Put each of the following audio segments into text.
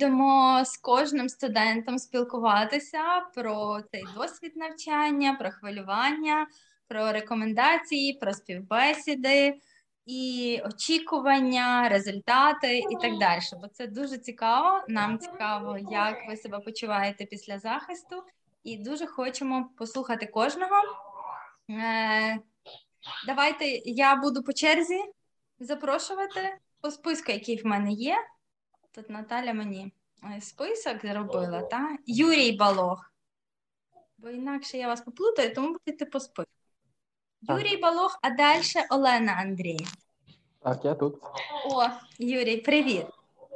будемо з кожним студентом спілкуватися про цей досвід навчання, про хвилювання, про рекомендації, про співбесіди і очікування, результати і так далі. Бо це дуже цікаво. Нам цікаво, як ви себе почуваєте після захисту, і дуже хочемо послухати кожного. Е, Давайте я буду по черзі запрошувати по списку, який в мене є. Тут Наталя мені е, список зробила, та? Юрій Балог. Бо інакше я вас поплутаю, тому будете по списку. Юрій Балог, а далі Олена Андрій. Так, я тут. О, Юрій, привіт.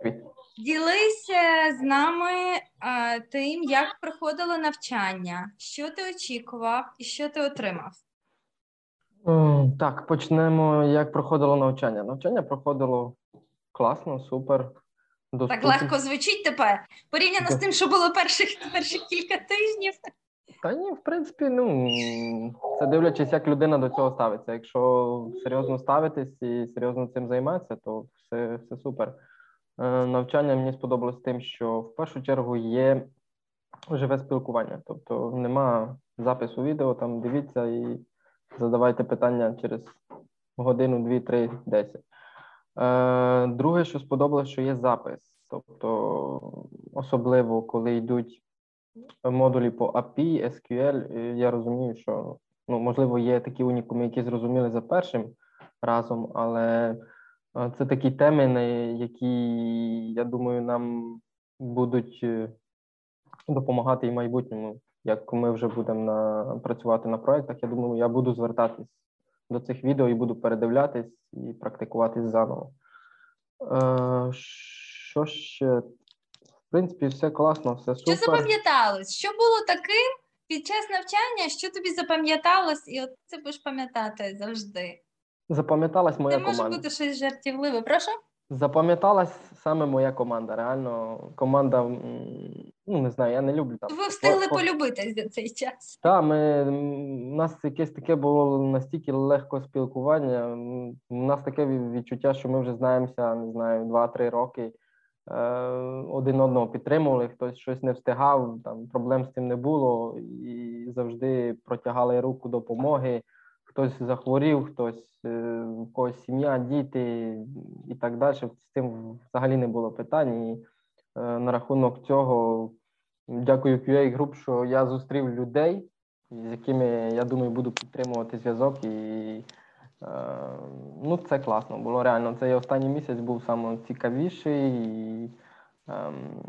Привіт. Ділися з нами а, тим, як проходило навчання, що ти очікував і що ти отримав. Так, почнемо. Як проходило навчання? Навчання проходило класно, супер. Так легко звучить тепер. Порівняно з тим, що було перших, перших кілька тижнів. Та ні, в принципі, ну це дивлячись, як людина до цього ставиться. Якщо серйозно ставитись і серйозно цим займатися, то все, все супер. Е, Навчання мені сподобалось тим, що в першу чергу є живе спілкування. Тобто нема запису відео, там дивіться і задавайте питання через годину, дві, три, десять. Е, Друге, що сподобалось, що є запис. Тобто, особливо коли йдуть модулі по API, SQL, я розумію, що ну, можливо є такі унікуми, які зрозуміли за першим разом, але е, це такі теми, які, я думаю, нам будуть е, допомагати і в майбутньому. Як ми вже будемо на, працювати на проєктах, я думаю, я буду звертатись до цих відео і буду передивлятись і практикуватись заново. Е, що ще? В принципі, все класно, все Що супер. запам'яталось? Що було таким під час навчання, що тобі запам'яталось, і от це будеш пам'ятати завжди. Запам'яталась моя Це може команда. бути щось жартівливе. Прошу? Запам'яталась саме моя команда. Реально, команда, ну не знаю, я не люблю там. Ви встигли по- по- полюбитись за цей час. Та, ми у нас якесь таке було настільки легко спілкування. У нас таке відчуття, що ми вже знаємося, не знаю, 2-3 роки. Е, один одного підтримували, хтось щось не встигав, там проблем з цим не було, і завжди протягали руку допомоги. Хтось захворів, хтось е, у когось сім'я, діти і так далі. З цим взагалі не було питань. І е, на рахунок цього дякую QA Group, що я зустрів людей, з якими я думаю буду підтримувати зв'язок. І е, ну, це класно було реально. Цей останній місяць був найцікавіший. І, ем,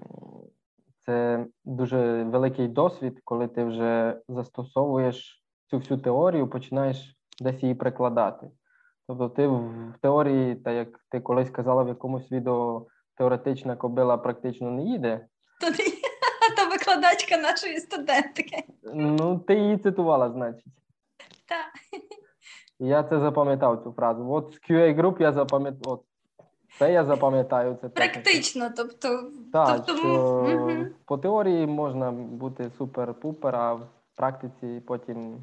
це дуже великий досвід, коли ти вже застосовуєш цю всю теорію, починаєш десь її прикладати. Тобто, ти в теорії, та як ти колись казала в якомусь відео, теоретична кобила практично не їде. То, не- то викладачка нашої студентки. Ну, ти її цитувала, значить. Так. Я це запам'ятав цю фразу. От з QA Group я запам'ятав. От це я запам'ятаю. Це. Практично, тобто, Так, тобто що мгм. по теорії можна бути супер-пупер, а в практиці потім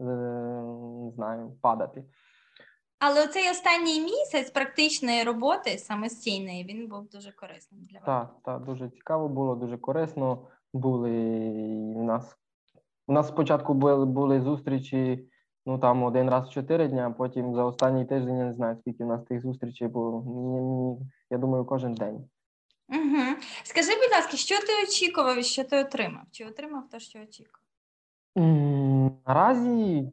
не знаю, падати. Але оцей останній місяць практичної роботи самостійної він був дуже корисним для вас. Так, так, дуже цікаво було, дуже корисно. Були в нас. У нас спочатку були, були зустрічі, ну там один раз в чотири дні, а потім за останній тиждень я не знаю, скільки в нас тих зустрічей було. Я думаю, кожен день. Угу. Скажи, будь ласка, що ти очікував і що ти отримав? Чи отримав те, що очікував? М, Наразі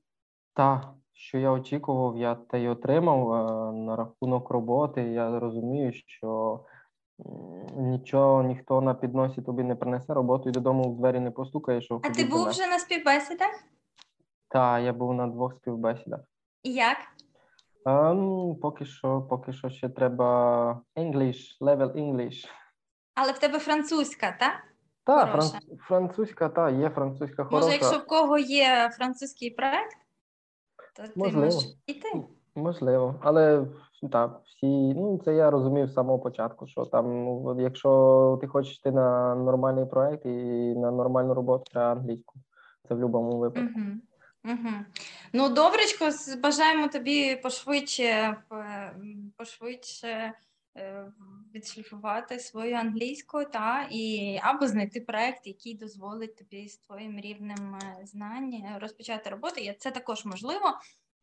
та, що я очікував, я те й отримав. Е, На рахунок роботи я розумію, що нічого ніхто на підносі тобі не принесе роботу і додому в двері не постукає, що А ти був вже на співбесідах? Та, я був на двох співбесідах. І як? Ну, поки що, поки що ще треба English, level English. Але в тебе французька, так? Та, франц- французька, та, є французька хороша. Може, якщо в кого є французький проект, то ти Можливо. можеш йти. Можливо, але так, всі, ну це я розумів з самого початку, що там, ну, якщо ти хочеш йти на нормальний проект і на нормальну роботу, треба англійську. Це в будь-якому випадку. Угу. Угу. Ну, добречко, бажаємо тобі пошвидше, е, пошвидше відшліфувати свою англійську, та і або знайти проект, який дозволить тобі з твоїм рівнем е, знань розпочати роботу. І це також можливо.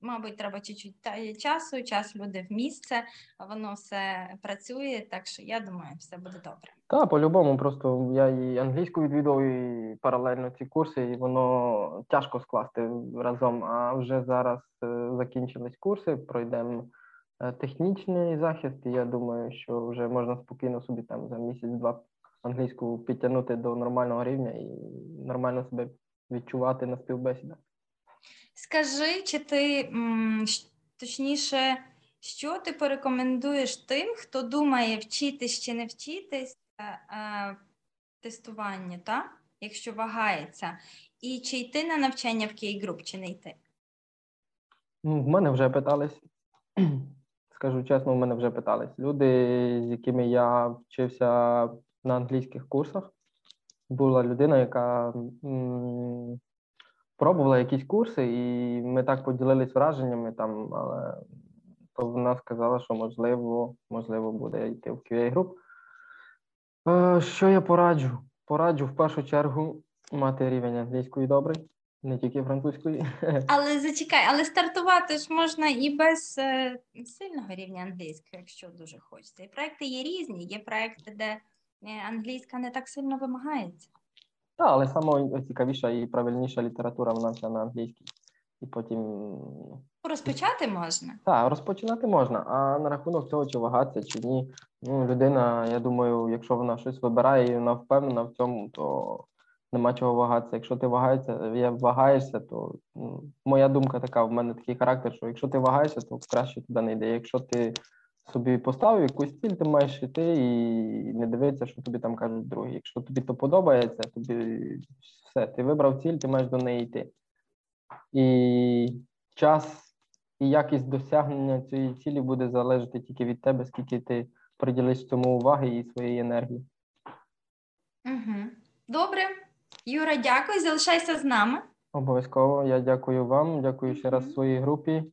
Мабуть, треба чуть-чуть часу, час люди в місце, воно все працює, так що я думаю, все буде добре. Так, по-любому, просто я і англійську відвідував, і паралельно ці курси, і воно тяжко скласти разом. А вже зараз е, закінчились курси, пройдемо е, технічний захист, я думаю, що вже можна спокійно собі там за місяць-два англійську підтягнути до нормального рівня і нормально себе відчувати на співбесідах. Скажи, чи ти точніше, що ти порекомендуєш тим, хто думає вчитись чи не вчитись е, е, тестування, так? якщо вагається, і чи йти на навчання в Кей-груп, чи не йти? Ну, в мене вже питались. Скажу чесно, в мене вже питались. Люди, з якими я вчився на англійських курсах, була людина, яка м- пробувала якісь курси, і ми так поділились враженнями там, але то вона сказала, що можливо, можливо, буде йти в QA груп. Е, що я пораджу? Пораджу в першу чергу мати рівень англійської добрий, не тільки французької. Але зачекай, але стартувати ж можна і без е, сильного рівня англійської, якщо дуже хочеться. І проекти є різні, є проекти, де е, англійська не так сильно вимагається. Так, але найцікавіша і правильніша література вона вся на англійській. І потім. Розпочати можна. Так, розпочинати можна. А на рахунок того, чи вагатися, чи ні. Ну, людина, я думаю, якщо вона щось вибирає і вона впевнена в цьому, то нема чого вагатися. Якщо ти вагаєшся, я вагаєшся, то ну, моя думка така, в мене такий характер, що якщо ти вагаєшся, то краще туди не йде. Якщо ти собі поставив якусь ціль, ти маєш йти і не дивитися, що тобі там кажуть другі. Якщо тобі то подобається, тобі все, ти вибрав ціль, ти маєш до неї йти. І час і якість досягнення цієї цілі буде залежати тільки від тебе, скільки ти приділиш цьому уваги і своєї енергії. Угу. Добре. Юра, дякую. Залишайся з нами. Обов'язково. Я дякую вам, дякую ще раз своїй групі.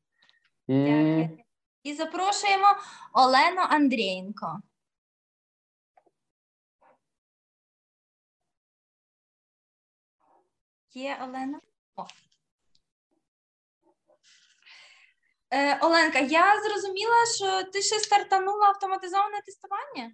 І Дякую. І запрошуємо Олену Андрієнко. Є Олена? О. Е, Оленка, я зрозуміла, що ти ще стартанула автоматизоване тестування?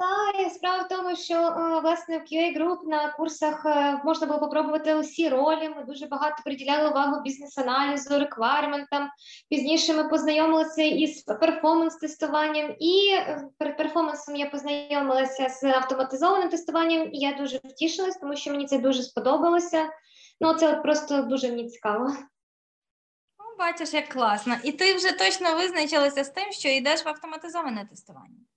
Так, справа в тому, що е, власне в QA Group на курсах е, можна було попробувати усі ролі. Ми дуже багато приділяли увагу бізнес-аналізу, реквайрментам. Пізніше ми познайомилися із перформанс-тестуванням, і е, перед перформансом я познайомилася з автоматизованим тестуванням, і я дуже втішилась, тому що мені це дуже сподобалося. Ну, це просто дуже мені цікаво. Ну, Бачиш, як класно. І ти вже точно визначилася з тим, що йдеш в автоматизоване тестування.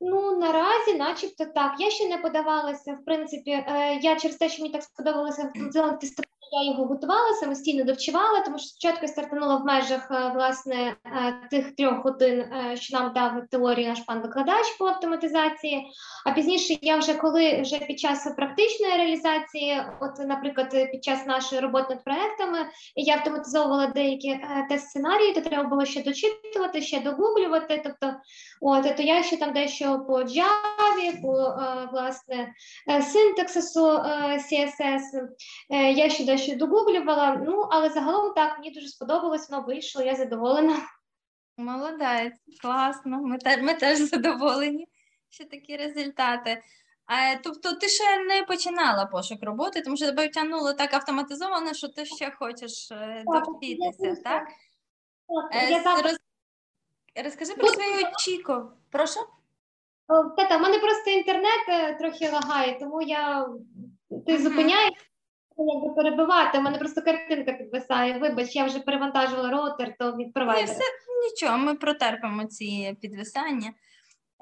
Ну, наразі, начебто, так. Я ще не подавалася. В принципі, е, я через те, що мені так сподобалося в тестування, я його готувала, самостійно довчувала, тому що спочатку я стартанула в межах е, власне е, тих трьох годин, е, що нам дав теорію наш пан викладач по автоматизації. А пізніше я вже коли вже під час практичної реалізації, от, наприклад, під час нашої роботи над проектами, я автоматизовувала деякі тест сценарії, то треба було ще дочитувати, ще догуглювати. Тобто, от то я ще там дещо по Java, по власне синтаксису CSS, я ще дещо догуглювала. Ну, але загалом так, мені дуже сподобалось, воно вийшло, я задоволена. Молодець, класно. Ми теж, ми теж задоволені, що такі результати. А, Тобто ти ще не починала пошук роботи, тому що тебе втягнуло так автоматизовано, що ти ще хочеш е, довчитися, так? так? Я так... Роз... Розкажи про свою очіку. Прошу? Тата, в мене просто інтернет е, трохи лагає, тому я ти зупиняєш якби перебивати. У мене просто картинка підвисає. Вибач, я вже перевантажила роутер, то від провайдера. Все, нічого, ми протерпимо ці підвисання.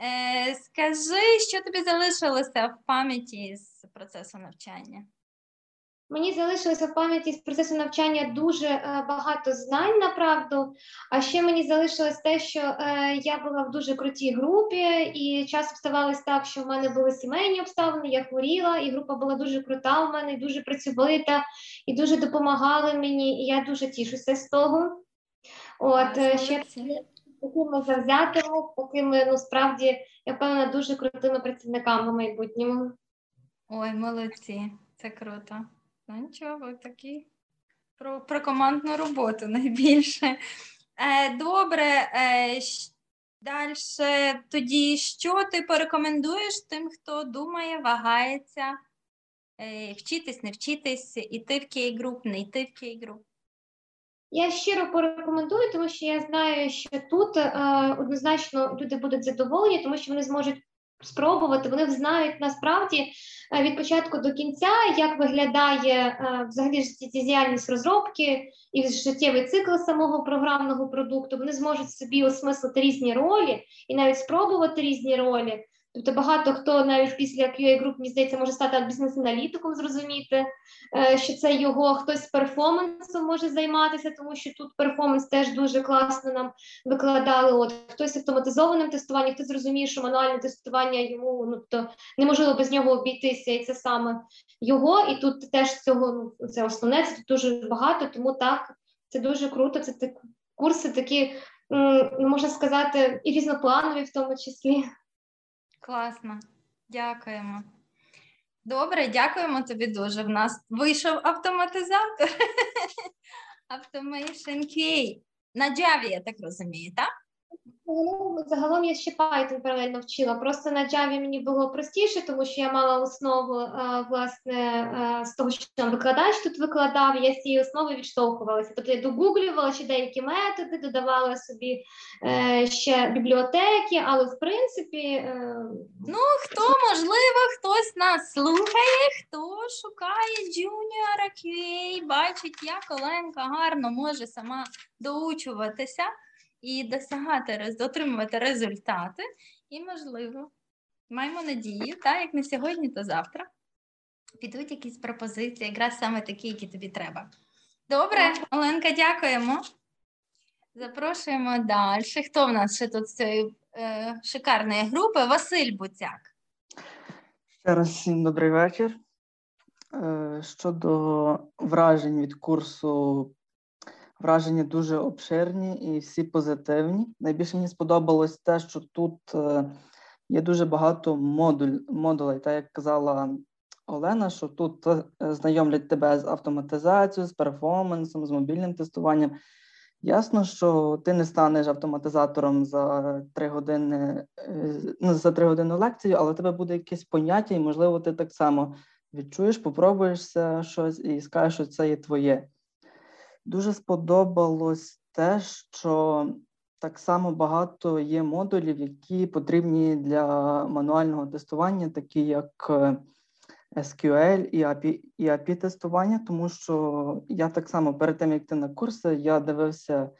Е, Скажи, що тобі залишилося в пам'яті з процесу навчання? Мені залишилося в пам'яті з процесу навчання дуже е, багато знань направду. А ще мені залишилось те, що е, я була в дуже крутій групі, і часом ставалось так, що в мене були сімейні обставини, я хворіла, і група була дуже крута у мене, і дуже працьовита, і дуже допомагали мені. І я дуже тішуся з того. От е, ще такими завзятими, такими, ну справді, я впевнена, дуже крутими працівниками в майбутньому. Ой, молодці, це круто. Ну нічого, такі про, про командну роботу найбільше. Е, Добре, е, далі тоді що ти порекомендуєш тим, хто думає, вагається, е, вчитись, не вчитись, іти в кей-груп, не йти в кей-груп? Я щиро порекомендую, тому що я знаю, що тут е, однозначно люди будуть задоволені, тому що вони зможуть спробувати. Вони знають насправді е, від початку до кінця, як виглядає е, взагалі життєдіяльність розробки і життєвий цикл самого програмного продукту. Вони зможуть собі осмислити різні ролі і навіть спробувати різні ролі. Тобто багато хто навіть після QA груп, мені здається, може стати бізнес-аналітиком, зрозуміти, е, що це його хтось перформансом може займатися, тому що тут перформанс теж дуже класно нам викладали. От хтось автоматизованим тестуванням, хтось зрозуміє, що мануальне тестування йому ну то неможливо без нього обійтися, і це саме його. І тут теж цього ну це основне, це дуже багато, тому так це дуже круто. Це так курси такі, ну, можна сказати, і різнопланові в тому числі. Класно, дякуємо. Добре, дякуємо тобі дуже. В нас вийшов автоматизатор. Automation Key. На Java, я так розумію, так? Загалом, загалом я ще Python паралельно вчила. Просто на Java мені було простіше, тому що я мала основу власне з того, що там викладач тут викладав. Я з цієї основи відштовхувалася. Тобто я догуглювала ще деякі методи, додавала собі е, ще бібліотеки, але в принципі. Е, ну хто можливо, хтось нас слухає, хто шукає джуніора QA, бачить, як Оленка гарно може сама доучуватися і досягати отримувати результати. І, можливо, маємо надію, так, як не сьогодні, то завтра. Підуть якісь пропозиції, якраз саме такі, які тобі треба. Добре, Оленка, дякуємо. Запрошуємо далі. Хто в нас ще тут з цієї е, шикарної групи? Василь Буцяк. Ще раз всім добрий вечір. Е, щодо вражень від курсу Враження дуже обширні і всі позитивні. Найбільше мені сподобалось те, що тут е, є дуже багато модуль, модулей, так як казала Олена, що тут е, знайомлять тебе з автоматизацією, з перформансом, з мобільним тестуванням. Ясно, що ти не станеш автоматизатором за три години, е, ну, за три години лекцію, але у тебе буде якесь поняття, і, можливо, ти так само відчуєш, попробуєшся щось і скажеш, що це є твоє. Дуже сподобалось те, що так само багато є модулів, які потрібні для мануального тестування, такі як е, SQL і API, і API тестування, тому що я так само перед тим, як ти на курси, я дивився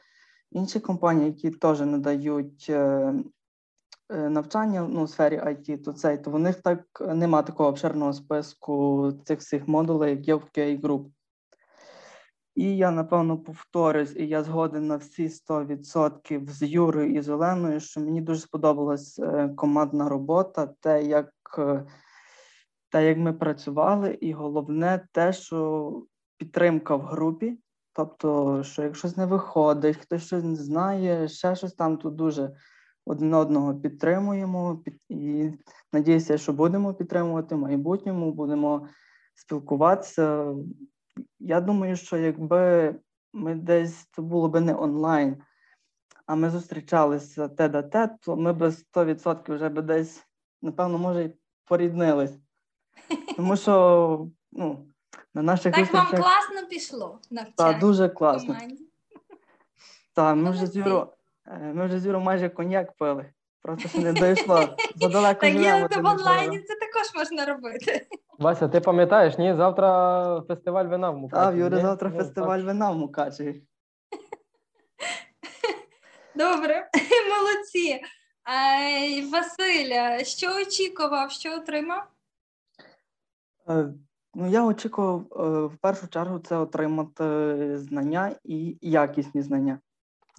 інші компанії, які теж надають е, е, навчання ну, у сфері IT, то цей, то в них так нема такого обширного списку цих всіх модулей, як є в QA Group. І я напевно повторюсь, і я згоден на всі 100% з Юрою і з Оленою, що мені дуже сподобалась е, командна робота, те, як е, те, як ми працювали, і головне те, що підтримка в групі. Тобто, що якщо щось не виходить, хтось щось не знає, ще щось там, то дуже один одного підтримуємо і надіюся, що будемо підтримувати в майбутньому, будемо спілкуватися я думаю, що якби ми десь це було би не онлайн, а ми зустрічалися те до те, то ми би 100% вже би десь, напевно, може, і поріднились. Тому що ну, на наших Так вам класно пішло навчання? Так, дуже класно. Так, ми вже з Юро, е, ми вже з Юро майже коньяк пили. Просто ще не дійшло. Задалеко Так є в онлайні, це також можна робити. Вася, ти пам'ятаєш, ні? Завтра фестиваль вина в Мукачеві. Так, ні? завтра Ну, фестиваль так. вина в Мукачеві. Добре, молодці. А, Василя, що очікував, що отримав? Е, Ну, я очікував е, в першу чергу це отримати знання і якісні знання.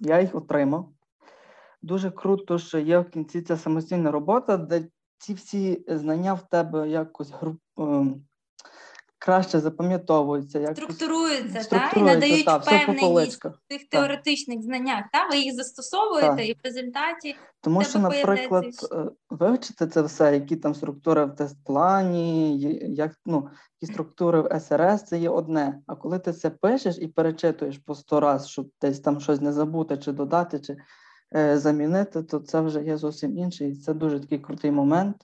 Я їх отримав. Дуже круто, що є в кінці ця самостійна робота, де ці всі знання в тебе якось груп, ем, краще запам'ятовуються, як Структуруються, та, і надають та, впевненість в тих теоретичних знаннях. Та? Ви їх застосовуєте Так. і в результаті Тому що, наприклад, появляється е, вивчити це все, які там структури в тест-плані, як ну, які структури в СРС, це є одне. А коли ти це пишеш і перечитуєш по сто раз, щоб десь там щось не забути, чи додати, чи е, замінити, то це вже є зовсім інше. І це дуже такий крутий момент,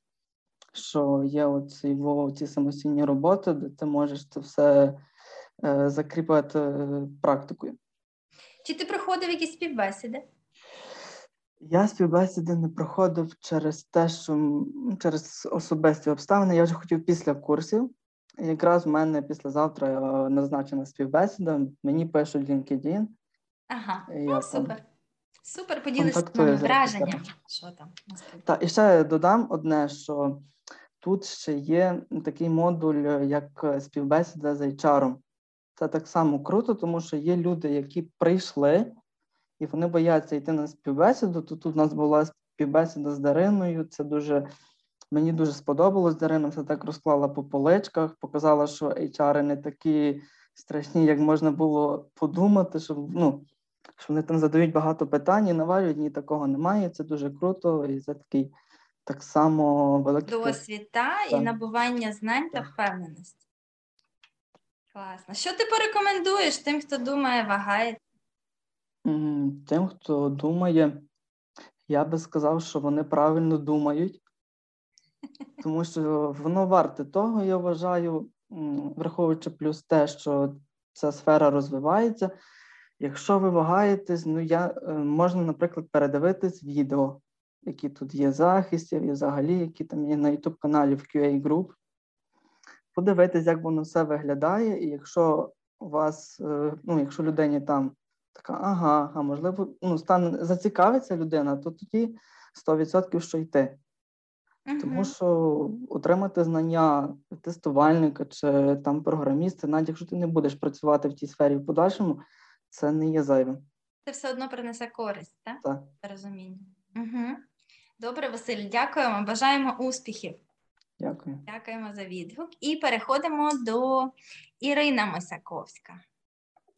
що є оці, ці самостійні роботи, де ти можеш це все е, закріпити е, практикою. чи ти проходив якісь співбесіди? Я співбесіди не проходив через те, що через особисті обставини. Я вже хотів після курсів. Якраз в мене післязавтра е, назначена співбесіда. Мені пишуть LinkedIn. Ага, Я ну супер. Супер, поділишся з нами враженням. Що там? на спів- Та і ще додам одне, що тут ще є такий модуль, е, як е, співбесіда з HR. Це так само круто, тому що є люди, які прийшли, і вони бояться йти на співбесіду. То тут у нас була співбесіда з Дариною. Це дуже мені дуже сподобалось. Дарина все так розклала по поличках, показала, що HR не такі страшні, як можна було подумати, що ну. Що вони там задають багато питань і навалюють, ні такого немає. Це дуже круто, і це такий так само великий. Досвід та, і набування знань та впевненості. Класно. Що ти порекомендуєш тим, хто думає, вагає? Тим, хто думає, я би сказав, що вони правильно думають, тому що воно варте того, я вважаю, враховуючи плюс те, що ця сфера розвивається. Якщо ви вагаєтесь, ну я е, можна, наприклад, передивитись відео, які тут є захистів, і взагалі, які там є на youtube каналі в QA Group, подивитись, як воно все виглядає, і якщо у вас, е, ну, якщо людині там така, ага, а можливо, ну, стане зацікавиться людина, то тоді 100% що йти. Тому що отримати знання тестувальника чи там програміста, навіть якщо ти не будеш працювати в тій сфері в подальшому, це не є зайвим. Це все одно принесе користь, так? Так. Розуміння. Угу. Добре, Василь, дякуємо. Бажаємо успіхів. Дякую. Дякуємо за відгук. І переходимо до Ірина Мисаковська.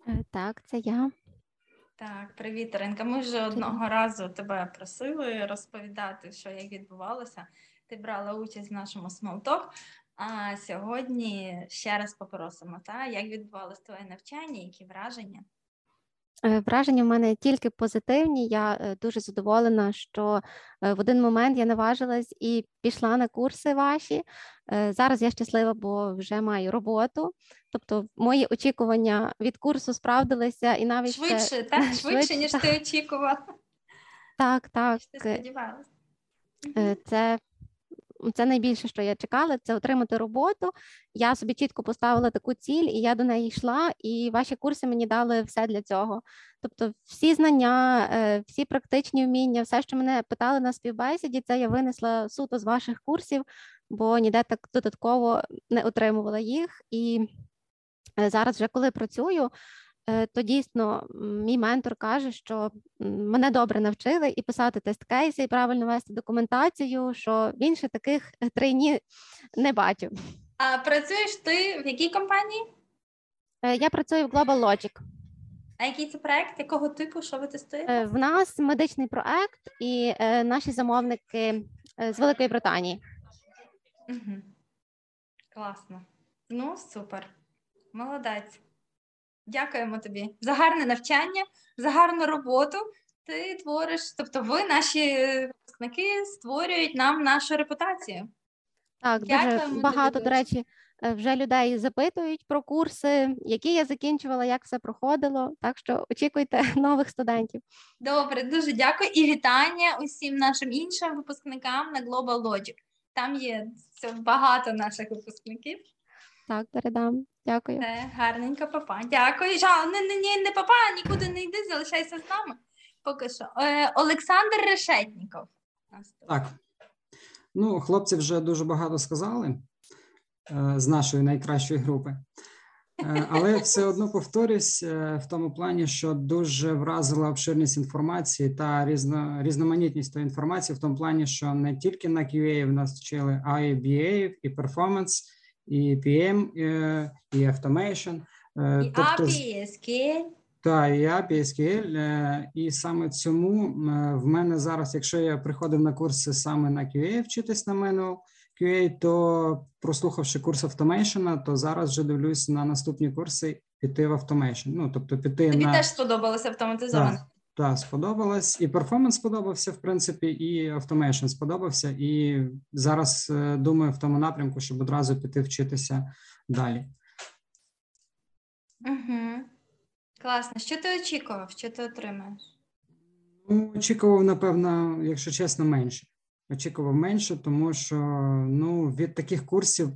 Е, Так, це я. Так, привіт, Іринка. Ми вже одного разу тебе просили розповідати, що як відбувалося. Ти брала участь в нашому small talk. А сьогодні ще раз попросимо, та, як відбувалося твоє навчання, які враження? Е, Враження в мене тільки позитивні. Я е, дуже задоволена, що е, в один момент я наважилась і пішла на курси ваші. Зараз я щаслива, бо вже маю роботу. Тобто, мої очікування від курсу справдилися і навіть ще- Швидше, так? Швидше, швидше, ніж так. ти очікувала. так, так. Ти сподівалася. Це, це найбільше, що я чекала, це отримати роботу. Я собі чітко поставила таку ціль, і я до неї йшла, і ваші курси мені дали все для цього. Тобто, всі знання, е, всі практичні вміння, все, що мене питали на співбесіді, це я винесла суто з ваших курсів, бо ніде так додатково не отримувала їх. І е, зараз, вже коли працюю, то дійсно мій ментор каже, що мене добре навчили і писати тест-кейси, і правильно вести документацію, що він ще таких е, трейні не бачив. А працюєш ти в якій компанії? Е, Я працюю в Global Logic. А який це проект? Якого типу? Що ви тестуєте? Е, В нас медичний проект, і е, наші замовники е, з Великої Британії. Угу. Класно. Ну, супер. Молодець. Дякуємо тобі за гарне навчання, за гарну роботу. Ти твориш, тобто ви, наші випускники, створюють нам нашу репутацію. Так, Дякуємо дуже тобі багато, до речі, е, вже людей запитують про курси, які я закінчувала, як все проходило. Так що очікуйте нових студентів. Добре, дуже дякую і вітання усім нашим іншим випускникам на Global Logic. Там є багато наших випускників. Так, передам. Дякую. Це гарненько, папа. Дякую. Жа, не, не, не, не папа, нікуди не йди, залишайся з нами. Поки що. Е, Олександр Решетніков. Так. Ну, хлопці вже дуже багато сказали е, з нашої найкращої групи. Е, але все одно повторюсь е, в тому плані, що дуже вразила обширність інформації та різно, різноманітність тої інформації, в тому плані, що не тільки на QA в нас вчили, а й BA, і перформанс, і PM, е, і Automation. Е, І тобто, API, SQL. та, і API, SQL. е, І саме цьому в мене зараз, якщо я приходив на курси саме на QA вчитись на manual QA, то прослухавши курс Automation, то зараз вже дивлюсь на наступні курси піти в Automation. Ну, тобто піти Тобі на... теж сподобалося автоматизовано. Так, сподобалось. І перформанс сподобався, в принципі, і automation сподобався. І зараз е, думаю в тому напрямку, щоб одразу піти вчитися далі. Угу. Класно. Що ти очікував? Що ти отримаєш? Ну, очікував, напевно, якщо чесно, менше. Очікував менше, тому що ну, від таких курсів,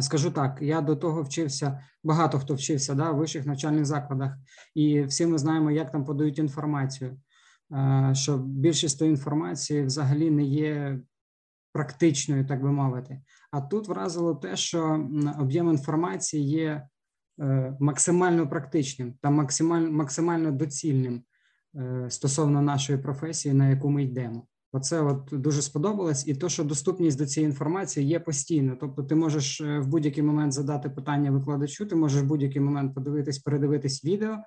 скажу так, я до того вчився, багато хто вчився да, в вищих навчальних закладах, і всі ми знаємо, як там подають інформацію. Е, Що більшість тої інформації взагалі не є практичною, так би мовити. А тут вразило те, що об'єм інформації є е, максимально практичним та максимально, максимально доцільним е, стосовно нашої професії, на яку ми йдемо. Оце от дуже сподобалось, і то, що доступність до цієї інформації є постійно. Тобто, ти можеш е, в будь-який момент задати питання викладачу, ти можеш в будь-який момент подивитись, передивитись відео.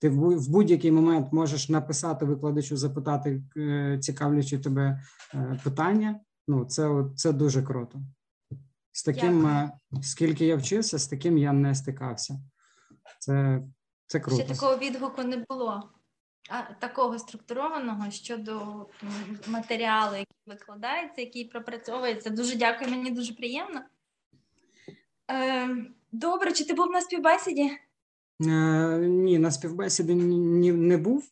Ти в будь-який момент можеш написати викладачу, запитати е, цікавлячи тебе е, питання. Ну, це це дуже круто. З таким, Дякую. скільки я вчився, з таким я не стикався. Це, це круто. Ще такого відгуку не було. Такого структурованого щодо матеріалу, який викладається, який пропрацьовується. Дуже дякую, мені дуже приємно. Е, добре, чи ти був на співбесіді? Е, Ні, на ні- не був.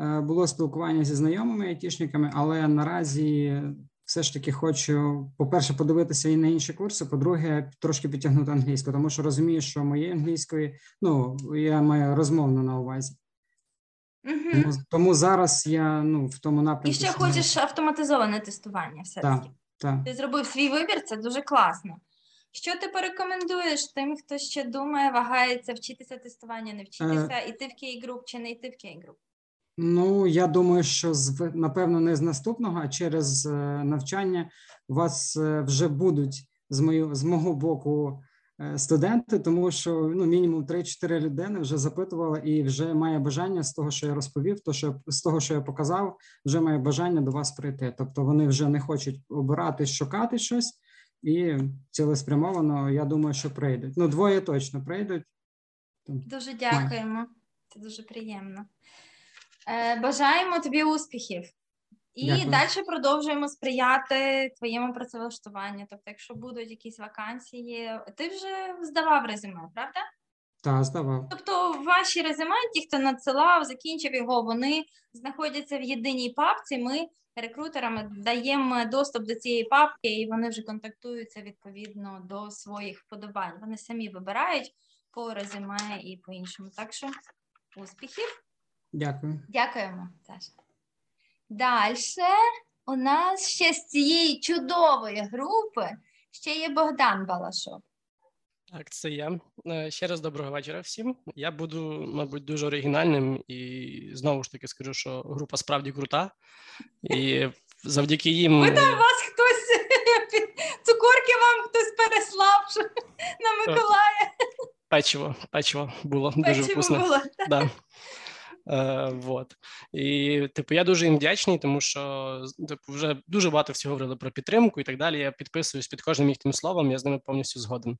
Е, Було спілкування зі знайомими айтішниками, але наразі все ж таки хочу, по-перше, подивитися і на інші курси. По-друге, трошки підтягнути англійську, тому що розумію, що моєї англійської, ну я маю розмовну на увазі. Угу. Тому, тому зараз я ну в тому напрямку. І ще що- хочеш автоматизоване тестування все-таки. Так, так. Ти зробив свій вибір, це дуже класно. Що ти порекомендуєш тим, хто ще думає, вагається вчитися тестування, не вчитися, іти в K-Group чи не йти в K-Group? Ну, я думаю, що з напевно не з наступного, а через е, навчання у вас е, вже будуть з мою з мого боку е, студенти, тому що ну мінімум 3-4 людини вже запитували і вже має бажання з того, що я розповів, то що з того, що я показав, вже має бажання до вас прийти. Тобто вони вже не хочуть обирати, шукати щось, і цілеспрямовано, я думаю, що прийдуть. Ну, двоє точно прийдуть. Дуже дякуємо. Це дуже приємно. Е, бажаємо тобі успіхів. І Дякую. далі продовжуємо сприяти твоєму працевлаштуванню. Тобто, якщо будуть якісь вакансії, ти вже здавав резюме, правда? Та здавав. Тобто, ваші резюме, ті, хто надсилав, закінчив його, вони знаходяться в єдиній папці. Ми рекрутерами даємо доступ до цієї папки, і вони вже контактуються відповідно до своїх вподобань. Вони самі вибирають по резюме і по іншому. Так що успіхів. Дякую. Дякуємо, Саша. Далі у нас ще з цієї чудової групи ще є Богдан Балашов. Так, це я. Е, Ще раз доброго вечора всім. Я буду, мабуть, дуже оригінальним і знову ж таки скажу, що група справді крута. І завдяки їм Ви там вас хтось цукорки вам хтось переслав що на Миколая. печиво, печиво було дуже Печиво вкусне. було. Да. Е, вот. І, типу, я дуже їм вдячний, тому що типу, вже дуже багато всього говорили про підтримку і так далі. Я підписуюсь під кожним їхнім словом, я з ними повністю згоден.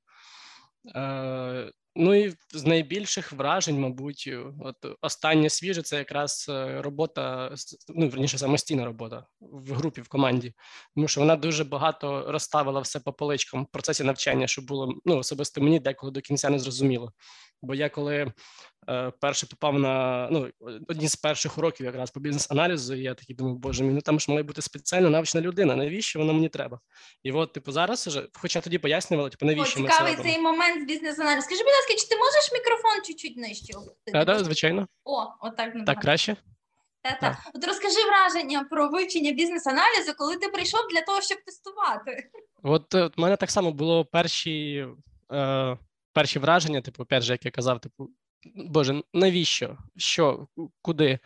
Е, ну і з найбільших вражень, мабуть, от останнє свіже це якраз е, робота, ну верніше самостійна робота в групі, в команді, тому що вона дуже багато розставила все по поличкам в процесі навчання, що було ну особисто мені деколи до кінця не зрозуміло. Бо я коли е, перше попав на ну одні з перших уроків якраз по бізнес-аналізу, і я такий думаю, боже мій, ну там ж має бути спеціальна навчена людина. Навіщо воно мені треба? І от, типу, зараз уже, хоча тоді пояснювали, типу, О, навіщо ми це цікавий робимо. цей момент з бізнес-аналізу. Скажи, будь ласка, чи ти можеш мікрофон чуть-чуть нижче опустити? Так, так, звичайно, О, отак так краще. Та-та. От розкажи враження про вивчення бізнес-аналізу, коли ти прийшов для того, щоб тестувати. От е, в мене так само було перші, е, перші враження, типу, опять же, як я казав, типу, Боже, навіщо? Що, куди?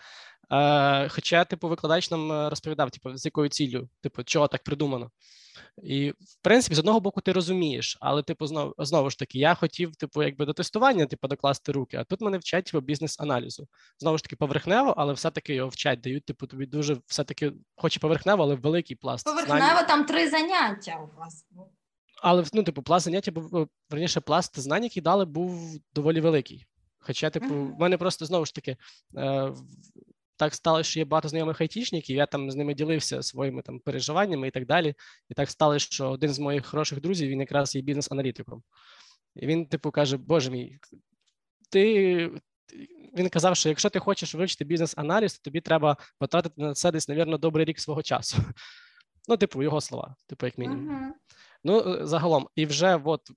Е, хоча, типу, викладач нам е, розповідав, типу, з якою ціллю, типу, чого так придумано. І в принципі, з одного боку, ти розумієш, але типу, знову знову ж таки, я хотів, типу, якби до тестування, типу, докласти руки. А тут мене вчать типу, бізнес-аналізу. Знову ж таки, поверхнево, але все-таки його вчать, дають, типу, тобі дуже все-таки, хоч і поверхнево, але великий пласт. Поверхнево знань. там три заняття у вас. Але ну, типу, пласт заняття був верніше, пласт знань, які дали, був доволі великий. Хоча, типу, в мене просто знову ж таки. Е, так сталося, що є багато знайомих айтішників, я там з ними ділився своїми там переживаннями і так далі. І так сталося, що один з моїх хороших друзів він якраз є бізнес-аналітиком. І він, типу, каже: Боже мій, ти. Він казав, що якщо ти хочеш вивчити бізнес-аналіз, то тобі треба потратити на це десь, навірно, добрий рік свого часу. Ну, типу, його слова, типу, як мінімум. Uh-huh. Ну, загалом, і вже от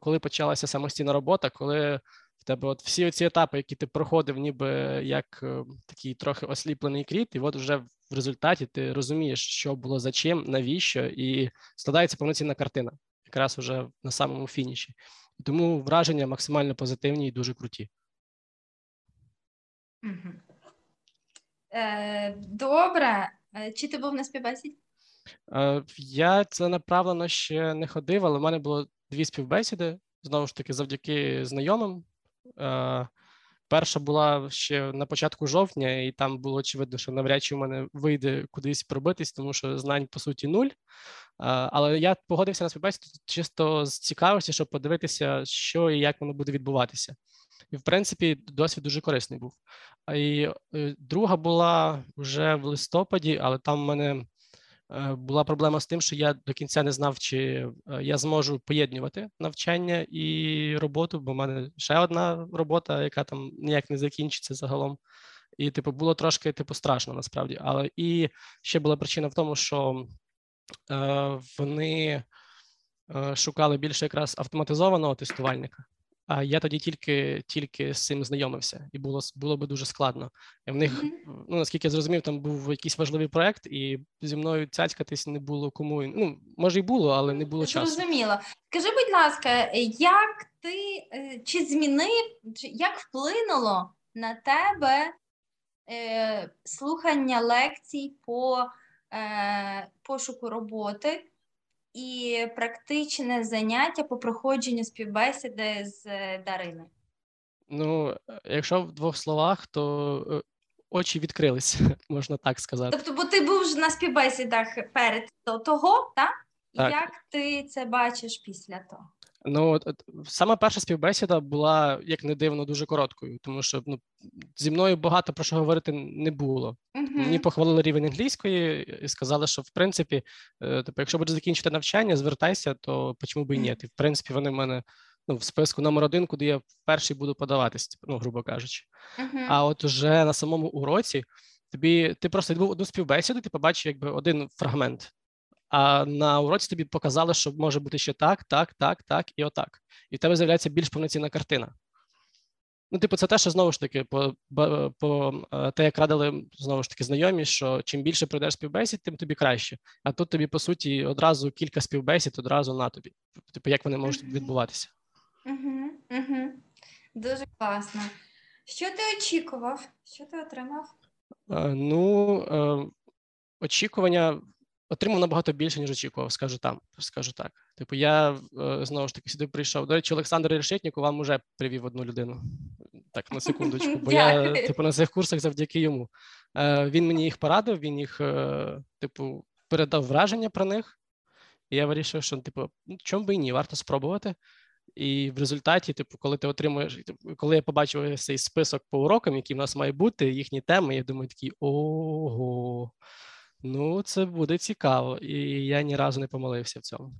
коли почалася самостійна робота, коли в тебе от всі ці етапи, які ти проходив, ніби як е, такий трохи осліплений кріт, і от вже в результаті ти розумієш, що було за чим, навіщо, і складається повноцінна картина, якраз уже на самому фініші. Тому враження максимально позитивні і дуже круті. Е, добре. Е, чи ти був на співбесіді? Я це направлено ще не ходив, але в мене було дві співбесіди знову ж таки завдяки знайомим. Е, перша була ще на початку жовтня, і там було очевидно, що навряд чи в мене вийде кудись пробитись, тому що знань по суті нуль. Е, але я погодився на співбесіду чисто з цікавості, щоб подивитися, що і як воно буде відбуватися. І, в принципі, досвід дуже корисний був. І е, друга була вже в листопаді, але там в мене була проблема з тим, що я до кінця не знав, чи е, я зможу поєднувати навчання і роботу, бо в мене ще одна робота, яка там ніяк не закінчиться загалом. І, типу, було трошки типу страшно насправді. Але і ще була причина в тому, що е, вони е, шукали більше якраз автоматизованого тестувальника. А я тоді тільки тільки з цим знайомився, і було було би дуже складно. І в них, mm-hmm. ну наскільки я зрозумів, там був якийсь важливий проект, і зі мною цяцькатись не було кому. Ну може й було, але не було часу. Зрозуміло. Скажи, будь ласка, як ти е, чи змінив, чи як вплинуло на тебе е, слухання лекцій по е, пошуку роботи? І практичне заняття по проходженню співбесіди з е, Дариною? Ну, якщо в двох словах, то е, очі відкрились, можна так сказати. Тобто, бо ти був на співбесідах перед того, так? так? Як ти це бачиш після того? Ну от, от саме перша співбесіда була як не дивно дуже короткою, тому що ну зі мною багато про що говорити не було. Uh-huh. Мені похвалили рівень англійської і сказали, що в принципі, е, типу, якщо будеш закінчити навчання, звертайся, то чому б і ні? І в принципі вони в мене ну, в списку номер один, куди я перший буду подаватись, типу, ну грубо кажучи. Uh-huh. А от уже на самому уроці тобі ти просто відбув одну співбесіду, ти побачив якби один фрагмент а на уроці тобі показали, що може бути ще так, так, так, так і отак. І в тебе з'являється більш повноцінна картина. Ну, типу, це те, що знову ж таки, по по е, те, як радили знову ж таки знайомі, що чим більше пройдеш співбесід, тим тобі краще. А тут тобі, по суті, одразу кілька співбесід одразу на тобі. Типу, як вони можуть відбуватися? Угу, угу. Дуже класно. Що ти очікував? Що ти отримав? Е, ну, е, очікування отримав набагато більше, ніж очікував, скажу там, скажу так. Типу, я е, знову ж таки сюди прийшов. До речі, Олександр Решетніков вам уже привів одну людину. Так, на секундочку, бо я типу на цих курсах завдяки йому. Е, Він мені їх порадив, він їх, е, типу, передав враження про них. І я вирішив, що типу, ну, чому би і ні, варто спробувати. І в результаті, типу, коли ти отримуєш, коли я побачив цей список по урокам, які в нас має бути, їхні теми, я думаю, такий ого. Ну, це буде цікаво, і я ні разу не помилився в цьому.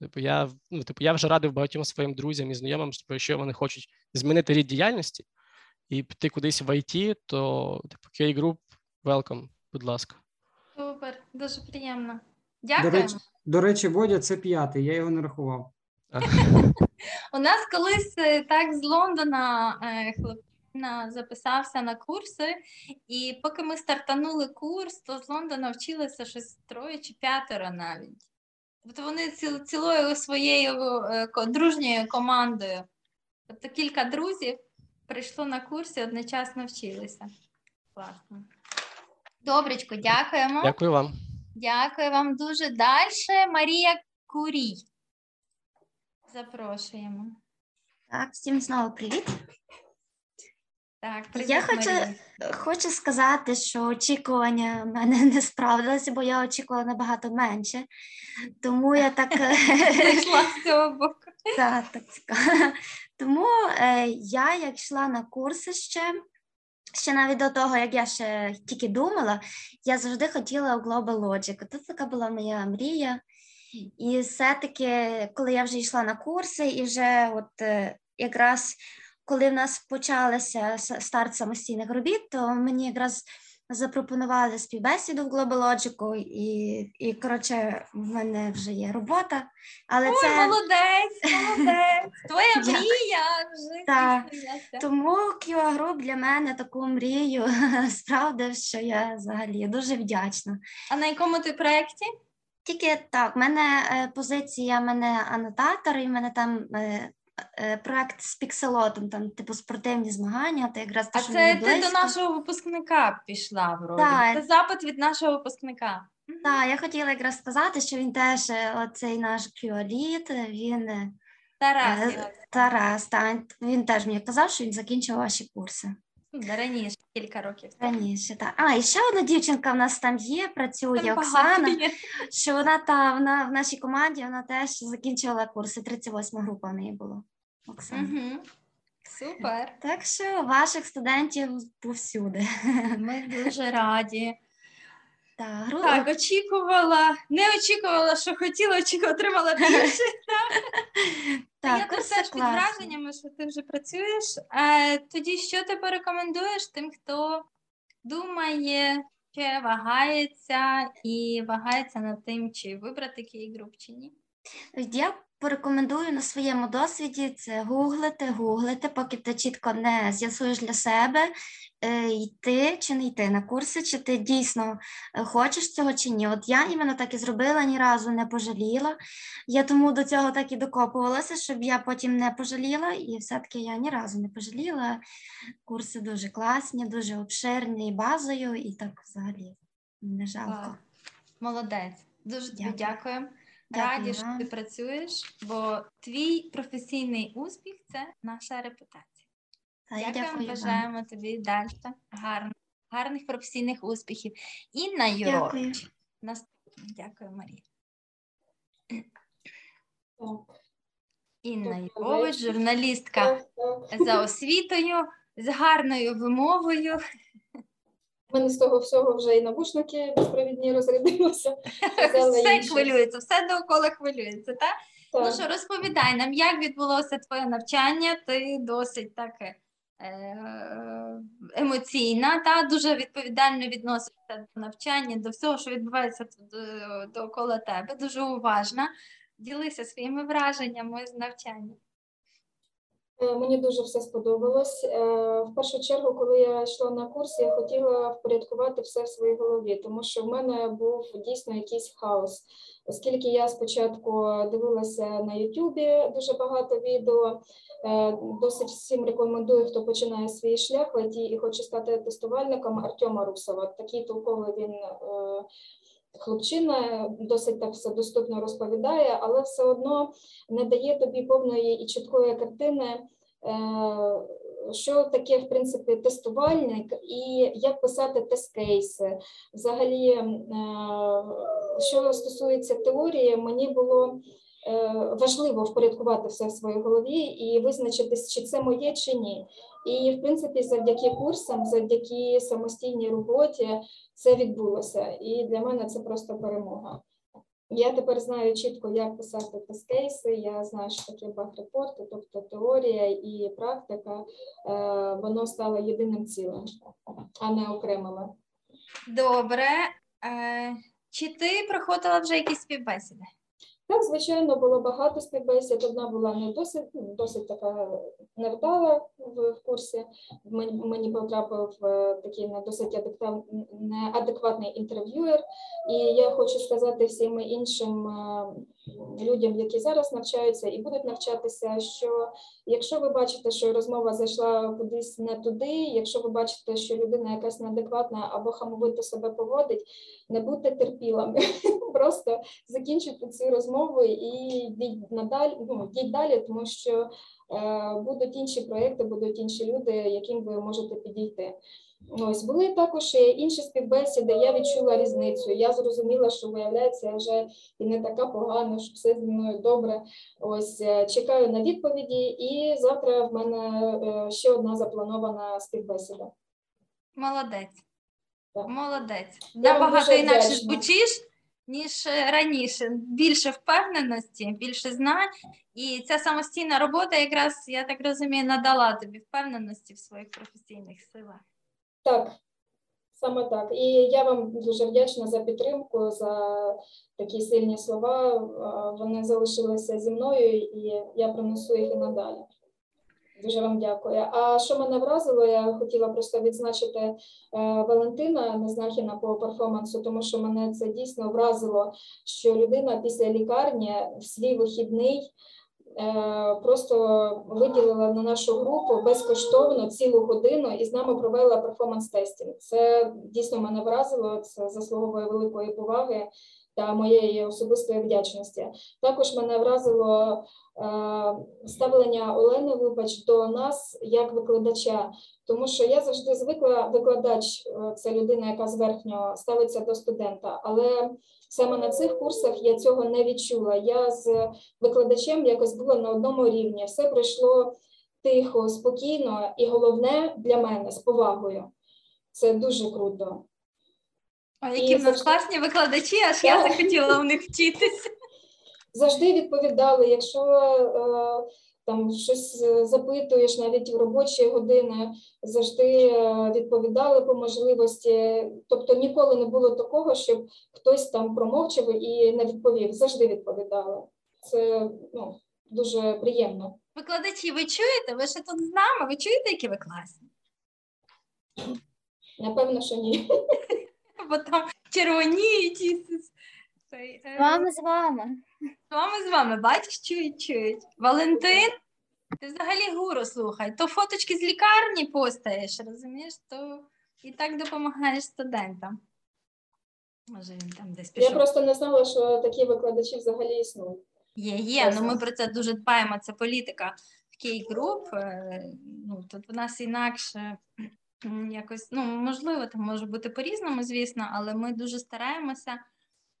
Типу, я ну, типу, я вже радив багатьом своїм друзям і знайомим, що якщо вони хочуть змінити рід діяльності і піти кудись в IT, то типу K-Group, welcome, будь ласка. Супер, дуже приємно. Дякую. До речі, до речі, Водя це п'ятий, я його не рахував. У нас колись е, так з Лондона е, хлопці записався на курси, і поки ми стартанули курс, то з Лондона вчилися щось троє чи п'ятеро навіть. Тобто вони цілою своєю е, дружньою командою. Тобто кілька друзів прийшло на курс і одночасно вчилися. Класно. Добречко, дякуємо. Дякую вам. Дякую вам дуже. Далі Марія Курій. Запрошуємо. Так, всім знову привіт. Так, Я хочу, Марія. хочу сказати, що очікування в мене не справдилися, бо я очікувала набагато менше. Тому я так Прийшла з цього боку. Так, так цікаво. Тому е, я, як йшла на курси ще, ще навіть до того, як я ще тільки думала, я завжди хотіла у Global Logic. Це така була моя мрія. І все-таки, коли я вже йшла на курси, і вже от е, якраз коли в нас почалося с- старт самостійних робіт, то мені якраз запропонували співбесіду в Global Logic, і, і коротше, в мене вже є робота. Але Ой, це молодець, молодець. Твоя мрія вже Так. Тому QA Group для мене таку мрію справдив, що я взагалі дуже вдячна. А на якому ти проєкті? Тільки так, в мене е, позиція, в мене анотатор, і в мене там е, проект з пікселотом, там типу спортивні змагання, то якраз те, А це ти до нашого випускника пішла вроді. Так. Це запит від нашого випускника. Так, я хотіла якраз сказати, що він теж е, оцей наш кюаліт, він е, Тарас Е, Тарас, та, він теж мені казав, що він закінчив ваші курси. Раніше, кілька років. Раніше, так. А, і ще одна дівчинка в нас там є, працює Там Оксана. є. Що вона та вона в нашій команді вона теж закінчила курси. 38 група в неї було. Оксана. Угу. Супер. Так що ваших студентів повсюди. Ми дуже раді. Так, гру... Так, очікувала, не очікувала, що хотіла, очікувала, отримала більше. так, я теж під враженнями, що ти вже працюєш. Е, тоді що ти порекомендуєш тим, хто думає, ще вагається і вагається над тим, чи вибрати кій груп, чи ні? Я порекомендую на своєму досвіді це гуглити, гуглити, поки ти чітко не з'ясуєш для себе, е, йти чи не йти на курси, чи ти дійсно е, хочеш цього чи ні. От я іменно так і зробила, ні разу не пожаліла. Я тому до цього так і докопувалася, щоб я потім не пожаліла, і все-таки я ні разу не пожаліла. Курси дуже класні, дуже обширні базою, і так взагалі не жалко. Молодець. Дуже тобі Дякую. Дякую Раді, що ти працюєш, бо твій професійний успіх це наша репутація. Дякую вам. бажаємо тобі далі гарних, гарних професійних успіхів. Інна Дякую. Юрович. Наступна. Дякую, Марія. Інна Юрович, журналістка за освітою, з гарною вимовою. У мене з того всього вже і навушники безпровідні розрядилися. Все хвилюється, все довкола хвилюється, так? Ну що, розповідай нам, як відбулося твоє навчання? Ти досить таке е, емоційна, та дуже відповідально відносишся до навчання, до всього, що відбувається до- довкола тебе, дуже уважна. Ділися своїми враженнями з навчання. Е, Мені дуже все сподобалось. Е, В першу чергу, коли я йшла на курс, я хотіла впорядкувати все в своїй голові, тому що в мене був дійсно якийсь хаос. Оскільки я спочатку дивилася на Ютубі дуже багато відео, е, досить всім рекомендую, хто починає свій шлях в і хоче стати тестувальником Артема Русова. Такий толковий він хлопчина, досить так все доступно розповідає, але все одно не дає тобі повної і чіткої картини, е, що таке, в принципі, тестувальник і як писати тест-кейси. Взагалі, е, що стосується теорії, мені було важливо впорядкувати все в своїй голові і визначитись, чи це моє, чи ні. І, в принципі, завдяки курсам, завдяки самостійній роботі це відбулося. І для мене це просто перемога. Я тепер знаю чітко, як писати тест-кейси, я знаю, що таке баг-репорти, тобто теорія і практика, е, воно стало єдиним цілим, а не окремими. Добре. Е, чи ти проходила вже якісь співбесіди? Так, звичайно, було багато співбесід. Одна була не досить, ну, досить така невдала в, курсі. Мені, мені потрапив е, такий не досить адекват, неадекватний інтерв'юер. І я хочу сказати всім іншим е, людям, які зараз навчаються і будуть навчатися, що якщо ви бачите, що розмова зайшла кудись не туди, якщо ви бачите, що людина якась неадекватна або хамовито себе поводить, не будьте терпілими, просто закінчуйте цю розмову і йдіть надалі, ну, йдіть далі, тому що будуть інші проекти, будуть інші люди, яким ви можете підійти. Ось були також інші співбесіди. Я відчула різницю. Я зрозуміла, що виявляється, я вже і не така погана, що все зі мною добре. Ось е, чекаю на відповіді, і завтра в мене е, ще одна запланована співбесіда. Молодець. Так. Молодець. Набагато інакше звучиш, ніж е, раніше. Більше впевненості, більше знань. І ця самостійна робота, якраз, я так розумію, надала тобі впевненості в своїх професійних силах. Так, саме так. І я вам дуже вдячна за підтримку, за такі сильні слова. Вони залишилися зі мною, і я принесу їх і надалі. Дуже вам дякую. А що мене вразило, я хотіла просто відзначити е, Валентина Незнахіна по перформансу, тому що мене це дійсно вразило, що людина після лікарні в свій вихідний е, просто виділила на нашу групу безкоштовно цілу годину і з нами провела перформанс-тестінг. Це дійсно мене вразило, це заслуговує великої поваги та моєї особистої вдячності. Також мене вразило е, ставлення Олени Вибач до нас як викладача, тому що я завжди звикла викладач, е, це людина, яка зверхньо ставиться до студента, але саме на цих курсах я цього не відчула. Я з викладачем якось була на одному рівні. Все пройшло тихо, спокійно, і головне для мене з повагою. Це дуже круто. І які в нас завжди- класні викладачі, аж я захотіла у них вчитися. завжди відповідали, якщо е, там щось е, запитуєш навіть в робочі години, завжди е, відповідали по можливості. Тобто ніколи не було такого, щоб хтось там промовчав і не відповів. Завжди відповідали. Це ну, дуже приємно. Викладачі, ви чуєте? Ви ще тут з нами? Ви чуєте, які ви класні? Напевно, що ні. Бо там червоніють е, З вами, з вами. з вами з вами, бачиш, чують, чують. Валентин, ти взагалі гуру слухай, то фоточки з лікарні постаєш, розумієш, то і так допомагаєш студентам. Може, він там десь Я просто не знала, що такі викладачі взагалі існують. Є, є. Ну ми про це дуже дбаємо. Це політика в Кей-груп. е, Ну тут в нас інакше якось, ну можливо, там може бути по-різному, звісно, але ми дуже стараємося,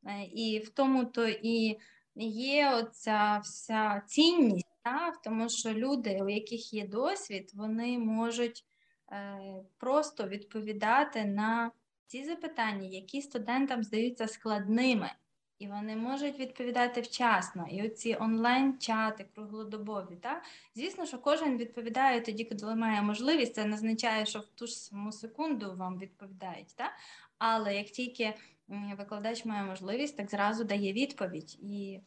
е, і в тому то і є оця вся цінність, та, тому, що люди, у яких є досвід, вони можуть е, просто відповідати на ці запитання, які студентам здаються складними. І вони можуть відповідати вчасно. І оці онлайн-чати круглодобові. Так? Звісно, що кожен відповідає тоді, коли має можливість. Це не означає, що в ту ж саму секунду вам відповідають. Так? Але як тільки викладач має можливість, так зразу дає відповідь. І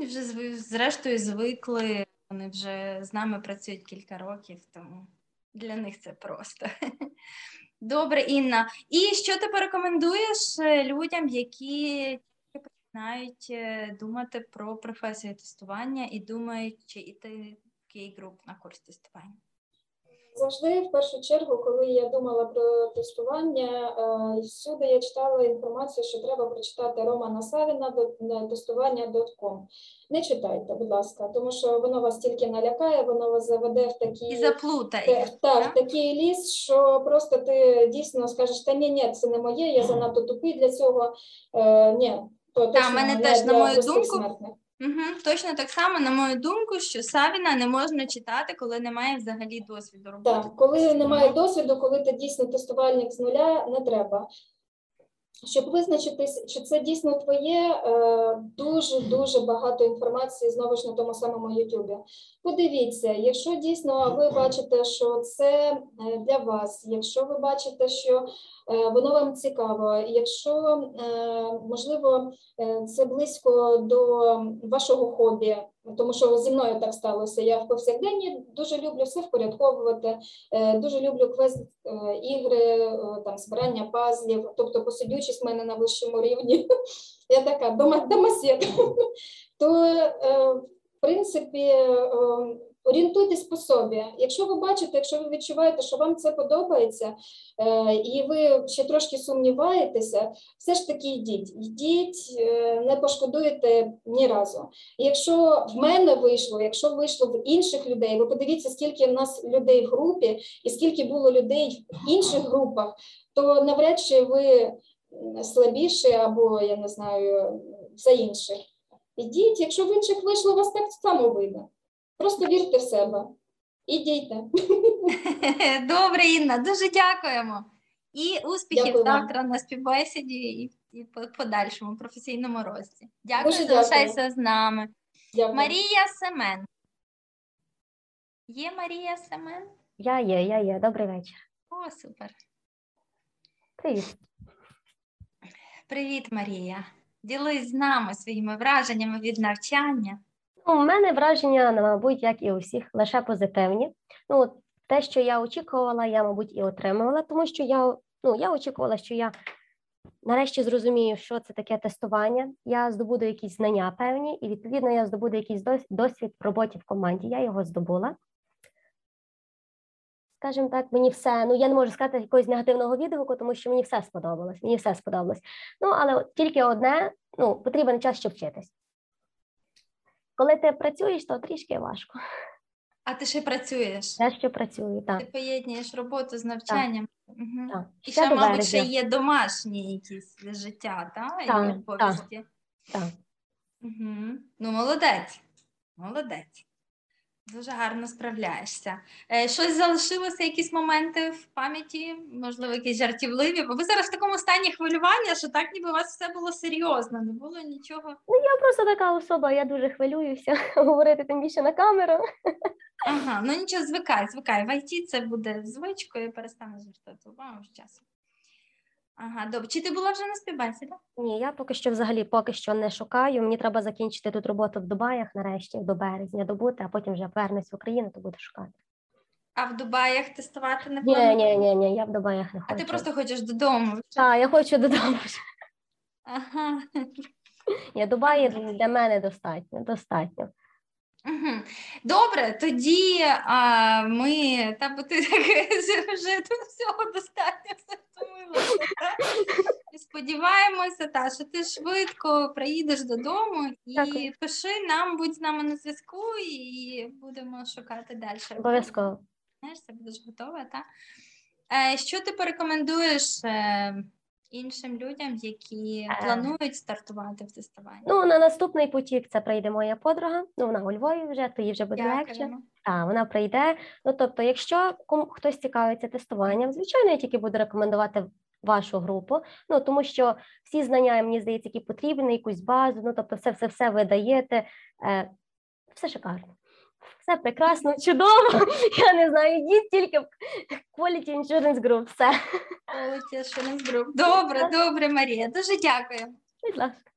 вже зрештою звикли, вони вже з нами працюють кілька років, тому для них це просто. Добре, Інна. І що ти порекомендуєш е, людям, які починають е, думати про професію тестування і думають, чи йти в Кей-груп на курс тестування? Завжди, в першу чергу, коли я думала про тестування, е, всюди я читала інформацію, що треба прочитати Романа Савіна до- тестування.com. Не читайте, будь ласка, тому що воно вас тільки налякає, воно вас заведе в такі І заплутає. Те- Так, такий ліс, що просто ти дійсно скажеш, та ні, ні, це не моє, я занадто тупий для цього. Е, ні, то точно мене теж, на мою думку. Угу, точно так само, на мою думку, що Савіна не можна читати, коли немає взагалі досвіду роботи. Так, коли немає досвіду, коли ти дійсно тестувальник з нуля, не треба. Щоб визначитись, чи це дійсно твоє, дуже дуже багато інформації знову ж на тому самому Ютубі. Подивіться, якщо дійсно ви бачите, що це е, для вас, якщо ви бачите, що е, воно вам цікаво, якщо е, можливо е, це близько до вашого хобі, тому що зі мною так сталося. Я в повсякденні дуже люблю все впорядковувати, е, дуже люблю квест е, ігри, е, там збирання пазлів, тобто посидючість в мене на вищому рівні. Я така дома, домосед. то в принципі Орієнтуйтесь по собі. Якщо ви бачите, якщо ви відчуваєте, що вам це подобається, е, і ви ще трошки сумніваєтеся, все ж таки йдіть, йдіть, е, не пошкодуєте ні разу. Якщо в мене вийшло, якщо вийшло в інших людей, ви подивіться, скільки в нас людей в групі і скільки було людей в інших групах, то навряд чи ви слабіші або я не знаю за інших. Ідіть, якщо в інших вийшло, у вас так само вийде. Просто вірте в себе і дійте. Добре, Інна, дуже дякуємо. І успіхів Дякую вам. завтра на співбесіді і, і по подальшому професійному рості. Дякую, Дуже дякую. залишайся з нами. Дякую. Марія Семен. Є Марія Семен? Я є, я є. Добрий вечір. О, супер. Привіт. Привіт, Марія. Ділись з нами своїми враженнями від навчання. Ну, у мене враження, ну, мабуть, як і у всіх, лише позитивні. Ну, те, що я очікувала, я, мабуть, і отримувала, тому що я, ну, я очікувала, що я нарешті зрозумію, що це таке тестування. Я здобуду якісь знання певні, і відповідно я здобуду якийсь досвід в роботі в команді. Я його здобула. Скажімо так, мені все, ну я не можу сказати якогось негативного відгуку, тому що мені все сподобалось. Мені все сподобалось. Ну, але тільки одне: ну, потрібен час, щоб вчитись. Коли ти працюєш, то трішки важко. А ти ще працюєш? Я ще працюю, так. Ти поєднуєш роботу з навчанням. Угу. так. І Ще ще, мабуть, ще є домашні якісь життя, та? і Так. Так. Угу. Ну, молодець. Молодець. Дуже гарно справляєшся. Е, щось залишилося, якісь моменти в пам'яті, можливо, якісь жартівливі, бо ви зараз в такому стані хвилювання, що так ніби у вас все було серйозно, не було нічого. Ну Я просто така особа, я дуже хвилююся говорити тим більше на камеру. Ага, ну нічого, звикай, звикай. В IT це буде звичкою, перестане звертати увагу з часом. Ага, добре. Чи ти була вже на співбесідах? Ні, я поки що взагалі поки що не шукаю. Мені треба закінчити тут роботу в Дубаях нарешті, до березня добути, а потім вже повернусь в Україну, то буду шукати. А в Дубаях тестувати не Ні, плануєш? ні, ні, ні, я в Дубаях не хочу. А ти просто хочеш додому. Так, я хочу додому. вже. Ага. Ні, Дубаї для мене достатньо, достатньо. Угу. Добре, тоді а, ми та бо ти так вже тут всього достатньо все? І Сподіваємося, та що ти швидко приїдеш додому і Дякую. пиши нам, будь з нами на зв'язку, і будемо шукати далі. Обов'язково. Знаєш, це будеш готова, так? Е, що ти порекомендуєш е, іншим людям, які Е. планують стартувати в тестуванні? Ну, на наступний потік це прийде моя подруга. Ну, вона у Львові вже, то їй вже буде легше. Дякуємо. Так, вона прийде. Ну, тобто, якщо кому хтось цікавиться тестуванням, звичайно, я тільки буду рекомендувати вашу групу. Ну тому що всі знання, мені здається, які потрібні, якусь базу. Ну тобто, все, все, все ви даєте. Е, все шикарно. Все прекрасно, чудово. Я не знаю, йдіть тільки в Quality Insurance Group. Все. Quality Assurance Group. Добре, добре, Марія. Дуже дякую. Будь ласка.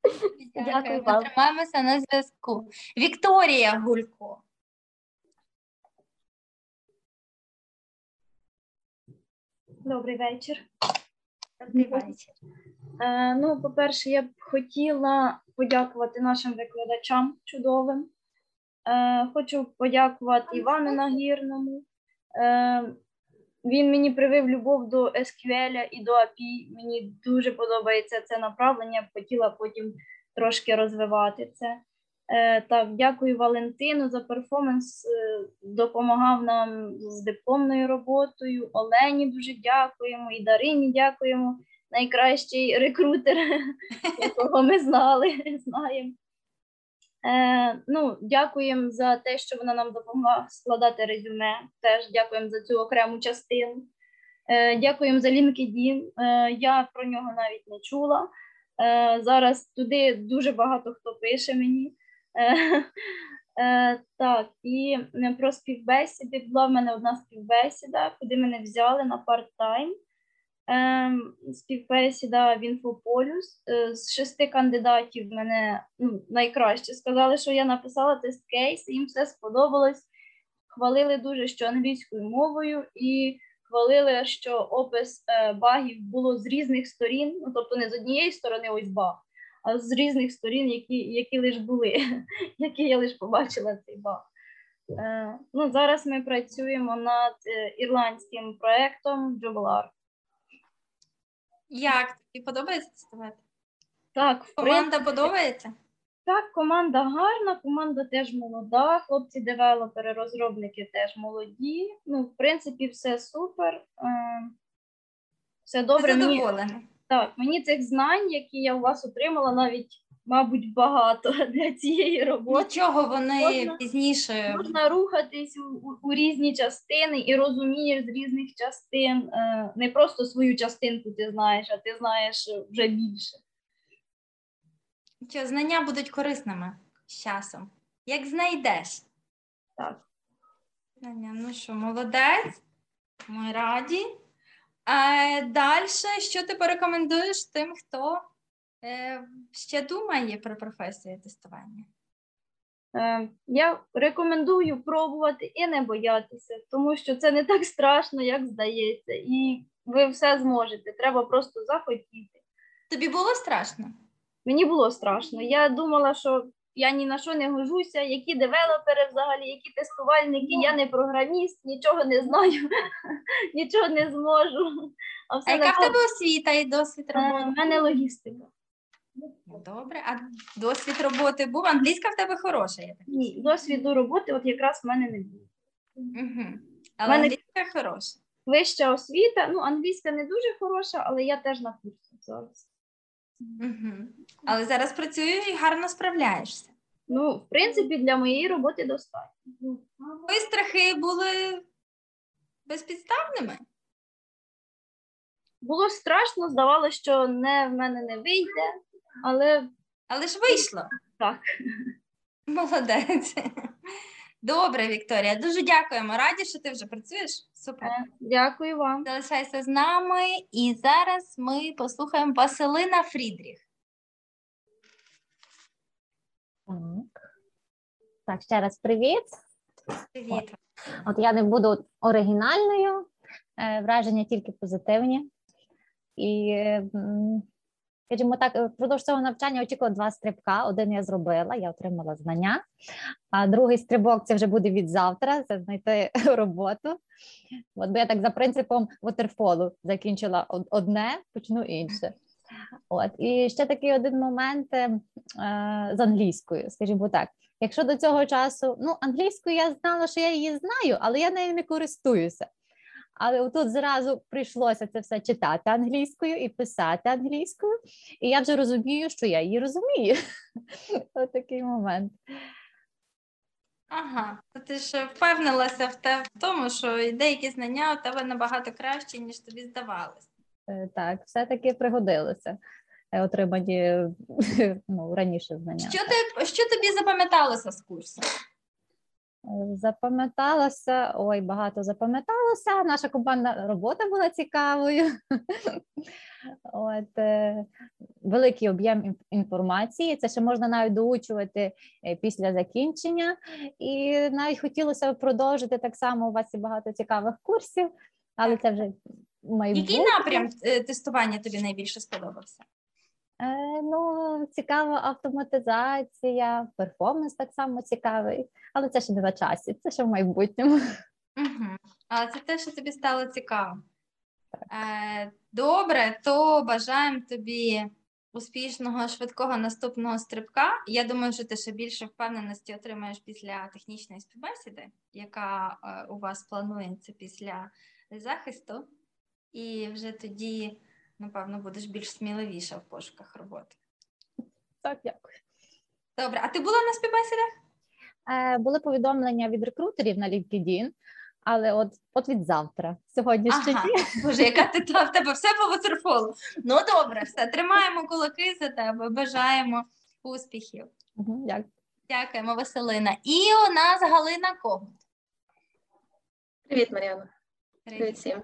Дякую. вам. Тримаємося на зв'язку. Вікторія Гулько. Добрий вечір. Добрий вечір. Е, ну, по-перше, я б хотіла подякувати нашим викладачам чудовим. Е, хочу подякувати Івану Нагірному. Е, він мені привив любов до SQL і до API. Мені дуже подобається це направлення. Хотіла потім трошки розвивати це. Е, так, дякую Валентину за перформанс. Допомагав нам з дипломною роботою. Олені дуже дякуємо і Дарині дякуємо. Найкращий рекрутер, якого ми знали, знаємо. Е, ну, дякуємо за те, що вона нам допомогла складати резюме. Теж дякуємо за цю окрему частину. Е, дякуємо за LinkedIn. Е, я про нього навіть не чула. Е, зараз туди дуже багато хто пише мені. Е, е, так, і е, про співбесіди. Була в мене одна співбесіда, куди мене взяли на парт-тайм. Ем, співбесіда в Інфополюс. Е, З шести кандидатів мене ну, найкраще сказали, що я написала тест кейс, їм все сподобалось. Хвалили дуже, що англійською мовою, і хвалили, що опис е, багів було з різних сторін, ну тобто не з однієї сторони ось баг, а з різних сторін, які які лише були, які я лише побачила цей баг. Е, ну, Зараз ми працюємо над ірландським проєктом Джоблар. Як тобі подобається тестувати? Так, в Команда принципі, подобається? Так, команда гарна, команда теж молода. Хлопці, девелопери, розробники теж молоді. Ну, в принципі, все супер. Е, Все добре. Ти Мені, задоволена? так, мені цих знань, які я у вас отримала, навіть, мабуть, багато для цієї роботи. Нічого вони Можна- пізніше. Можна рухатись у, у, у різні частини і розумієш з різних частин. Е, не просто свою частинку ти знаєш, а ти знаєш вже більше. Що знання будуть корисними з часом. Як знайдеш. Так. Знання, ну що, молодець, ми раді. А далі, що ти порекомендуєш тим, хто е, ще думає про професію тестування? Е, Я рекомендую пробувати і не боятися, тому що це не так страшно, як здається, і ви все зможете. Треба просто захотіти. Тобі було страшно? Мені було страшно. Я думала, що я ні на що не гожуся, які девелопери взагалі, які тестувальники, я не програміст, нічого не знаю, нічого не зможу. А А яка в тебе освіта і досвід Е, роботи? в мене логістика. Добре, а досвід роботи був? Англійська в тебе хороша, я так. Ні, досвіду роботи от якраз в мене не було. Угу. Але мене- англійська хороша. Вища освіта, ну англійська не дуже хороша, але я теж на курсі зараз. Угу. Але зараз працюю і гарно справляєшся. Ну, в принципі, для моєї роботи достатньо. Твої страхи були безпідставними? Було страшно, здавалося, що не в мене не вийде, але Але ж вийшло. так. Молодець. Добре, Вікторія. Дуже дякуємо. Раді, що ти вже працюєш. Супер. Е, Дякую вам. Залишайся з нами. І зараз ми послухаємо Василина Фрідріх. Так. Так, ще раз привіт. Привіт. От я не буду оригінальною, е, враження тільки позитивні. І, м, скажімо так, е, впродовж цього навчання очікувала два стрибка. Один я зробила, я отримала знання, а другий стрибок це вже буде від завтра, це знайти роботу. От, бо я так за принципом вотерфолу закінчила одне, почну інше. От і ще такий один момент е, е, з англійською, скажімо так. Якщо до цього часу, ну англійською я знала, що я її знаю, але я нею не користуюся. Але тут зразу прийшлося це все читати англійською і писати англійською, і я вже розумію, що я її розумію. Ось такий момент. Ага, то ти ж впевнилася в, те, в тому, що деякі знання у тебе набагато кращі, ніж тобі здавалось. Е, Так, все-таки пригодилося е, отримані ну, раніше знання. Що, ти, що тобі запам'яталося з курсу? Запам'яталося, ой, багато запам'яталося. Наша командна робота була цікавою. От, е, великий об'єм інформації. Це ще можна навіть доучувати е, після закінчення. І навіть хотілося продовжити так само. У вас є багато цікавих курсів, але це вже майбутнє. Який напрям е, тестування тобі найбільше сподобався? Е, ну, цікава автоматизація, перформанс так само цікавий, але це ще не на часі, це ще в майбутньому. Угу. Але це те, що тобі стало цікаво. Е, добре, то бажаємо тобі успішного, швидкого наступного стрибка. Я думаю, що ти ще більше впевненості отримаєш після технічної співбесіди, яка е, у вас планується після захисту, і вже тоді, напевно, будеш більш сміливіша в пошуках роботи. Так, дякую. Добре, а ти була на співбесідах? Е, були повідомлення від рекрутерів на LinkedIn, але от, от від завтра. Сьогодні ще Ага. ні. Боже, яка ти та в тебе все по ватерфолу. Ну добре, все, тримаємо кулаки за тебе, бажаємо успіхів. Мгм, Дякую. Дякуємо, Василина. І у нас Галина Когут. Привіт, Мар'яна. Привіт. Привіт всім.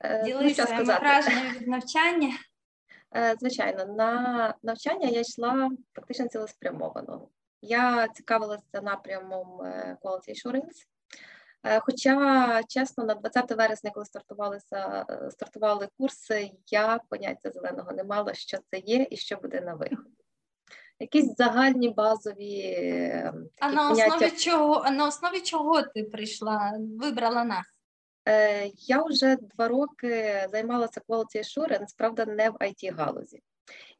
Е, ну, Ділися сказати? враженнями від навчання. Е, Звичайно, на навчання я йшла фактично цілеспрямовано. Я цікавилася напрямом е, Quality Assurance. Хоча, чесно, на 20 вересня, коли стартувалися стартували курси, я поняття зеленого не мала, що це є і що буде на виході. Якісь загальні базові е, А такі на поняття. основі чого а на основі чого ти прийшла, вибрала нас? Е, Я вже два роки займалася quality assurance, правда, не в it галузі.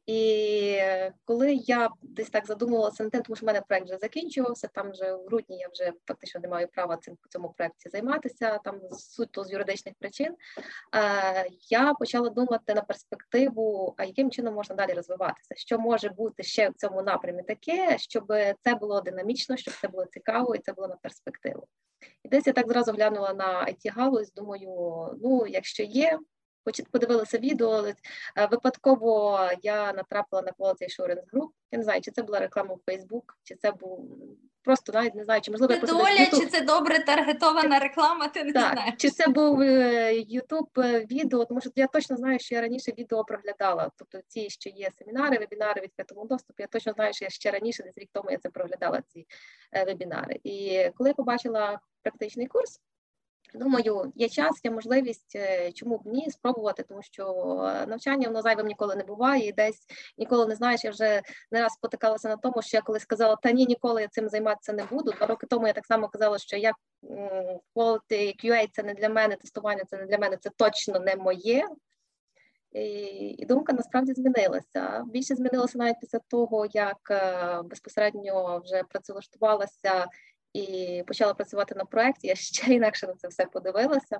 І коли я десь так задумувалася над тим, тому що в мене проект вже закінчувався, там вже в грудні я вже фактично не маю права цим по цьому проекті займатися, там суто з юридичних причин. е, Я почала думати на перспективу, а яким чином можна далі розвиватися, що може бути ще в цьому напрямі таке, щоб це було динамічно, щоб це було цікаво і це було на перспективу. І десь я так зразу глянула на it галузь думаю, ну, якщо є, подивилася відео, е, випадково я натрапила на Quality Assurance Group, я не знаю, чи це була реклама в Facebook, чи це був просто навіть не знаю, чи можливо Це доля, чи це добре таргетована реклама, ти не так, знаєш. чи це був Ютуб відео, тому що я точно знаю, що я раніше відео проглядала. Тобто ці, що є семінари, вебінари в відкритому доступі, я точно знаю, що я ще раніше, десь рік тому я це проглядала ці е, вебінари. І коли я побачила практичний курс, думаю, є час, є можливість, е, чому б ні, спробувати, тому що е, навчання воно зайвим ніколи не буває, і десь ніколи не знаєш. Я вже не раз спотикалася на тому, що я колись сказала, та ні, ніколи я цим займатися не буду. Два роки тому я так само казала, що я quality QA це не для мене, тестування це не для мене, це точно не моє. І, і думка насправді змінилася. Більше змінилося навіть після того, як е, безпосередньо вже працевлаштувалася і почала працювати на проєкті. Я ще інакше на це все подивилася.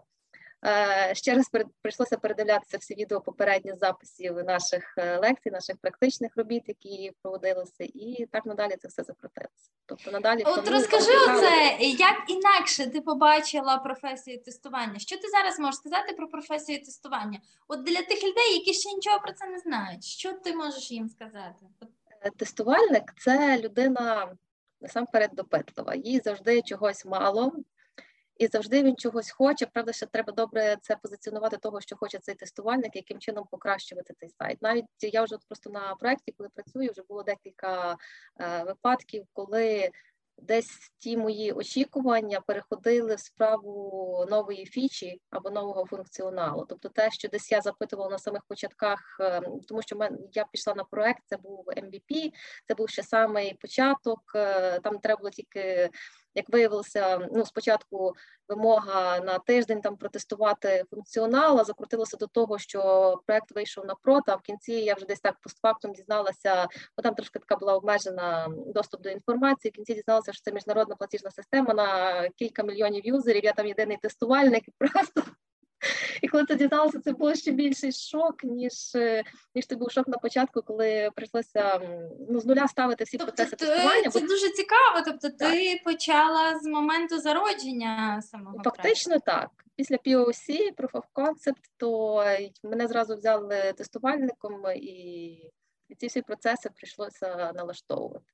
Е, Ще раз прийшлося передивлятися всі відео попередніх записів наших е, лекцій, наших практичних робіт, які проводилися, і так надалі це все закрутилося. Тобто надалі От розкажи оце, як інакше ти побачила професію тестування? Що ти зараз можеш сказати про професію тестування? От для тих людей, які ще нічого про це не знають, що ти можеш їм сказати? Е, Тестувальник це людина насамперед допитлива. Їй завжди чогось мало, і завжди він чогось хоче. Правда, ще треба добре це позиціонувати того, що хоче цей тестувальник, яким чином покращувати цей сайт. Навіть я вже просто на проєкті, коли працюю, вже було декілька е, випадків, коли десь ті мої очікування переходили в справу нової фічі або нового функціоналу. Тобто те, що десь я запитувала на самих початках, е, тому що я пішла на проект, це був MVP, це був ще самий початок. е, Там треба було тільки, як виявилося, ну спочатку вимога на тиждень там протестувати функціонал, а закрутилося до того, що проект вийшов на прот, а в кінці я вже десь так постфактум дізналася, бо там трошки така була обмежена доступ до інформації. В кінці дізналася, що це міжнародна платіжна система на кілька мільйонів юзерів. Я там єдиний тестувальник, і просто. І коли це дізналася, це було ще більший шок, ніж е, ніж це був шок на початку, коли прийшлося ну, з нуля ставити всі процеси Тобто тестування. це бо дуже цікаво. Тобто, ти почала з моменту зародження самого Фактично так. Після POC, Proof of Concept, то мене зразу взяли тестувальником, і, і ці всі процеси прийшлося налаштовувати.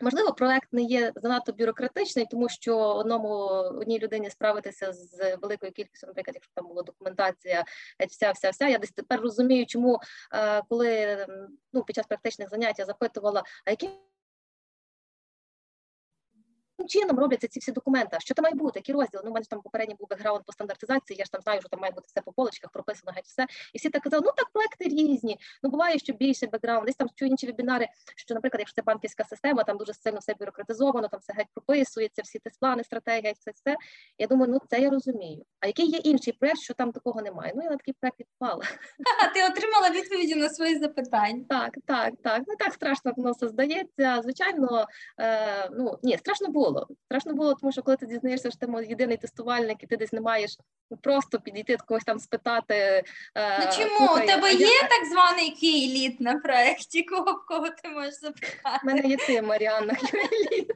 Можливо, проект не є занадто бюрократичний, тому що одному одній людині справитися з великою кількістю, наприклад, якщо там була документація, вся, вся, вся. Я десь тепер розумію, чому е, коли ну, під час практичних занять я запитувала, а які чином робляться ці всі документи? Що там має бути? Які розділи? Ну, у мене ж там попередній був бекграунд по стандартизації, я ж там знаю, що там має бути все по полочках, прописано геть все. І всі так казали, ну так проекти різні. Ну буває, що більше бекграунд. Десь там чую інші вебінари, що, наприклад, якщо це банківська система, там дуже сильно все бюрократизовано, там все геть прописується, всі тест-плани, стратегія, все це. Я думаю, ну це я розумію. А який є інший проект, що там такого немає? Ну я на такий проект відпала. А ти отримала відповіді на свої запитання. Так, так, так. Не так страшно воно все здається. Звичайно, е, ну ні, страшно було. Страшно було, тому що коли ти дізнаєшся, що ти єдиний тестувальник, і ти десь не маєш просто підійти до когось там спитати. Е, Ну чому? У тебе є я- так званий кей-літ на проєкті, кого, кого ти можеш запитати? У мене є ти, Маріанна Юеліт.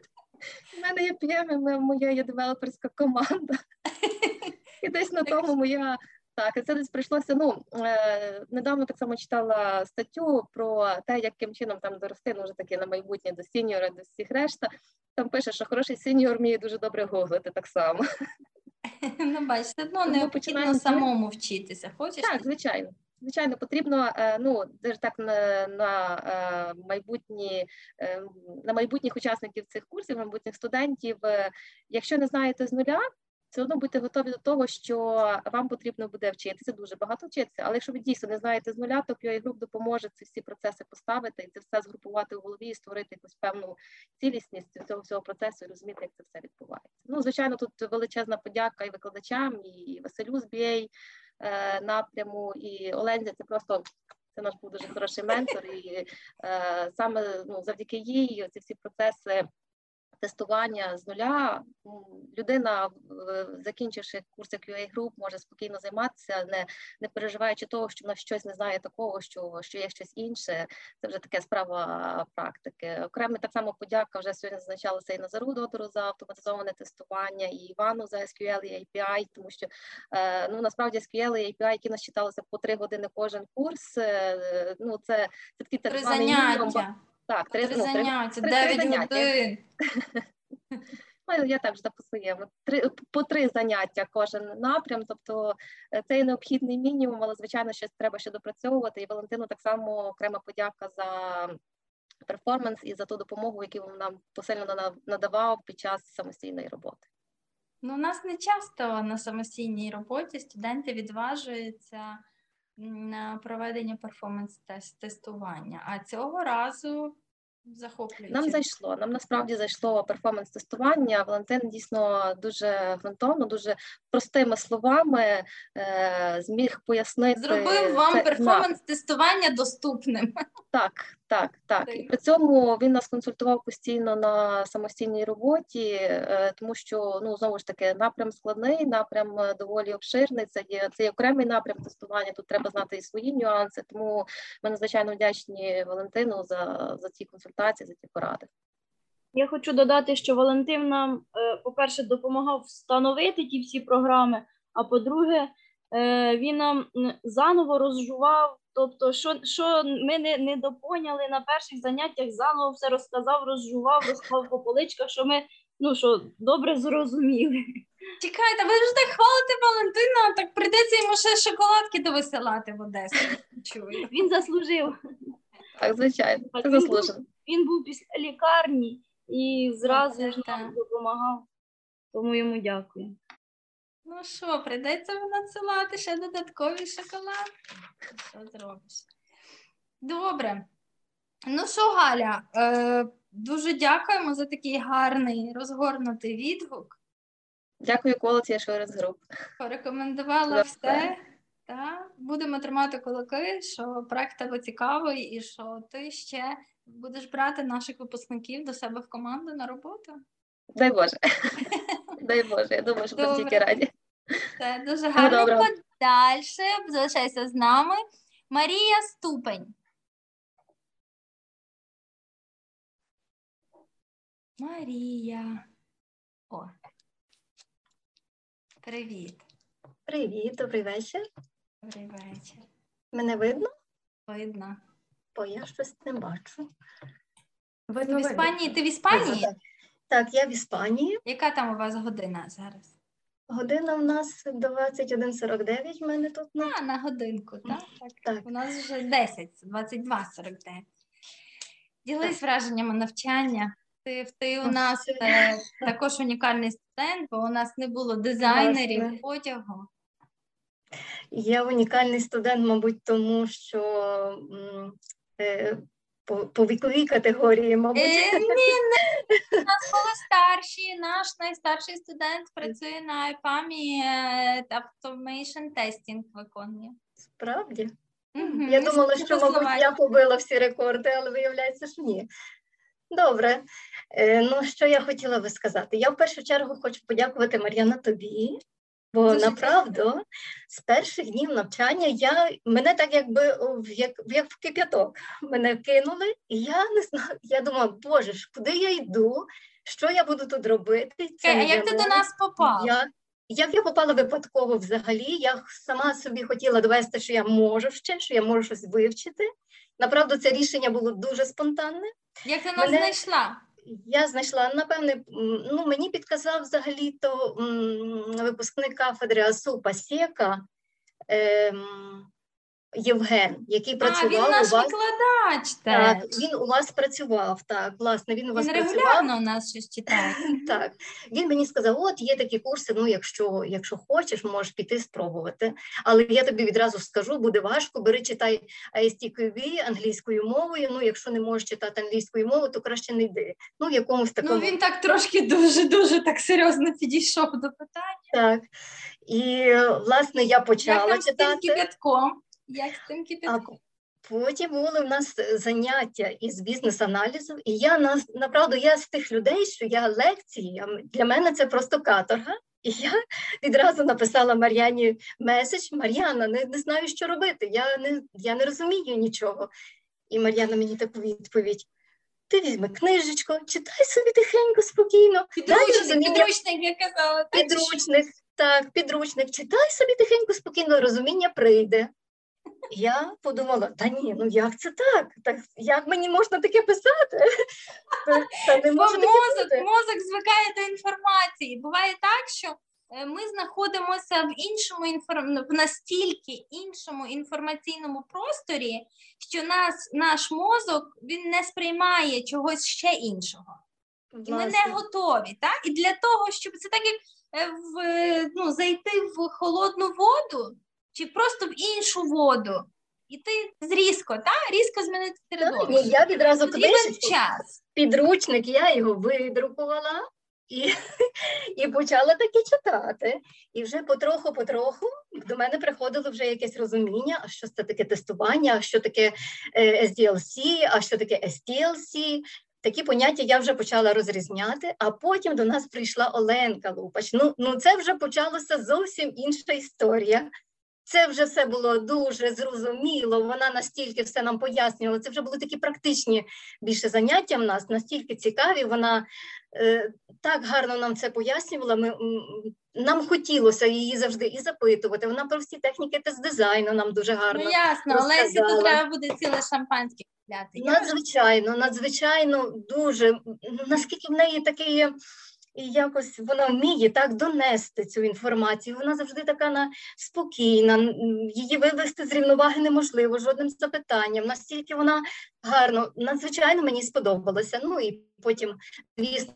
У мене є PM, моя є девелоперська команда. І десь на тому моя. Так, і це десь прийшлося. Ну е, недавно так само читала статтю про те, яким чином там дорости, ну вже таки на майбутнє до сіньора, до всіх решта. Там пише, що хороший сеньор вміє дуже добре гуглити так само. Ну, бачите, ну необхідно починаємо самому вчитися. Хочеш? Так, звичайно. Звичайно, потрібно е, ну ж так на, на е, майбутні на майбутніх учасників цих курсів, майбутніх студентів. Якщо не знаєте з нуля, все одно будьте готові до того, що вам потрібно буде вчитися, дуже багато вчитися. Але якщо ви дійсно не знаєте з нуля, то QA груп допоможе ці всі процеси поставити і це все згрупувати в голові і створити якусь певну цілісність цього всього процесу і розуміти, як це все відбувається. Ну, звичайно, тут величезна подяка і викладачам, і Василю з BA е, напряму, і Олензі. Це просто це наш був дуже хороший ментор, і е, саме ну, завдяки їй ці всі процеси тестування з нуля. Людина, закінчивши курси QA груп, може спокійно займатися, не не переживаючи того, що вона щось не знає такого, що що є щось інше. Це вже таке справа практики. Окремо так само подяка вже сьогодні зазначалася і Назару Додору за автоматизоване тестування, і Івану за SQL і API, тому що е, ну насправді SQL і API, які нас читалися по три години кожен курс. Е, ну це це такий так званий заняття. Так, три, три заняття, дев'ять годин. Ну, я так вже по своєму. Три по три заняття кожен напрям. Тобто е, це необхідний мінімум, але звичайно, щось треба ще допрацьовувати. І Валентину так само окрема подяка за перформанс і за ту допомогу, яку він нам посильно надавав під час самостійної роботи. Ну, у нас не часто на самостійній роботі студенти відважуються на проведення перформанс-тестування, а цього разу захоплююче. Нам зайшло. Нам насправді зайшло перформанс-тестування. Валентин дійсно дуже грунтовно, дуже простими словами е, зміг пояснити. Зробив вам перформанс-тестування доступним. Так, так, так. І при цьому він нас консультував постійно на самостійній роботі, е, тому що ну знову ж таки напрям складний, напрям е, доволі обширний. Це є це є окремий напрям тестування. Тут треба знати і свої нюанси. Тому ми надзвичайно вдячні Валентину за, за ці консультації, за ці поради. Я хочу додати, що Валентин нам, е, по-перше, допомагав встановити ті всі програми. А по-друге, він нам заново розжував Тобто, що що ми не не допоняли на перших заняттях, заново все розказав, розжував, розклав по поличках, що ми ну що добре зрозуміли. Чекайте, ви ж так хвалите Валентина, так прийдеться йому ще шоколадки довисилати в Одесу. Чую. Він заслужив. Так, звичайно, так, він, був, він був після лікарні і зразу ж нам допомагав, тому йому дякую. Ну що, прийдеться надсилати ще додаткові шоколад? Що зробиш? Добре. Ну що, Галя, е, дуже дякуємо за такий гарний розгорнутий відгук. Дякую, колоці Шорес Груп. Порекомендувала все. Та? Будемо тримати кулаки, що проект тебе цікавий і що ти ще будеш брати наших випускників до себе в команду на роботу. Дай Боже. Дай Боже, я думаю, що будемо тільки раді. Це дуже гарно. Далі залишайся з нами. Марія Ступень. Марія. О. Привіт. Привіт, добрий вечір. Добрий вечір. Мене видно? Видно. Бо я щось не бачу. Ти в Іспанії? Ти в Іспанії? Так, я в Іспанії. Яка там у вас година зараз? Година в нас 21.49 в мене тут. На... А, на годинку, так? так? Так. У нас вже 10, 22.49. Ділись враженнями навчання. Ти ти у нас е, також унікальний студент, бо у нас не було дизайнерів Власне. одягу. Я унікальний студент, мабуть, тому що е, по по віковій категорії, мабуть. Е, ні, не. У нас були старші. Наш найстарший студент працює на IPAM і е, Automation Testing виконує. Справді? Mm-hmm. Я думала, що, мабуть, я побила всі рекорди, але виявляється, що ні. Добре. Е, ну, що я хотіла би сказати? Я в першу чергу хочу подякувати Мар'яна тобі Бо направду з перших днів навчання я мене так якби в як як в кип'яток мене кинули, і я не знаю. Я думала, боже ж, куди я йду? Що я буду тут робити? Це а як ти до нас попала? Я, як я попала випадково взагалі, я сама собі хотіла довести, що я можу ще, що я можу щось вивчити. Направду, це рішення було дуже спонтанне. Як ти нас Мене... знайшла? Я знайшла, напевне, ну мені підказав взагалі-то випускник кафедри Асу Пасєка. Ем, Євген, який А, працював він наш у вас. викладач Так, теж. він у вас працював. Так, власне, він у вас Він працював. регулярно у нас щось читає. Так, він мені сказав: от є такі курси. Ну, якщо, якщо хочеш, можеш піти спробувати. Але я тобі відразу скажу, буде важко. Бери читай ISTQB англійською мовою. Ну, якщо не можеш читати англійською мовою, то краще не йди. Ну, в якомусь такому Ну він так трошки дуже дуже так серйозно підійшов до питання. так. І власне я Як почала там читати. кипятком? Як з тим А потім були в нас заняття із бізнес-аналізу, і я на направду я з тих людей, що я лекції, для мене це просто каторга. І я відразу написала Мар'яні меседж: Мар'яна, не, не знаю, що робити. Я не, я не розумію нічого. І Мар'яна мені таку відповідь: ти візьми книжечку, читай собі тихенько, спокійно. Підручник, підручник, я казала. так. Підручник, так, підручник. Читай собі тихенько, спокійно, розуміння прийде. Я подумала, та ні, ну як це так? так як мені можна таке писати? Та, не Бо таке мозок, бути. мозок звикає до інформації. Буває так, що е, ми знаходимося в іншому інформ... в настільки іншому інформаційному просторі, що нас наш мозок він не сприймає чогось ще іншого. І ми не готові. Так? І для того, щоб це так як е, в, е, ну, зайти в холодну воду чи просто в іншу воду. І ти зрізко, так? різко змінити Та, середовище. ні, я відразу час. підручник, я його видрукувала і, і почала таки читати. І вже потроху-потроху до мене приходило вже якесь розуміння, а що це таке тестування, а що таке е, SDLC, а що таке STLC. Такі поняття я вже почала розрізняти, а потім до нас прийшла Оленка Лупач. Ну, ну це вже почалася зовсім інша історія. Це вже все було дуже зрозуміло. Вона настільки все нам пояснювала. Це вже були такі практичні більше заняття в нас, настільки цікаві. Вона е, так гарно нам це пояснювала. Ми, нам хотілося її завжди і запитувати. Вона про всі техніки тест-дизайну нам дуже гарно. Ну ясно, розказала. тут треба буде ціле шампанське купляти. Надзвичайно, надзвичайно дуже. Наскільки в неї такий. І якось вона вміє так донести цю інформацію. Вона завжди така на спокійна, її вивести з рівноваги неможливо жодним запитанням. Настільки вона гарно, надзвичайно мені сподобалося. Ну і потім, звісно,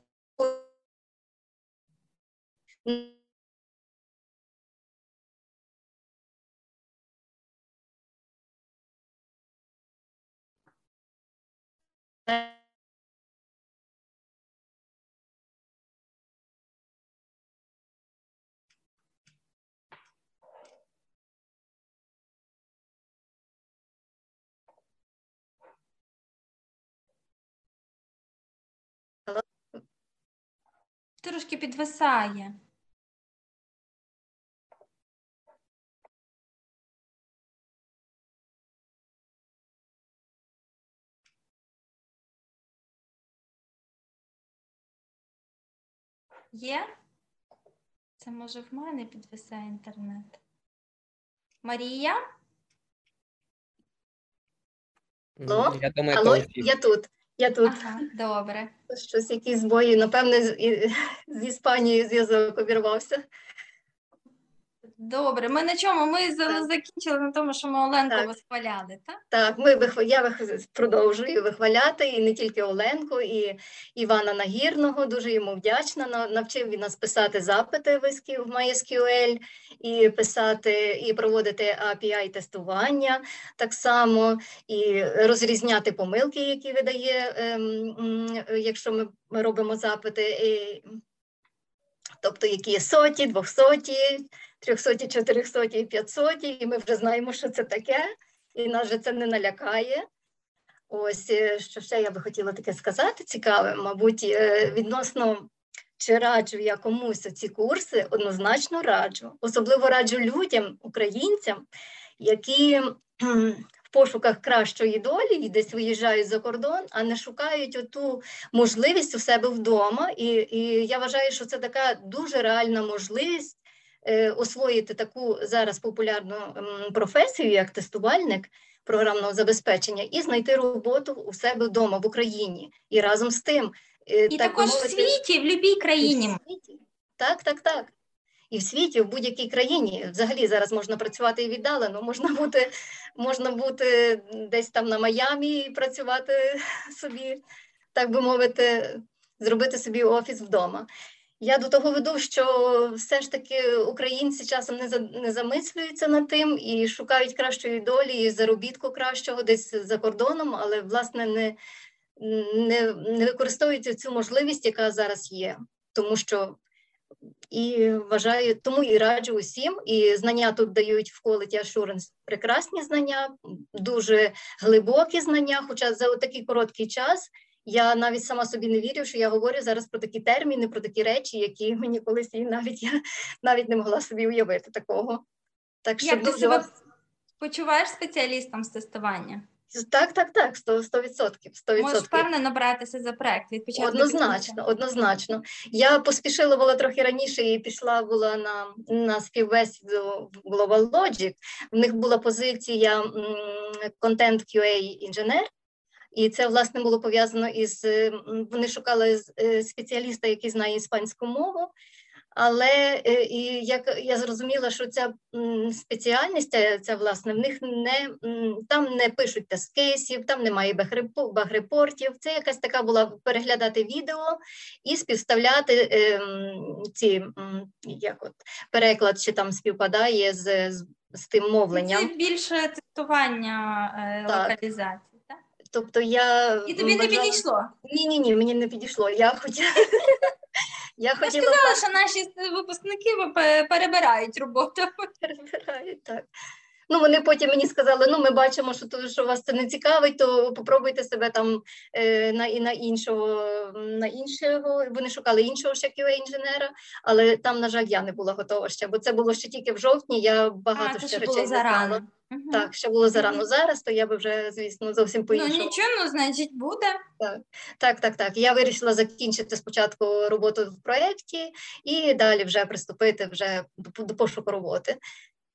трошки підвисає. Є? Це може в мене підвисає інтернет. Марія? Алло? Я думаю, Алло, то я тут. Я тут. Ага, добре. Щось якісь збої, напевне, з, і- з Іспанією зв'язок обірвався. Добре, ми на чому? Ми за- закінчили на тому, що ми Оленку Так. восхваляли, так? Так, ми вихва- я вих- продовжую вихваляти і не тільки Оленку, і Івана Нагірного. Дуже йому вдячна. На- Навчив він нас писати запити в SQ в MySQL, і писати, і проводити API тестування так само, і розрізняти помилки, які видає, ем, м, якщо ми ми робимо запити. І, Тобто, які є соті, двохсоті, трьохсоті, чотирьохсоті і п'ятсоті, і ми вже знаємо, що це таке, і нас же це не налякає. Ось е, що ще я би хотіла таке сказати цікаве, мабуть, е, відносно чи раджу я комусь ці курси, однозначно раджу. Особливо раджу людям, українцям, які в пошуках кращої долі і десь виїжджають за кордон, а не шукають оту можливість у себе вдома. І, і я вважаю, що це така дуже реальна можливість освоїти таку зараз популярну професію, як тестувальник програмного забезпечення, і знайти роботу у себе вдома в Україні. І разом з тим, е, І так також в світі, в будь-якій країні. в світі. Так, так, так. і в світі, в будь-якій країні. Взагалі зараз можна працювати і віддалено, можна бути, можна бути десь там на Майамі і працювати собі, так би мовити, зробити собі офіс вдома. Я до того веду, що все ж таки українці часом не за не замислюються над тим і шукають кращої долі і заробітку кращого десь за кордоном, але власне не не, не використовують цю можливість, яка зараз є, тому що і вважаю, тому і раджу усім. І знання тут дають в Quality Assurance прекрасні знання, дуже глибокі знання. Хоча за такий короткий час я навіть сама собі не вірю, що я говорю зараз про такі терміни, про такі речі, які мені колись і навіть я навіть не могла собі уявити такого. Так що Як ти себе почуваєш спеціалістом з тестування? Так, так, так, 100%. 100%. Можеш впевнено братися за проект від початку. Однозначно, однозначно. Я поспішила була трохи раніше і пішла була на на співбесіду в Global Logic. В них була позиція контент QA інженер. І це власне було пов'язано із вони шукали е, спеціаліста, який знає іспанську мову. Але е, і як я зрозуміла, що ця спеціальність, ця власне, в них не там не пишуть тест-кейсів, там немає багрепортів. Це якась така була переглядати відео і співставляти е, ці як от переклад, чи там співпадає з з, з тим мовленням. Це більше тестування е, локалізації. Тобто я і тобі вважала... не підійшло? Ні, ні, ні, мені не підійшло. Я хотіла я хотіла... сказала, що наші випускники перебирають роботу. Перебирають, так. Ну, вони потім мені сказали: ну, ми бачимо, що то, що вас це не цікавить, то попробуйте себе там е, на на іншого, на іншого. Вони шукали іншого ще інженера, але там, на жаль, я не була готова ще, бо це було ще тільки в жовтні. Я багато а, ще речей не знала. Угу. Так, ще було зарано зараз, то я би вже, звісно, зовсім по іншому. Ну нічого, ну значить, буде. Так, так, так, так. Я вирішила закінчити спочатку роботу в проєкті і далі вже приступити вже до пошуку роботи.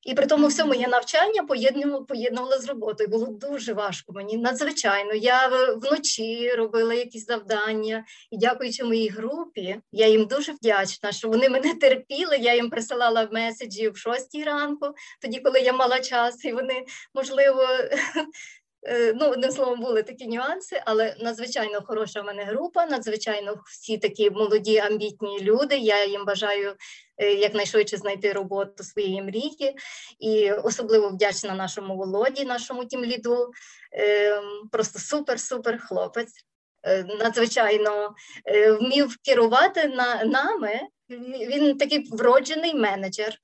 І при тому всьому я навчання поєднувала, поєднувала з роботою. Було дуже важко мені, надзвичайно. Я вночі робила якісь завдання, і дякуючи моїй групі, я їм дуже вдячна, що вони мене терпіли. Я їм присилала меседжі в шостій ранку, тоді, коли я мала час, і вони можливо Е, ну, одним словом, були такі нюанси, але надзвичайно хороша в мене група, надзвичайно всі такі молоді, амбітні люди. Я їм бажаю е, якнайшвидше знайти роботу своєї мрії, і особливо вдячна нашому Володі, нашому тімліду. Е, просто супер-супер хлопець. Надзвичайно вмів керувати на нами. Він такий вроджений менеджер.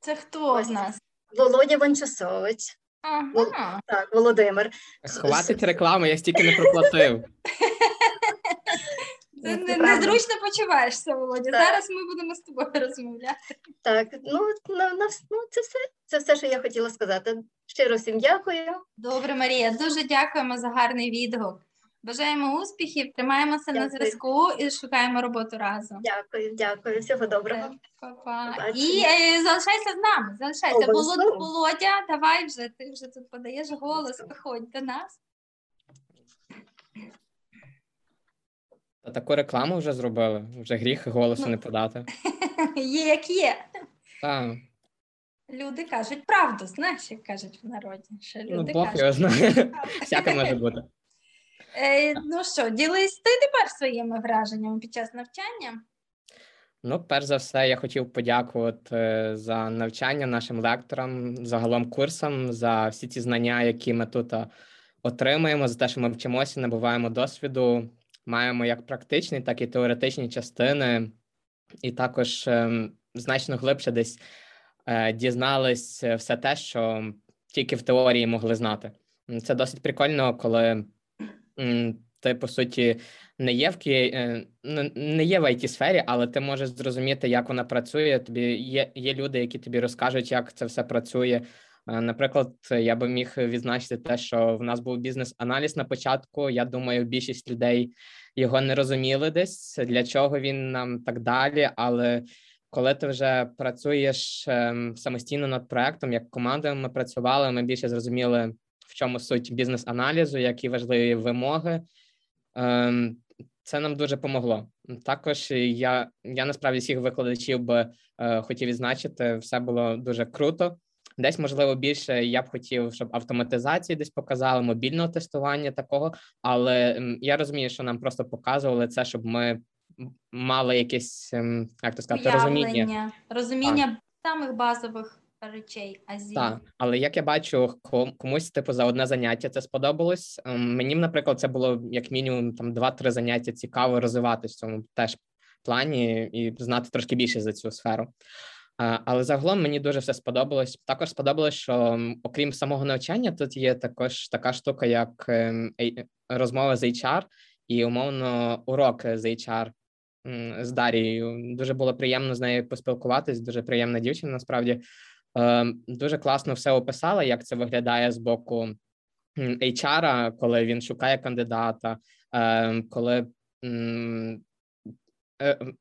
Це хто з нас? Володя Ванчасович. Ага. Так, Володимир. Хватить реклами, я стільки не проплатив. Ти не, незручно почуваєшся, Володя. Так. Зараз ми будемо з тобою розмовляти. Так, ну на, на, ну це все. Це все, що я хотіла сказати. Щиро всім дякую. Добре, Марія. Дуже дякуємо за гарний відгук. Бажаємо успіхів, тримаємося дякую. на зв'язку і шукаємо роботу разом. Дякую, дякую, всього доброго. Па-па. І е, залишайся з нами. Залишайся. Володя, Володя, давай вже ти вже тут подаєш голос, виходь до нас. Та таку рекламу вже зробили, вже гріх голосу ну, не подати. Є як є. Так. Люди кажуть правду, знаєш, як кажуть в народі. Що ну, люди ну, кажуть. знає. Всяке може бути. Е, Ну що, ділись ти тепер своїми враженнями під час навчання? Ну, перш за все, я хотів подякувати е, за навчання нашим лекторам, загалом курсам, за всі ці знання, які ми тут е, отримуємо, за те, що ми вчимося, набуваємо досвіду, маємо як практичні, так і теоретичні частини, і також ем, значно глибше десь е, дізнались все те, що тільки в теорії могли знати. Це досить прикольно, коли ти по суті не є в е, не є в it сфері, але ти можеш зрозуміти, як вона працює. Тобі є є люди, які тобі розкажуть, як це все працює. Е, наприклад, я би міг відзначити те, що в нас був бізнес-аналіз на початку. Я думаю, більшість людей його не розуміли десь для чого він нам так далі. Але коли ти вже працюєш ем, самостійно над проектом, як командою ми працювали, ми більше зрозуміли в чому суть бізнес-аналізу, які важливі вимоги. Ем, це нам дуже помогло. Також я я насправді всіх викладачів би е, хотів відзначити, все було дуже круто. Десь, можливо, більше я б хотів, щоб автоматизації десь показали мобільного тестування такого, але я розумію, що нам просто показували це, щоб ми мали якесь ем, як то сказати, розуміння розуміння самих базових речей Азії. Так, але як я бачу, комусь типу за одне заняття це сподобалось. Ем, мені, наприклад, це було як мінімум там два-три заняття цікаво розвиватися в цьому теж плані і знати трошки більше за цю сферу. Але загалом мені дуже все сподобалось. Також сподобалось, що окрім самого навчання, тут є також така штука, як ем, розмова з HR і умовно урок з HR з Дарією. Дуже було приємно з нею поспілкуватись. Дуже приємна дівчина. Насправді дуже класно все описала, як це виглядає з боку HR, коли він шукає кандидата, ем, коли е,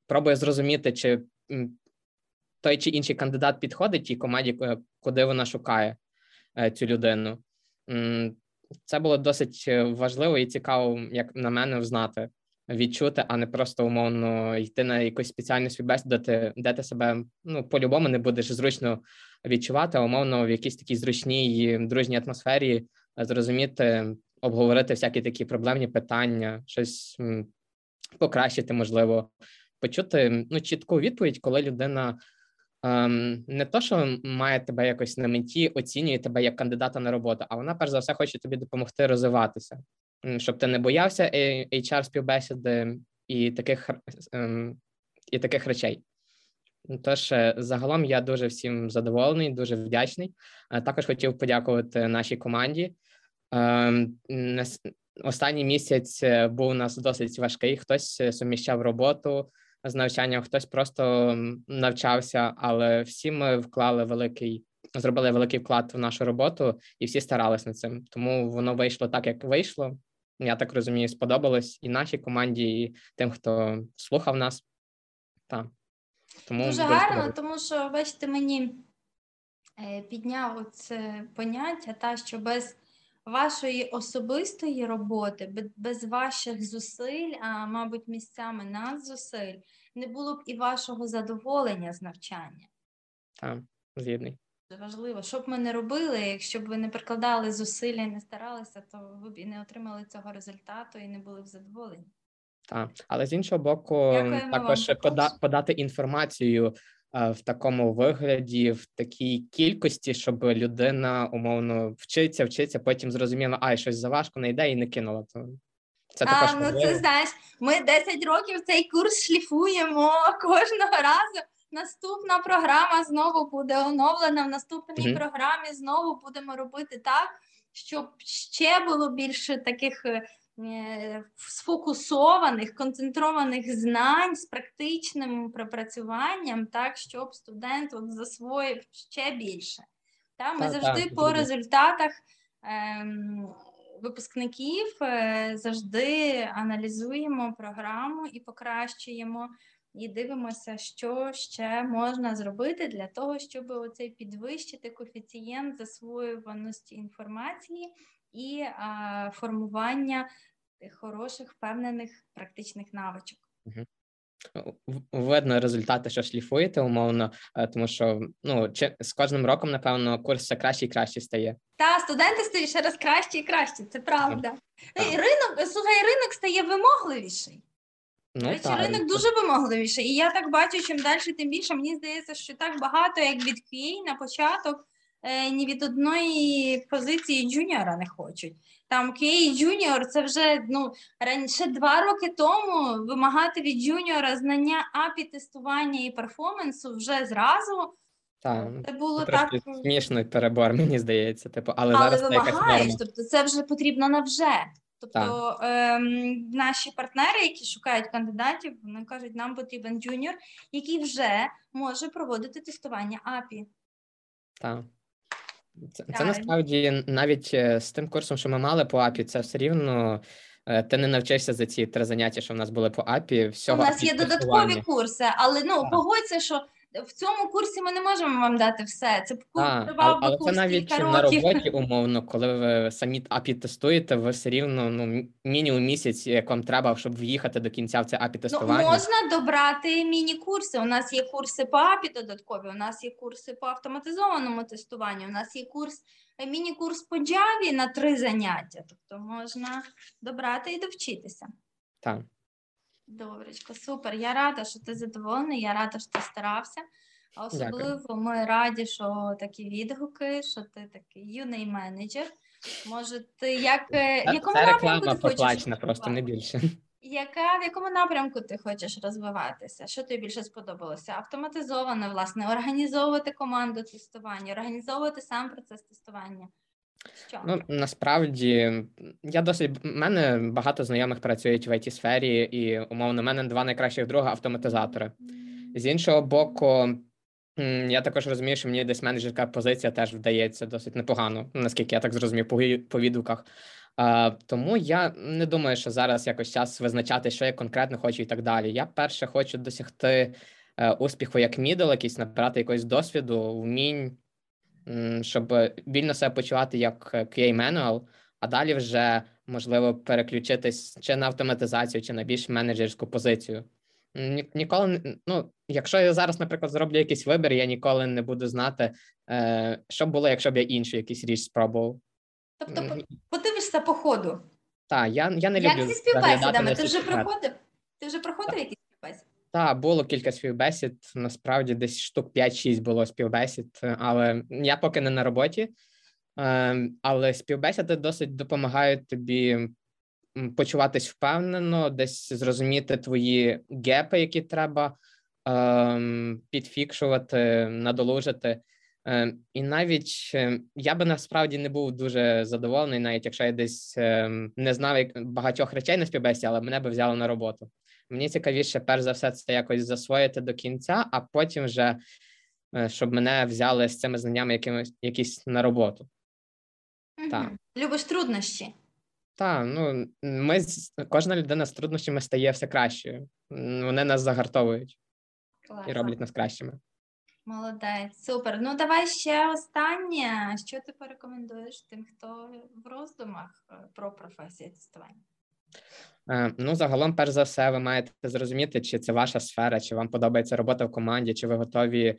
пробує зрозуміти, чи той чи інший кандидат підходить тій команді, куди вона шукає е, цю людину. Це було досить важливо і цікаво, як на мене, знати, відчути, а не просто умовно йти на якусь спеціальну співбесіду, де ти, де ти себе ну по-любому не будеш зручно відчувати, а умовно в якійсь такій зручній дружній атмосфері зрозуміти, обговорити всякі такі проблемні питання, щось покращити, можливо, почути ну чітку відповідь, коли людина. Ем, не то, що має тебе якось на меті, оцінює тебе як кандидата на роботу, а вона перш за все хоче тобі допомогти розвиватися, щоб ти не боявся HR співбесіди і таких ем, і таких речей. Тож, е, загалом, я дуже всім задоволений, дуже вдячний. Е, також хотів подякувати нашій команді. Ем, останній місяць е, був у нас досить важкий. Хтось суміщав роботу з навчанням, хтось просто навчався, але всі ми вклали великий, зробили великий вклад в нашу роботу, і всі старались над цим. Тому воно вийшло так, як вийшло. Я так розумію, сподобалось і нашій команді, і тим, хто слухав нас. Так. Тому дуже гарно, тому що, бачите, мені е, підняв це поняття, та що без вашої особистої роботи, без ваших зусиль, а мабуть, місцями надзусиль, не було б і вашого задоволення з навчання. Так, згідний. Важливо, що б ми не робили, якщо б ви не прикладали зусилля і не старалися, то ви б і не отримали цього результату і не були б задоволені. Так, але з іншого боку, Дякуємо також пода- подати інформацію в такому вигляді, в такій кількості, щоб людина умовно вчиться, вчиться, потім зрозуміла, а щось заважко не йде і не кинула. То це також а, ну це знаєш. Ми 10 років цей курс шліфуємо кожного разу. Наступна програма знову буде оновлена. В наступній mm-hmm. програмі знову будемо робити так, щоб ще було більше таких е, сфокусованих, концентрованих знань з практичним пропрацюванням, так, щоб студент от засвоїв ще більше. Так, Ми так, завжди так, по результатах ем, випускників е, завжди аналізуємо програму і покращуємо. І дивимося, що ще можна зробити для того, щоб оцей підвищити коефіцієнт засвоюваності інформації і а, формування хороших, впевнених практичних навичок. Видно результати, що шліфуєте умовно, е, тому що ну чи з кожним роком, напевно, курс все краще і краще стає. Та студенти стають ще раз краще і краще, це правда. Так. Ринок слухай, ринок стає вимогливіший. Ну, речі, так. ринок дуже вимогливіший. І я так бачу, чим далі, тим більше. Мені здається, що так багато, як від QA на початок, е, ні від одної позиції джуніора не хочуть. Там QA Junior це вже ну раніше два роки тому вимагати від джуніора знання API тестування і перформансу вже зразу. Так, це було це так смішний перебор, мені здається. Типу, але, але зараз вимагаєш, це тобто це вже потрібно на вже. Тобто ем, наші партнери, які шукають кандидатів, вони кажуть, нам потрібен junior, який вже може проводити тестування API. Так. Це, це насправді навіть е, з тим курсом, що ми мали по АПІ, це все рівно. Е, ти не навчишся за ці три заняття, що в нас були по АПІ. Всього У нас є додаткові курси, але ну погодься, що в цьому курсі ми не можемо вам дати все. Це курс А, тривав але, би курс це навіть кілька на роботі умовно, коли ви самі API тестуєте, ви все рівно ну, мінімум місяць, як вам треба, щоб в'їхати до кінця в це API Ну, тестування. можна добрати міні-курси. У нас є курси по API додаткові, у нас є курси по автоматизованому тестуванню, у нас є курс, е, міні-курс по Java на три заняття. Тобто можна добрати і довчитися. Так. Добречко, супер. Я рада, що ти задоволений, я рада, що ти старався. А Дякую. особливо ми раді, що такі відгуки, що ти такий юний менеджер. Може, ти як е, Це, якому це напрямку реклама ти хочеш просто не більше. Яка в якому напрямку ти хочеш розвиватися? Що тобі більше сподобалося? Автоматизоване, власне, організовувати команду тестування, організовувати сам процес тестування. Що? Ну, насправді, я досить в мене багато знайомих працюють в it сфері і умовно, в мене два найкращих друга автоматизатори. З іншого боку, я також розумію, що мені десь менеджерська позиція теж вдається досить непогано, наскільки я так зрозумів по відгуках. А, тому я не думаю, що зараз якось час визначати, що я конкретно хочу і так далі. Я перше хочу досягти е, успіху як мідл, якийсь набрати якогось досвіду, вмінь, щоб вільно себе почувати як е, QA manual, а далі вже можливо переключитись чи на автоматизацію, чи на більш менеджерську позицію. Ні, ніколи ну, якщо я зараз, наприклад, зроблю якийсь вибір, я ніколи не буду знати, е, що було, якщо б я іншу якийсь річ спробував. Тобто подивишся по ходу. Так, я, я не Як люблю зі співбесідами? Ти вже проходив? Ти вже проходив якісь співбесіди? Так, було кілька співбесід. Насправді десь штук 5-6 було співбесід, е, але я поки не на роботі. Ем, Але співбесіди досить допомагають тобі почуватись впевнено, десь зрозуміти твої гепи, які треба ем, підфікшувати, надолужити. Ем, І навіть я би насправді не був дуже задоволений, навіть якщо я десь не знав багатьох речей на співбесіді, але мене би взяли на роботу. Мені цікавіше, перш за все, це якось засвоїти до кінця, а потім вже е, щоб мене взяли з цими знаннями якимось якісь на роботу. Так. Любиш труднощі? Так, ну ми кожна людина з труднощами стає все кращою. Вони нас загартовують і роблять нас кращими. Молодець, супер. Ну давай ще останнє. Що ти порекомендуєш тим, хто в роздумах е, про професію тестування? Е, Ну, загалом, перш за все, ви маєте зрозуміти, чи це ваша сфера, чи вам подобається робота в команді, чи ви готові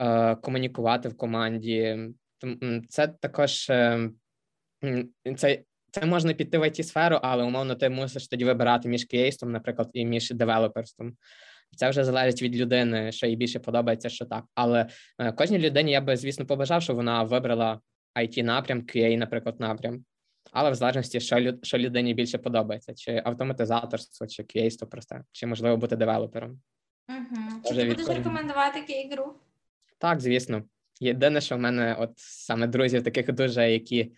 е, комунікувати в команді. Це також е, це, це можна піти в it сферу, але умовно ти мусиш тоді вибирати між QA, наприклад, і між девелоперством. Це вже залежить від людини, що їй більше подобається, що так. Але е, кожній людині я би, звісно, побажав, щоб вона вибрала it напрям, QA, наприклад, напрям. Але в залежності, що, лю- що людині більше подобається, чи автоматизаторство, чи QA, просте, чи можливо бути девелопером. Угу. Чи ти будеш відповім. рекомендувати кей-гру? Так, звісно. Єдине, що в мене, от саме друзів, таких дуже, які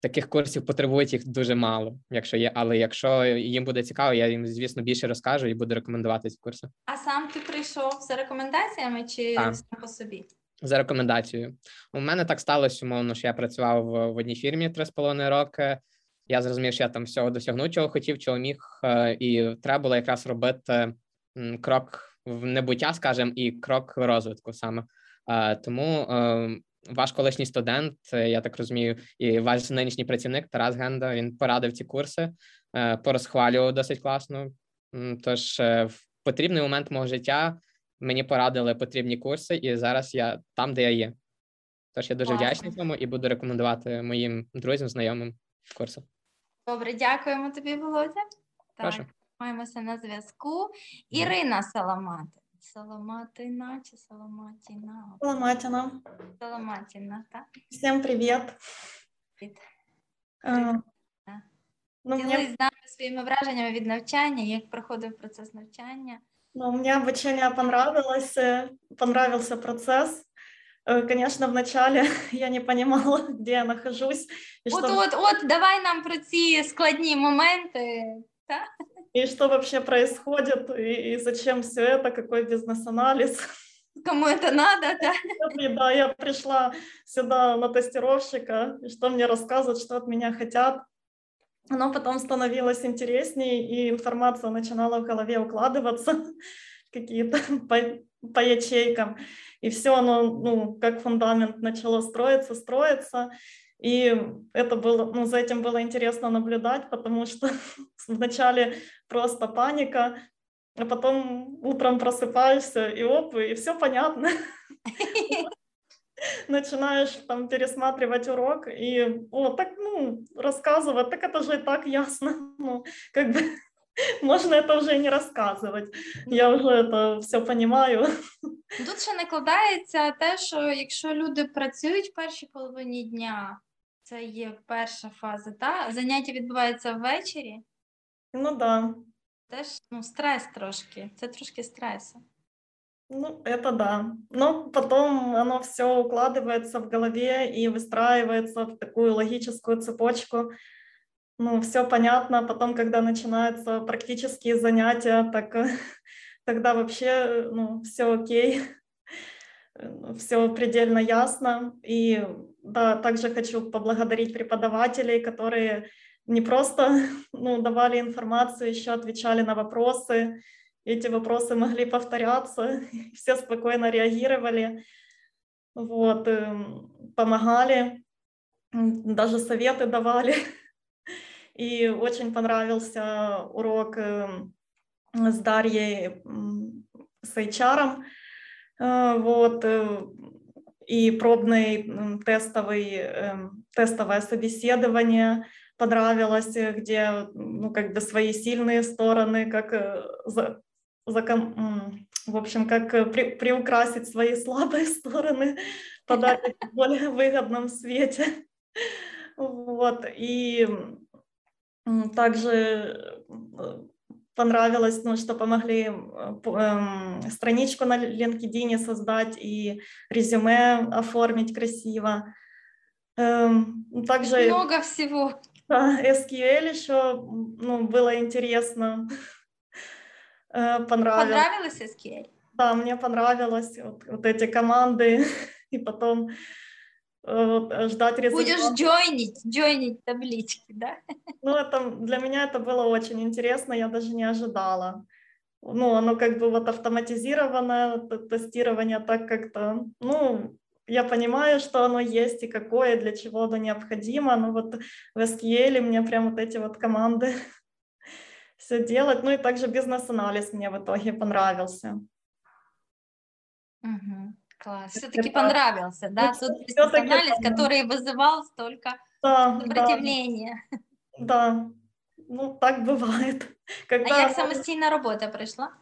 таких курсів потребують їх дуже мало, якщо є. Але якщо їм буде цікаво, я їм, звісно, більше розкажу і буду рекомендувати ці курси. А сам ти прийшов за рекомендаціями чи Так. сам по собі? За рекомендацією. У мене так сталося, умовно, що я працював в, одній фірмі три з половиною роки. Я зрозумів, що я там всього досягну, чого хотів, чого міг, е, і треба було якраз робити крок в небуття, скажімо, і крок розвитку саме. Е, Тому е, ваш колишній студент, я так розумію, і ваш нинішній працівник Тарас Генда, він порадив ці курси, порозхвалював досить класно. Тож в потрібний момент мого життя мені порадили потрібні курси, і зараз я там, де я є. Тож я дуже вдячний цьому і буду рекомендувати моїм друзям, знайомим курси. Добре, дякуємо тобі, Володя. Так, Прошу. маємося на зв'язку. Ірина Саламати. Саламатина чи Саламатіна? Саламатина. Саламатіна, так? Всем привет. Привіт. Э, Ну, Ділись з нами своїми враженнями від навчання, як проходив процес навчання. Ну, мне обучение понравилось, э, понравился процесс. Э, Конечно, вначале я не понимала, где я нахожусь и От, что, от, от, давай нам про ці складні моменти. Так? и что вообще происходит, и, и зачем все это, какой бизнес-анализ. Кому это надо, да? И да, я пришла сюда на тестировщика, и что мне рассказывают, что от меня хотят. Но потом становилось интереснее, и информация начинала в голове укладываться. какие-то по, по ячейкам, и все оно, ну, как фундамент начало строиться, строиться, и это было, ну, за этим было интересно наблюдать, потому что вначале просто паника, а потом утром просыпаешься, и оп, и все понятно. Начинаешь там пересматривать урок, и о, так, ну, рассказывать, так это же и так ясно, ну, как бы Можна это вже не розказувати. Я вже це все розумію. Тут ще накладається те, що якщо люди працюють в першій половині дня, це є перша фаза, та заняття відбувається ввечері. Ну так. Да. Теж ну, стрес трошки, це трошки стресу. Ну, это да. Но потом оно все укладывается в голове и выстраивается в такую логическую цепочку, ну, все понятно. Потом, когда начинаются практические занятия, так тогда вообще, ну, все окей, все предельно ясно. И да, также хочу поблагодарить преподавателей, которые не просто ну, давали информацию, еще отвечали на вопросы. Эти вопросы могли повторяться, все спокойно реагировали, вот, эм, помогали, даже советы давали. И очень понравился урок эм, с Дарьей, с HR. Э, вот, э, и пробный тестовый, эм, тестовое собеседование понравилось, где ну, как бы свои сильные стороны, как э, за, за, в общем, как при, приукрасить свои слабые стороны, подать в более выгодном свете. Вот, и также э, понравилось, ну, что помогли э, страничку на LinkedIn создать и резюме оформить красиво. Эм, также много всего. SQL еще ну, было интересно. Э, понравилось. Понравилось SQL? Да, мне понравилось вот, вот эти команды и потом Э, ждать результат. Будешь джойнить, джойнить таблички, да? Ну, это, для меня это было очень интересно, я даже не ожидала. Ну, оно как бы вот автоматизированное тестирование, так как-то, ну, я понимаю, что оно есть и какое, для чего оно необходимо, но вот в SQL мне прям вот эти вот команды все делать. Ну и также бизнес-анализ мне в итоге понравился. Угу. Класс. Все-таки понравился, да? Тут анализ, который вызывал столько да, сопротивления. Да. да, ну так бывает. Когда... А як самостійна робота пройшла?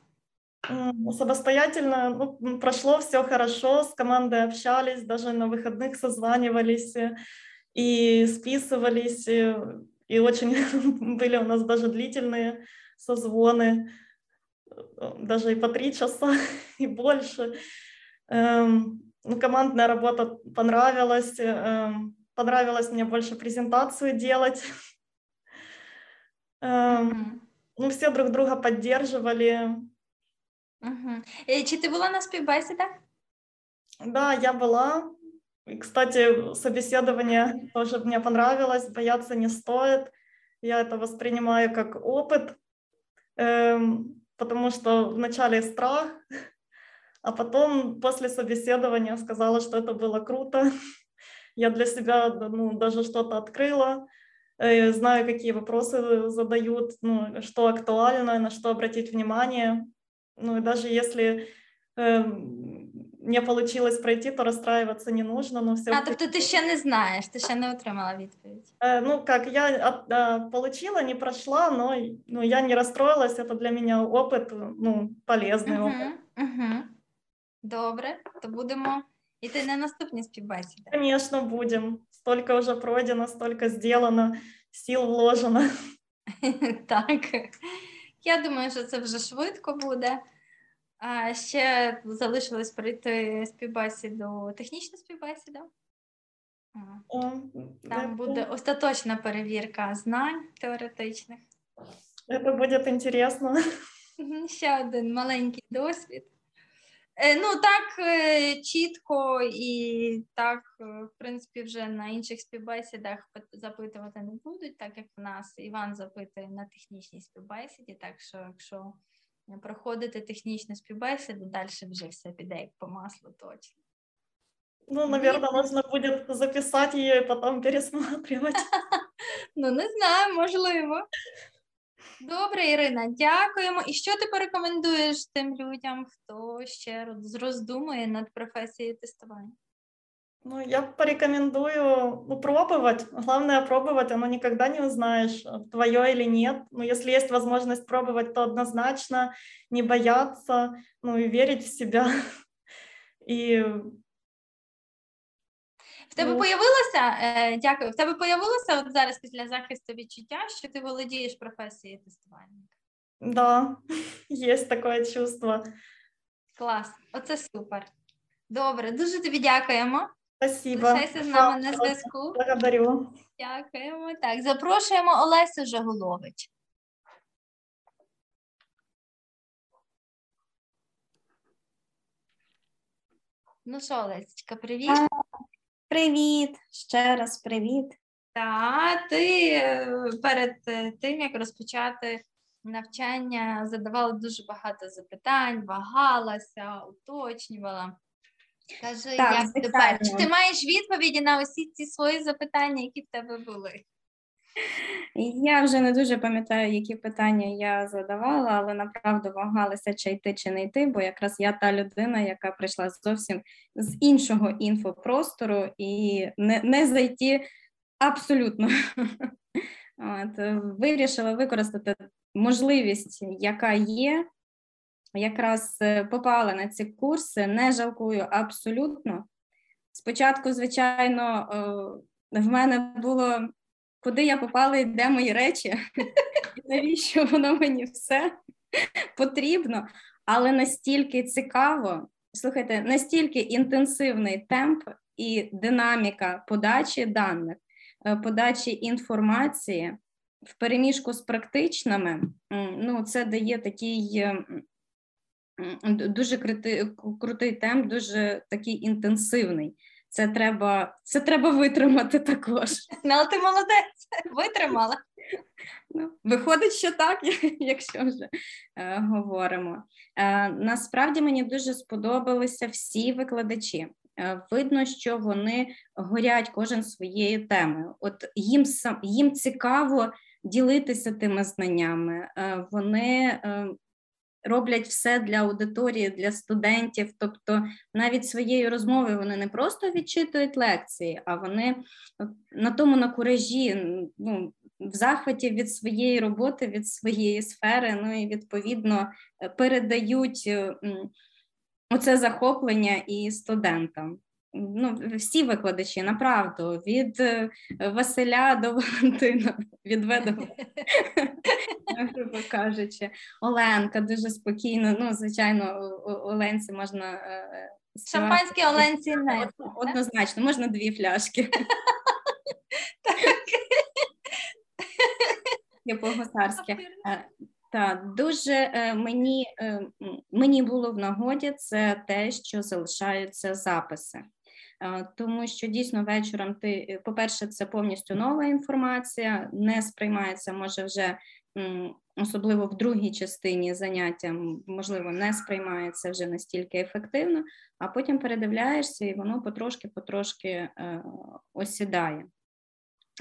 Самостоятельно ну, прошло все хорошо, с командой общались, даже на выходных созванивались и списывались, и очень были у нас даже длительные созвоны, даже и по три часа, и больше. Эм, ну, командная работа понравилась. Эм, понравилось мне больше презентацию делать. Эм, ну, все друг друга поддерживали. Угу. Чи ти була на співбесідах? Да, я была. Кстати, собеседование тоже мне понравилось, бояться не стоит. Я это воспринимаю как опыт, потому что вначале страх, а потом после собеседования сказала, что это было круто. Я для себя ну, даже что-то открыла, э, знаю, какие вопросы задают, ну, что актуально, на что обратить внимание. Ну и даже если э, не получилось пройти, то расстраиваться не нужно. Но все а, тобто ти ще не знаєш, ти ще не отримала відповідь? Э, ну, как, я от, э, получила, не прошла, но ну, я не расстроилась, это для меня опыт, ну, полезный uh-huh, опыт. Uh-huh. Добре, то будемо йти на наступні співбесіди. Звісно, будемо. Столько вже пройдено, столько зроблено, сил вложено. Так. Я думаю, що це вже швидко буде. А ще залишилось пройти співбесіду, технічну співбесіду. Там буде остаточна перевірка знань теоретичних. Це буде інтересно. Ще один маленький досвід. Е, ну так е, чітко і так, е, в принципі, вже на інших співбесідах запитувати не будуть, так як в нас Іван запитує на технічній співбесіді. Так що, якщо проходити технічну співбесіду, далі вже все піде як по маслу точно. Ну, наверное, нужно будет записать ее и потом пересматривать. Ну, не знаю, можливо. Добре, Ірина, дякуємо. І що ти порекомендуєш тим людям, хто ще роздумує над професією тестування? Ну, я порекомендую ну, пробовать. Главное пробовать, оно никогда не узнаешь, твое или нет. Но если есть возможность пробовать, то однозначно не бояться, ну и верить в себя. И В тебе Ну. появилося, е, дякую, в тебе появилося от зараз після захисту відчуття, що ти володієш професією тестувальника? да, есть такое чувство. Клас, оце супер. Добре, дуже тобі дякуємо. Спасибо. Лишайся з нами на зв'язку. Благодарю. Дякуємо. Так, запрошуємо Олесю Жагулович. Ну що, Олесечка, привіт. Привіт, ще раз привіт. Та ти е, перед е, тим, як розпочати навчання, задавала дуже багато запитань, вагалася, уточнювала. Кажи, Так, як тепер? Чи ти маєш відповіді на усі ці свої запитання, які в тебе були? Я вже не дуже пам'ятаю, які питання я задавала, але направду вагалася, чи йти, чи не йти, бо якраз я та людина, яка прийшла зовсім з іншого інфопростору і не, не зайти абсолютно. От, вирішила використати можливість, яка є. Якраз е, попала на ці курси, не жалкую абсолютно. Спочатку, звичайно, е, в мене було куди я попала і де мої речі, навіщо воно мені все потрібно, але настільки цікаво, слухайте, настільки інтенсивний темп і динаміка подачі даних, е, подачі інформації в переміжку з практичними, ну, це дає такий. Дуже крути, крутий темп, дуже такий інтенсивний. Це треба, це треба витримати також. Ну, але ти молодець, витримала. Ну, виходить, що так, якщо вже е, говоримо. Е, насправді мені дуже сподобалися всі викладачі. Е, видно, що вони горять кожен своєю темою. От їм сам їм цікаво ділитися тими знаннями. Е, вони е, роблять все для аудиторії, для студентів. Тобто, навіть своєю розмовою вони не просто відчитують лекції, а вони на тому на куражі, ну, в захваті від своєї роботи, від своєї сфери, ну і відповідно е, передають е, оце захоплення і студентам. Ну, всі викладачі, направду, від е, Василя до Валентина, від В грубо кажучи. Оленка дуже спокійно. Ну, звичайно, Оленці можна е. Шампанське Оленці не. Однозначно, можна дві фляшки. Є по-гусарськи. Е, Та дуже е, мені, е, мені було в нагоді це те, що залишаються записи. Е, Тому що дійсно вечором ти, е, по-перше, це повністю нова інформація, не сприймається, може, вже особливо в другій частині заняття, можливо, не сприймається вже настільки ефективно, а потім передивляєшся, і воно потрошки-потрошки е, осідає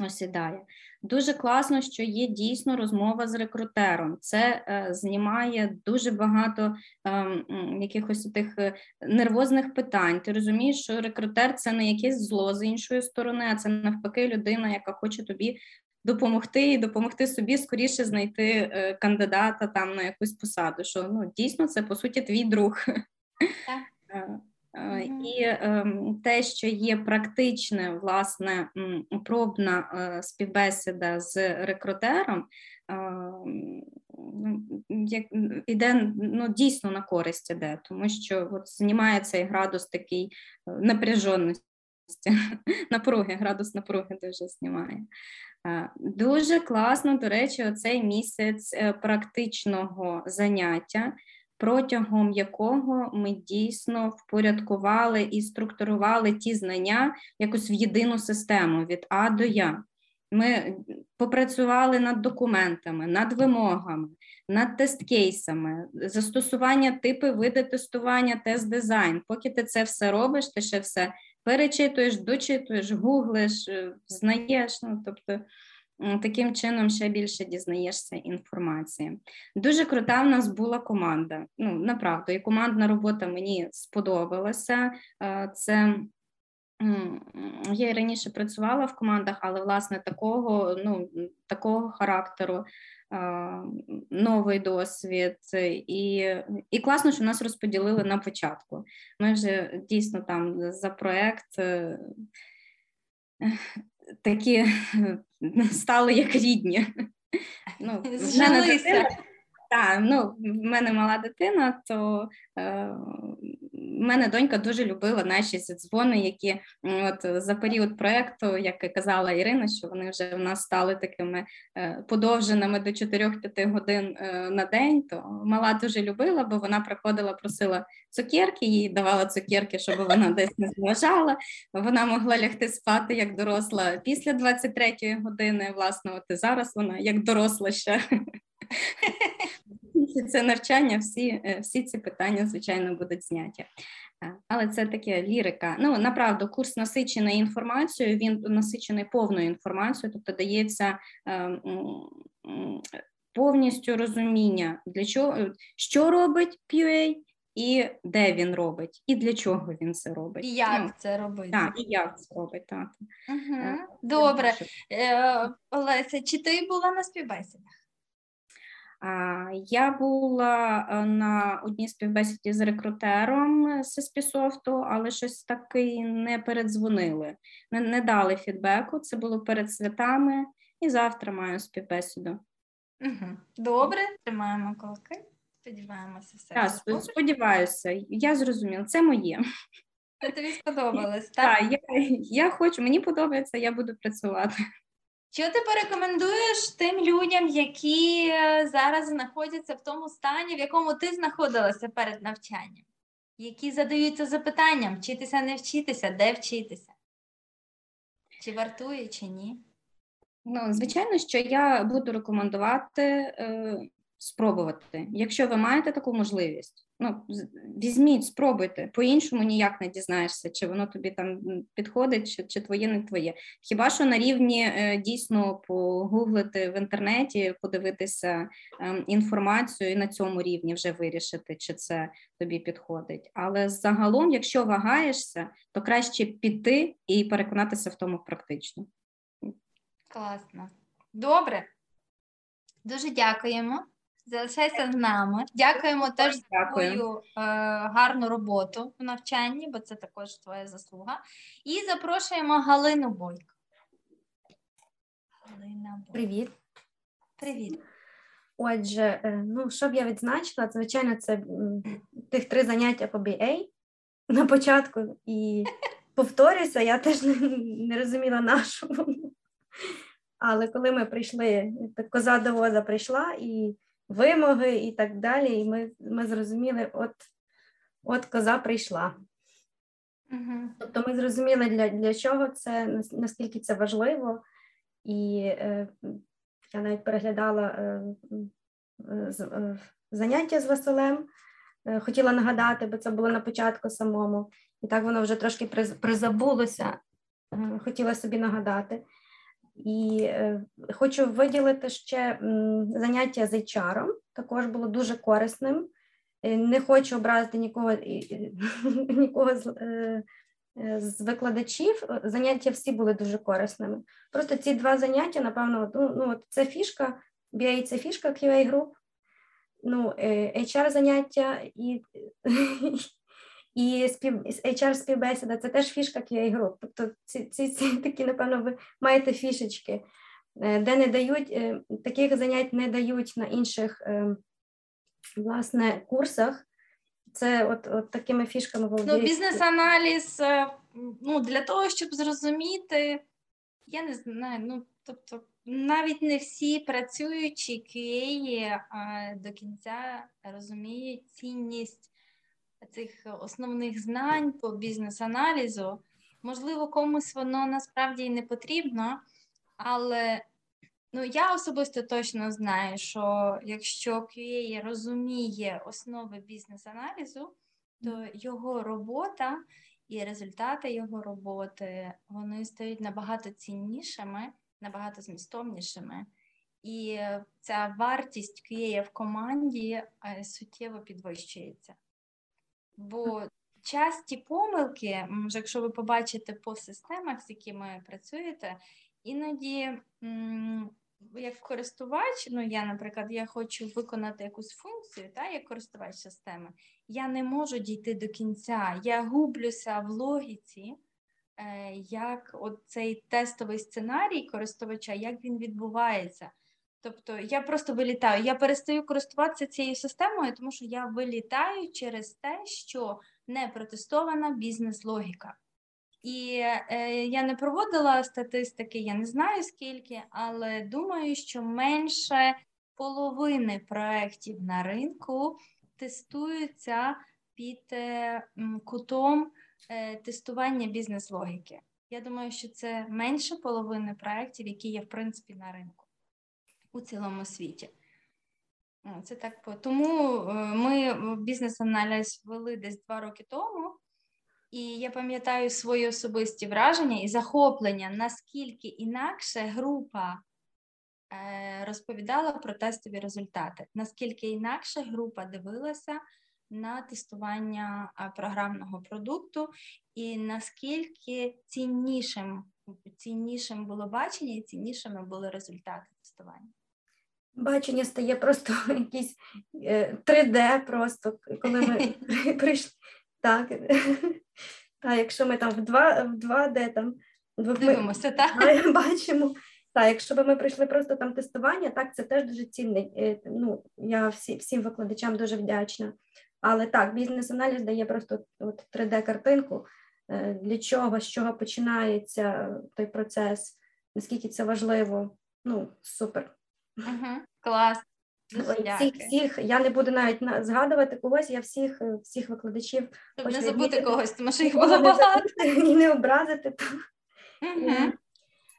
осідає. Дуже класно, що є дійсно розмова з рекрутером. Це е, знімає дуже багато м, якихось тих е, нервозних питань. Ти розумієш, що рекрутер це не якесь зло з іншої сторони, а це навпаки людина, яка хоче тобі допомогти і допомогти собі скоріше знайти е, кандидата там на якусь посаду. Що ну дійсно це по суті твій друг. Е, Е, І ем, те, що є практичне, власне, пробна е, співбесіда з рекрутером, ем, ну, як, іде ну, дійсно на користь іде, тому що от знімає цей градус такий е, напряженості, напруги, градус напруги дуже знімає. Е, Дуже класно, до речі, оцей місяць е, практичного заняття протягом якого ми дійсно впорядкували і структурували ті знання якось в єдину систему від А до Я. Ми попрацювали над документами, над вимогами, над тест-кейсами, застосування типи, види тестування, тест-дизайн. Поки ти це все робиш, ти ще все перечитуєш, дочитуєш, гуглиш, е, знаєш. Ну, тобто таким чином ще більше дізнаєшся інформації. Дуже крута в нас була команда. Ну, направду, і командна робота мені сподобалася. Е, це я і раніше працювала в командах, але власне такого ну, такого характеру, новий досвід, і і класно, що нас розподілили на початку. Ми вже дійсно там за проект е, такі стали як рідні. Ну, в мене дитина, так, ну, в мене мала дитина, то е, мене донька дуже любила наші дзвони, які от за період проєкту, як і казала Ірина, що вони вже в нас стали такими е, подовженими до 4-5 годин е, на день. То мала дуже любила, бо вона приходила, просила цукерки, їй давала цукерки, щоб вона десь не зважала. Вона могла лягти спати як доросла після 23-ї години. Власне, от і зараз вона як доросла ще. Це навчання, всі е, всі ці питання, звичайно, будуть зняті. Е, але це таке лірика. Ну, направду, курс насичений інформацією, він насичений повною інформацією, тобто дається е, повністю розуміння, для чого, що робить PUA, і де він робить, і для чого він це робить. І як ну, це робить. Так, і як це робить, так. Угу. Добре. Е, Олеся, чи ти була на співбесідах? Я була е, на одній співбесіді з рекрутером з Спісофту, але щось таки не передзвонили, не, не дали фідбеку. Це було перед святами, і завтра маю співбесіду. Угу. Добре, тримаємо колки. Сподіваємося, все. Так, сподіваюся, я зрозуміла, це моє. Це тобі сподобалось, так? Так, я, я хочу, мені подобається, я буду працювати. Що ти порекомендуєш тим людям, які е, зараз знаходяться в тому стані, в якому ти знаходилася перед навчанням, які задаються запитанням, вчитися, не вчитися, де вчитися? Чи вартує, чи ні? Ну, звичайно, що я буду рекомендувати е, спробувати, якщо ви маєте таку можливість. Ну, візьміть, спробуйте. По-іншому ніяк не дізнаєшся, чи воно тобі там підходить, чи чи твоє не твоє. Хіба що на рівні е, дійсно погуглити в інтернеті, подивитися е, інформацію і на цьому рівні вже вирішити, чи це тобі підходить. Але загалом, якщо вагаєшся, то краще піти і переконатися в тому практично. Класно. Добре. Дуже дякуємо. Залишайся з нами. Дякуємо теж за твою е, гарну роботу в навчанні, бо це також твоя заслуга. І запрошуємо Галину Бойко. Галина Бойко. Привіт. Привіт. Отже, е, ну, що б я відзначила, звичайно, це тих три заняття по BA на початку. І повторюся, я теж не, не розуміла нашу. Але коли ми прийшли, коза до воза прийшла і вимоги і так далі. І ми ми зрозуміли, от от коза прийшла. Угу. Тобто ми зрозуміли, для для чого це, наскільки це важливо, і е, я навіть переглядала е, е, заняття з Василем, е, хотіла нагадати, бо це було на початку самому, і так воно вже трошки призабулося, е, хотіла собі нагадати. І е, хочу виділити ще заняття з HR, також було дуже корисним. Е, не хочу образити нікого нікого з, е, з викладачів. Заняття всі були дуже корисними. Просто ці два заняття, напевно, ну, ну от це фішка, BA – це фішка QA груп, ну, HR заняття і і спів HR співбесіда це теж фішка QA груп. Тобто ці, ці, ці такі, напевно, ви маєте фішечки, е, де не дають е, таких занять не дають на інших е, власне курсах. Це от от такими фішками володіють. Ну, бізнес-аналіз ну, для того, щоб зрозуміти, я не знаю, ну тобто навіть не всі працюючі QA до кінця розуміють цінність цих основних знань по бізнес-аналізу. Можливо, комусь воно насправді і не потрібно, Але ну, я особисто точно знаю, що якщо QA розуміє основи бізнес-аналізу, то його робота і результати його роботи вони стають набагато ціннішими, набагато змістовнішими. І ця вартість QA в команді е, суттєво підвищується. Бо часті помилки, може, якщо ви побачите по системах, з якими працюєте, іноді як користувач, ну я, наприклад, я хочу виконати якусь функцію, та, як користувач системи, я не можу дійти до кінця. Я гублюся в логіці, е, як от цей тестовий сценарій користувача, як він відбувається. Тобто я просто вилітаю. Я перестаю користуватися цією системою, тому що я вилітаю через те, що не протестована бізнес-логіка. І е, я не проводила статистики, я не знаю скільки, але думаю, що менше половини проєктів на ринку тестуються під е, кутом е, тестування бізнес-логіки. Я думаю, що це менше половини проєктів, які є в принципі на ринку у цілому світі. Це так. Тому е, ми бізнес-аналіз вели десь два роки тому. І я пам'ятаю свої особисті враження і захоплення, наскільки інакше група е, розповідала про тестові результати, наскільки інакше група дивилася на тестування програмного продукту, і наскільки ціннішим ціннішим було бачення і ціннішими були результати тестування. Бачення стає просто якийсь 3D, е, просто коли ми прийшли. Так, та, якщо ми там в 2, в 2D там Дивимося, так? бачимо. Так, якщо б ми прийшли просто там тестування, так це теж дуже цінний. Е, ну, Я всі, всім викладачам дуже вдячна. Але так, бізнес-аналіз дає просто от 3D-картинку, е, для чого, з чого починається той процес, наскільки це важливо. Ну, супер. Угу, Клас. Всіх, всіх, я не буду навіть згадувати когось, я всіх е, всіх викладачів. Щоб не забути відмітити, когось, тому що їх було багато. І не образити. Угу.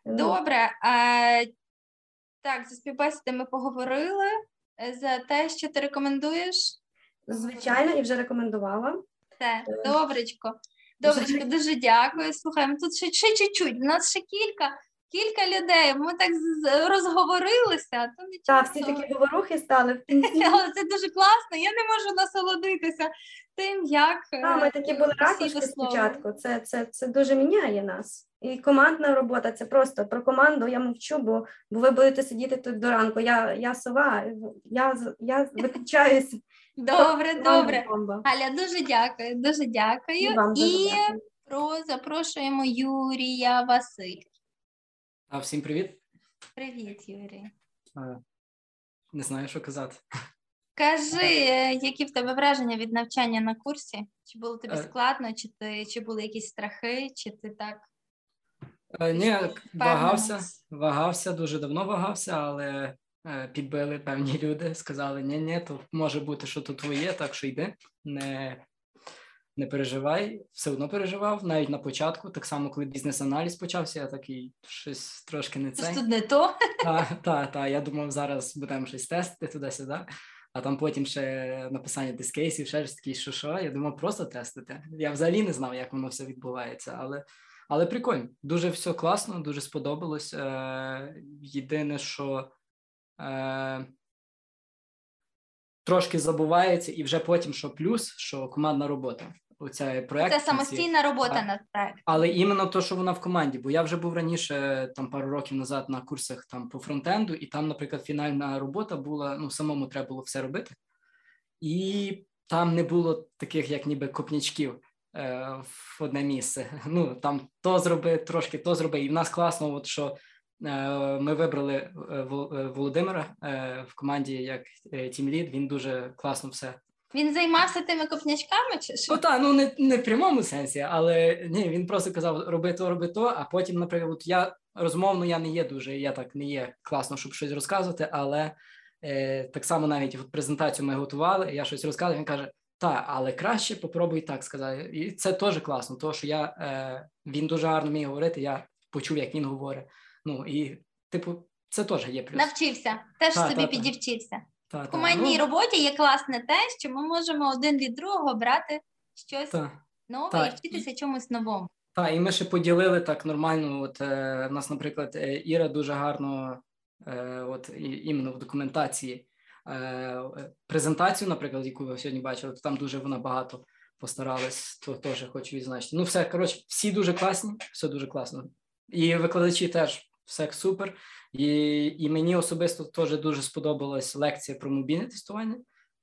Добре. А, Так, за співбесіди ми поговорили. Е, за те, що ти рекомендуєш? Звичайно, і вже рекомендувала. Все, добречко. Добречко, дуже дякую. Слухаємо, тут ще ще чуть-чуть, у нас ще кілька кілька людей. Ми так розговорилися, то нічого. Так, всі такі говорухи стали. Але це дуже класно. Я не можу насолодитися тим, як а, ми такі були ракушки спочатку. Це, це, це дуже міняє нас. І командна робота це просто про команду я мовчу, бо бо ви будете сидіти тут до ранку. Я я сова, я я виключаюся. Добре, добре. Аля, дуже дякую, дуже дякую. Вам дуже І дякую. про запрошуємо Юрія Василь. А всім привіт. Привіт, Юрій. Не знаю, що казати. Кажи, які в тебе враження від навчання на курсі? Чи було тобі е. складно, чи ти чи були якісь страхи, чи ти так? Е, ні, вагався, вагався, дуже давно вагався, але е, підбили певні люди, сказали: ні, ні, то може бути, що то твоє, так що йди. Не не переживай, все одно переживав, навіть на початку, так само, коли бізнес-аналіз почався, я такий щось трошки не це. Тут не то. Так, так, та, я думав, зараз будемо щось тестити туди-сюди, а там потім ще написання дискейсів, ще ж такий, що що. Я думав, просто тестити. Я взагалі не знав, як воно все відбувається, але але прикольно. Дуже все класно, дуже сподобалось. Е, Єдине, що. Е, Трошки забувається, і вже потім, що плюс, що командна робота оця проект. Це самостійна робота над проектом. Але іменно то, що вона в команді, бо я вже був раніше, там пару років назад на курсах там по фронтенду, і там, наприклад, фінальна робота була, ну, самому треба було все робити, і там не було таких, як ніби копнячків е, в одне місце. Ну там то зроби, трошки то зроби. І в нас класно, от що. Е, ми вибрали е, Володимира в команді як тімлід. Він дуже класно все він займався тими копнячками чи що? Ну так, ну не не в прямому сенсі, але ні, він просто казав роби то, роби то. А потім, наприклад, от я розмовно я не є дуже, я так не є класно, щоб щось розказувати, але е, так само навіть от презентацію ми готували, я щось розказував, він каже: та, але краще попробуй так сказати. І це теж класно, тому що я е, він дуже гарно вміє говорити. Я почув, як він говорить. Ну і типу, це теж є плюс. Навчився, теж Та, собі та, та. підівчився. Та, В та. командній Ну, роботі є класне те, що ми можемо один від другого брати щось та. нове Та, і вчитися чомусь новому. Так, і ми ще поділили так нормально. От е, в нас, наприклад, е, Іра дуже гарно, е, от і, іменно в документації е, е, презентацію, наприклад, яку ви сьогодні бачили, то там дуже вона багато постаралась, то теж хочу відзначити. Ну, все, коротше, всі дуже класні, все дуже класно. І викладачі теж все супер. І, і мені особисто теж дуже сподобалась лекція про мобільне тестування.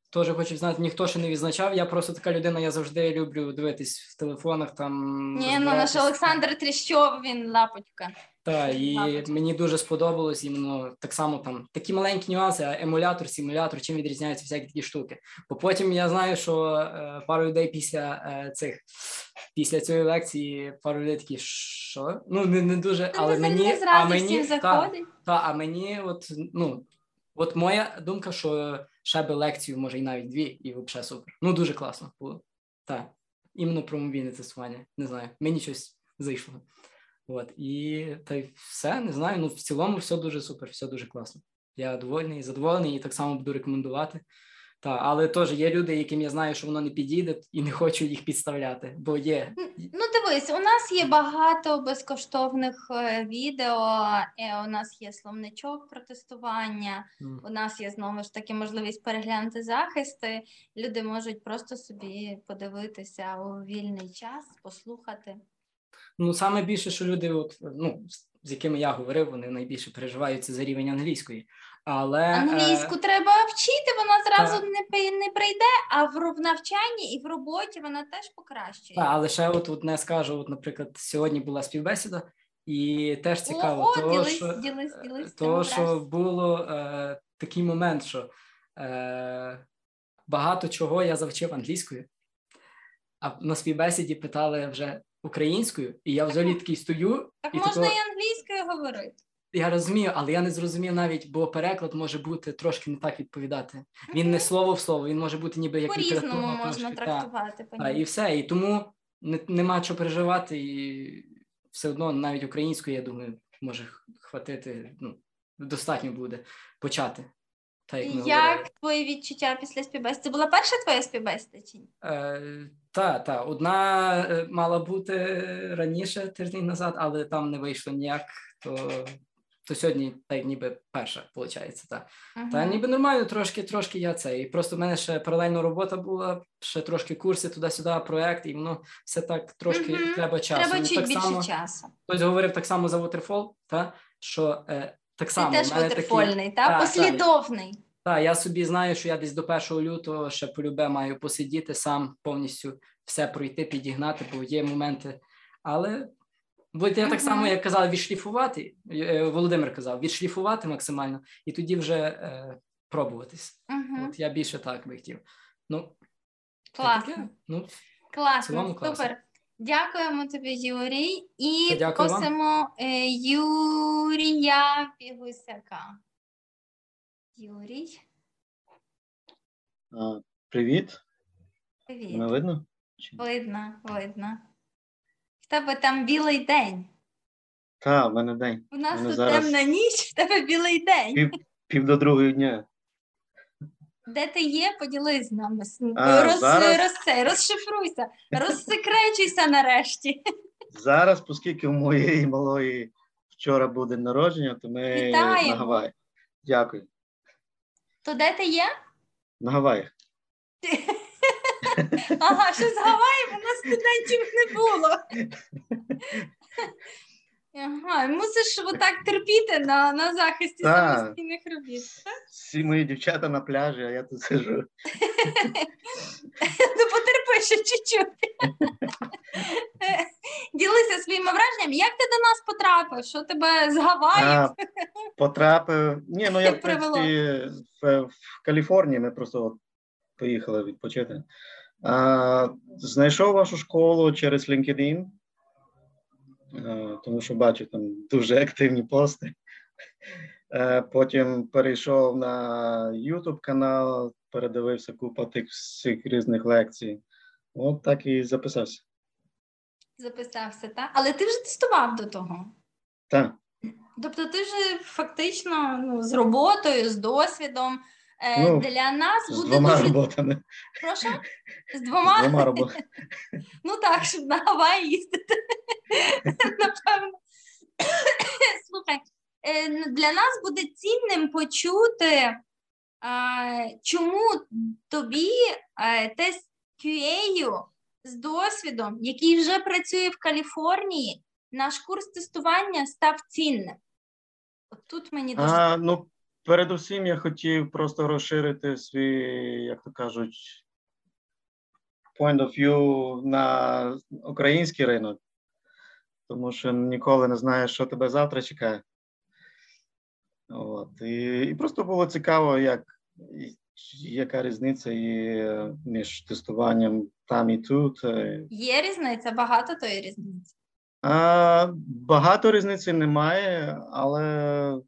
Теж хочу знати, ніхто ще не відзначав. Я просто така людина, я завжди люблю дивитись в телефонах. Там Ні, ну наш. Олександр Тріщов, він лапочка. Так, і мені дуже сподобалось іменно так само там такі маленькі нюанси, а емулятор, симулятор, чим відрізняються всякі такі штуки. Бо потім я знаю, що е, пару людей після е, цих після цієї лекції пару людей такі, що? Ну не, не дуже, але ви мені, а мені та, та, а мені, от ну. От моя думка, що ще би лекцію, може, і навіть дві, і взагалі супер. Ну, дуже класно було. Так. Іменно про мобільне тестування. Не знаю, мені щось зайшло. От. І та й все, не знаю. Ну, в цілому все дуже супер, все дуже класно. Я довольний, задоволений і так само буду рекомендувати. Та, але теж є люди, яким я знаю, що воно не підійде, і не хочу їх підставляти, бо є. Ну, дивись, у нас є багато безкоштовних е, відео, е, у нас є словничок про тестування, у нас є знову ж таки можливість переглянути захисти. Люди можуть просто собі подивитися у вільний час, послухати. Ну, саме більше, що люди, от, ну, з- якими я говорив, вони найбільше переживають це за рівень англійської. Але е, Англійську треба вчити, вона зразу та. не, не прийде, а в навчанні і в роботі вона теж покращує. Так, але ще от одне скажу, от, наприклад, сьогодні була співбесіда, і теж цікаво, О, того, ділись, що, ділись, ділись. того, що було е, такий момент, що е, багато чого я завчив англійською, а на співбесіді питали вже українською, і я взагалі такий стою, Так і можна такого- і англійською говорити. Я розумію, але я не зрозумів навіть, бо переклад може бути трошки не так відповідати. Він не слово в слово, він може бути ніби як По-різному можна трошки, трактувати. Та, і все. І тому не, нема чого переживати, і все одно навіть українською, я думаю, може хватити. Ну, достатньо буде почати. Так, як ми. Як твої відчуття після співбесіди? Це була перша твоя співбесіда чи ні? Е, та, та, одна е, мала бути раніше, тиждень назад, але там не вийшло ніяк, то, то сьогодні так ніби перша, виходить. Та. Та ніби нормально, трошки, трошки я це. І просто в мене ще паралельно робота була, ще трошки курси туди-сюди, проект, і воно все так трошки Мгм. треба часу. Треба Ну, чуть так більше само, часу. Хтось говорив так само за Waterfall, та, що е, так само. Ти теж та? Та, та. послідовний. Так, я собі знаю, що я десь до 1 лютого ще полюбе маю посидіти сам повністю все пройти, підігнати, бо є моменти. Але будете я так само, як казав, відшліфувати. е, Володимир казав, відшліфувати максимально, і тоді вже е, пробуватись. Мгм. От я більше так би хотів. Ну, Класно. таке. Ну, Класно, супер. Дякуємо тобі, Юрій, і дякую просимо е, Юрія Пігусяка. Юрій, А, Привіт, привіт. мене видно? Видно, видно. В тебе там білий день. Та, в мене день. У нас Мене тут зараз темна ніч, в тебе білий день. пів, пів до другої дня. Де ти є, поділись з нами. А, роз, зараз? роз, це, розшифруйся, розсекречуйся нарешті. Зараз, оскільки у моєї малої вчора буде день народження, то ми Вітаємо. на Гаваї. Дякую. То де ти є? На Гаваях. Ага, що з Гаваєм у нас студентів не було. Ага, мусиш отак терпіти на, на захисті Так. самостійних робіт. Всі мої дівчата на пляжі, а я тут сижу. Ну, потерпи ще чуть-чуть. Ділися своїми враженнями. Як ти до нас потрапив? Що тебе з Гаваїв? Потрапив. Ні, ну я в принципі в, в Каліфорнії ми просто поїхали відпочити. Знайшов вашу школу через LinkedIn, тому що бачу там дуже активні пости. Потім перейшов на YouTube канал, передивився купу тих всіх різних лекцій. От так і записався. Записався, так? Але ти вже тестував до того. Так. Тобто, ти ж фактично ну, з роботою, з досвідом. Е, Ну, Для нас З буде двома дуже роботами. прошу з двома. З двома роботами. Ну так, щоб на Гаваї їздити. Напевно. Слухай, е, для нас буде цінним почути, а, чому тобі е, тест QA з досвідом, який вже працює в Каліфорнії, наш курс тестування став цінним. От тут мені дуже А, ну, передусім я хотів просто розширити свій, як то кажуть, point of view на український ринок, тому що ніколи не знаєш, що тебе завтра чекає. От. І, і просто було цікаво, як, яка різниця є між тестуванням там і тут. Е, є різниця, багато тої різниці. А, багато різниці немає, але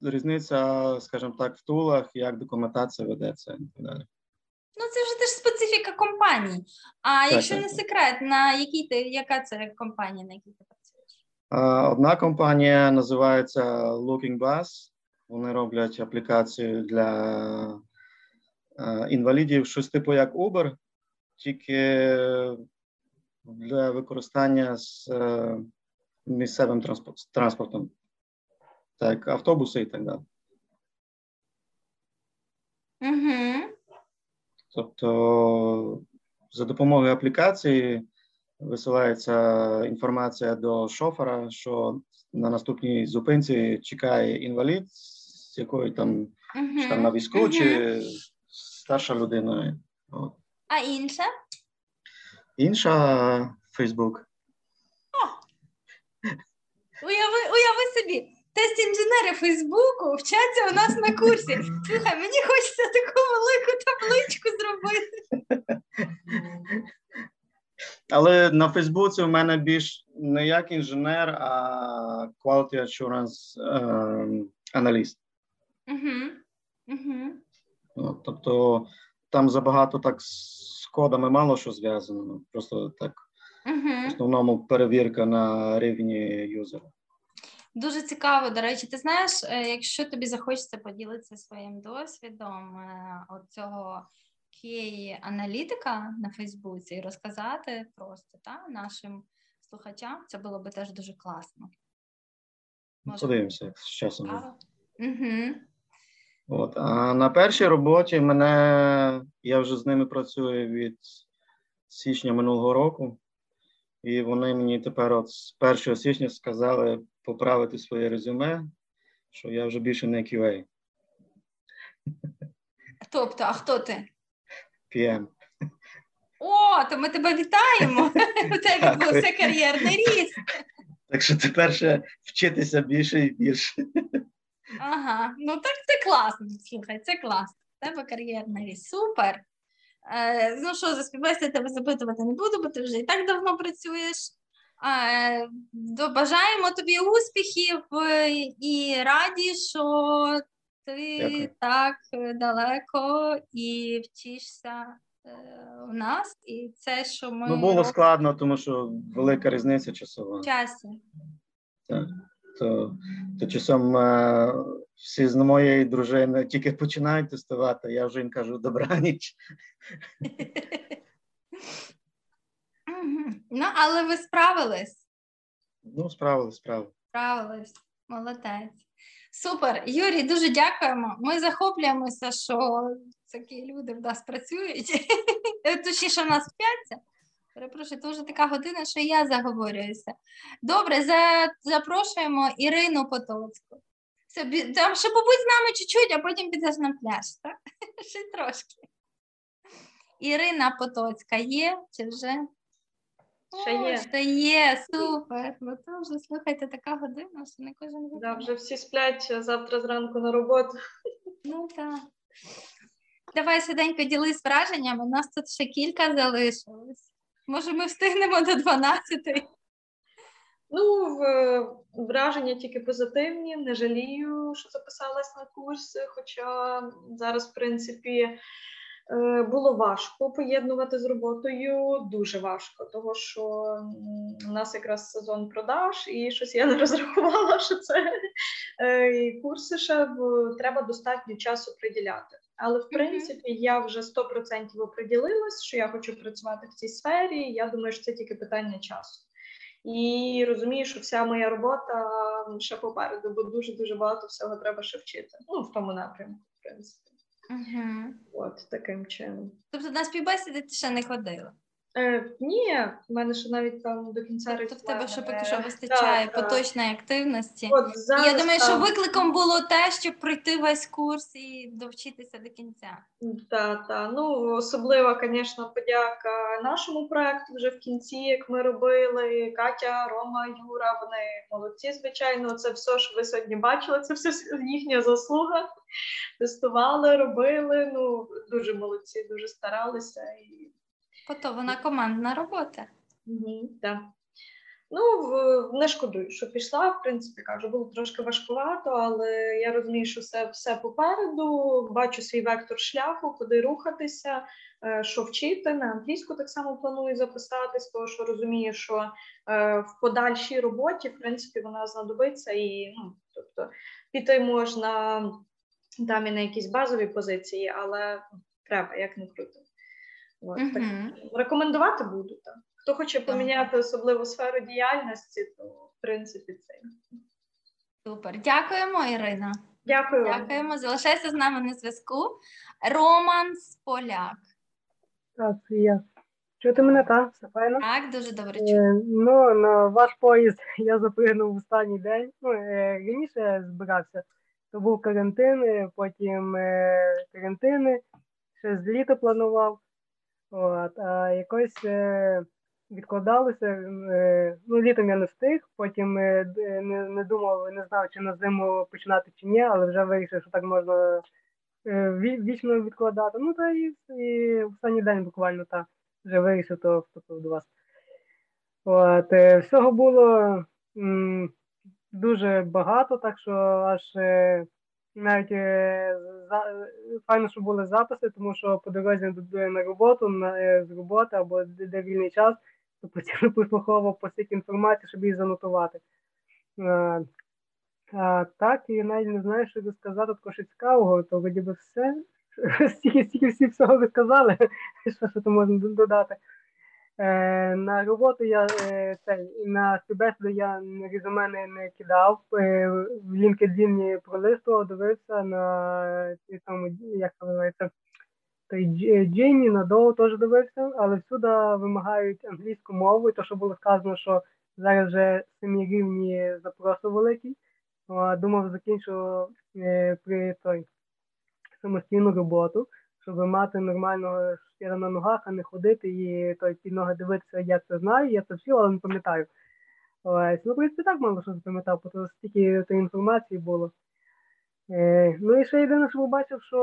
різниця, скажімо так, в тулах, як документація ведеться і так далі. Ну, це вже теж специфіка компанії. А Так, якщо так, не секрет, на якій ти, яка це компанія, на якій ти працюєш? Одна компанія називається Looking Bus. Вони роблять аплікацію для е, інвалідів, щось типу як Uber, тільки для використання з е, місцевим транспортом, так, автобуси і так далі. Угу. Тобто за допомогою аплікації висилається інформація до шофера, що на наступній зупинці чекає інвалід, з якою там, чи там на візку, чи старша людина. От. А інша? Інша Фейсбук. Уяви, уяви собі, тест інженери Фейсбуку вчаться у нас на курсі. Слухай, мені хочеться таку велику табличку зробити. Але на Фейсбуці в мене більш не як інженер, а quality assurance ем, аналіст. Угу. Угу. От, Тобто там забагато так з кодами мало що зв'язано. Просто так в основному перевірка на рівні юзера. Дуже цікаво, до речі, ти знаєш, е, якщо тобі захочеться поділитися своїм досвідом е, цього QA-аналітика на Фейсбуці і розказати просто та, нашим слухачам, це було би теж дуже класно. Може, Подивимося, як з часом. Угу. От. А на першій роботі мене я вже з ними працюю від січня минулого року, і вони мені тепер от з 1 січня сказали поправити своє резюме, що я вже більше не QA, Тобто, а хто ти? PM. О, то ми тебе вітаємо! У тебе відбувся кар'єрний ріст. Так що тепер ще вчитися більше і більше. Ага, ну так це класно. Слухай, це класно. У тебе кар'єрний ріст. Супер. Е, ну що, за співбесіди тебе запитувати не буду, бо ти вже і так давно працюєш. Е, бажаємо тобі успіхів е, і раді, що ти Дякую. так е, далеко і вчишся е, у нас. І це, що ми Ну, було робимо складно, тому що велика різниця часова. часі. Так. То, то часом е, всі з моєї дружини тільки починають тестувати, я вже їм кажу добраніч. Мгм. Ну, але ви справились. Ну, справились, справились. Справились. Молодець. Супер. Юрій, дуже дякуємо. Ми захоплюємося, що такі люди в нас працюють. Точніше, в нас вчаться. Перепрошую, це вже така година, що я заговорююся. Добре, за, запрошуємо Ірину Потоцьку. Все, там ще побудь з нами чуть-чуть, а потім підеш на пляж, так? Ще трошки. Ірина Потоцька є чи вже? Ще є. Ще є, супер. Бо то вже слухайте така година, що не кожен Да, вже всі сплять завтра зранку на роботу. Ну так. Давай швиденько ділись враженнями. У нас тут ще кілька залишилось. Може, ми встигнемо до 12 Ну, враження тільки позитивні, не жалію, що записалась на курси, хоча зараз, в принципі, було важко поєднувати з роботою, дуже важко, тому що у нас якраз сезон продаж, і щось я не розрахувала, що це е, і курси ще треба достатньо часу приділяти. Але в принципі я вже 100% оприділилась, що я хочу працювати в цій сфері. Я думаю, що це тільки питання часу. І розумію, що вся моя робота ще попереду, бо дуже дуже багато всього треба ще вчити. Ну в тому напрямку, в принципі. Угу. От таким чином. Тобто на співбесіди ти ще не ходила? Е, Ні, в мене ще навіть там до кінця Тобто в тебе ще поки що вистачає так, поточної активності. От І зараз я думаю, що викликом було те, щоб пройти весь курс і довчитися до кінця. Так, так. Ну, особлива, звісно, подяка нашому проекту вже в кінці, як ми робили. Катя, Рома, Юра, вони молодці, звичайно. Це все, що ви сьогодні бачили, це все їхня заслуга. Тестували, робили. Ну, дуже молодці, дуже старалися. І... Ото вона командна робота. Угу, так. Ну, не шкодую, що пішла. В принципі, кажу, було трошки важкувато, але я розумію, що все, все попереду. Бачу свій вектор шляху, куди рухатися, е, що вчити. На англійську так само планую записатись, тому що розумію, що е, в подальшій роботі, в принципі, вона знадобиться і ну, тобто піти можна там і на якісь базові позиції, але треба, як не крути. От, так, рекомендувати буду так. Хто хоче поміняти особливу сферу діяльності, то в принципі це. Супер. Дякуємо, Ірина. Дякую. Дякуємо. Залишайся з нами на зв'язку. Роман Споляк. Так, я. Чути мене, так? Все файно? Так, дуже добре Е. Ну, на ваш поїзд я запригнув в останній день. Ну, е, раніше я збирався, то був карантин, е, потім е, карантини, ще з літа планував. От, а якось е, відкладалося. Е, ну, літом я не встиг, потім е, не, не думав, не знав, чи на зиму починати чи ні, але вже вирішив, що так можна е, вічно відкладати. Ну, та і, і в останній день буквально так вже вирішив, то вступив до вас. От, е, всього було м, дуже багато, так що аж е, навіть е, файно, що були записи, тому що по дорозі до- на роботу, на, е, з роботи або де, вільний час, то постійно прослуховував по стільки інформації, щоб її занотувати. Е, а, так, і навіть не знаю, що розказати такого що цікавого, то вроді би все. Стільки всі всього розказали, що, що то можна додати. Е, на роботу я е, цей, на співбесіду я резюме не, не кидав. Е, в LinkedIn пролистував, дивився на цій тому, як називається, той Дж- Джині, на Доу теж дивився, але всюди вимагають англійську мову, і то, що було сказано, що зараз вже самі рівні запросу великий. Думав, закінчу е, при той самостійну роботу, щоб мати нормально шкіра на ногах, а не ходити і той під ноги дивитися, я це знаю, я це все, але не пам'ятаю. Ось, ну, в принципі, так мало що запам'ятав, бо то стільки інформації було. Е, ну і ще єдине, що побачив, що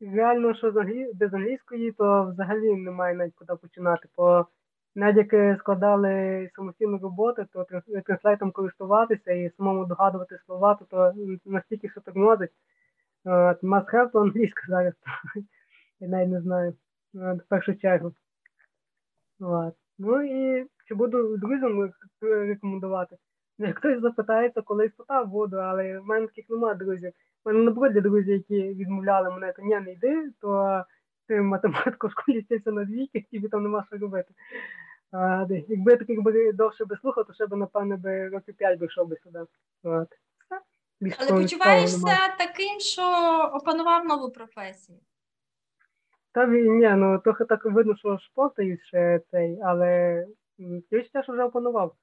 реально, що без англійської, то взагалі немає навіть куди починати. Бо навіть як складали самостійну роботу, то translate ом користуватися і самому догадувати слова, то, то настільки що тормозить. От, must have то англійська зараз. Я навіть не знаю. В першу чергу. От. Ну і чи буду друзям рекомендувати? Хтось запитається, колись то так буду, але в мене таких немає друзів. У мене наоборот є друзі, які відмовляли мене, то ні, не йди, то ти математику в школі вчився на двійки, тобі там нема що робити. А, якби я таких довше би слухав, то ще би, напевно, би років 5 би йшов би сюди. От. Але почуваєшся таким, що опанував нову професію. Та ні, ну трохи так видно, що шпортаюсь ще цей, але відчуття, що вже опанував.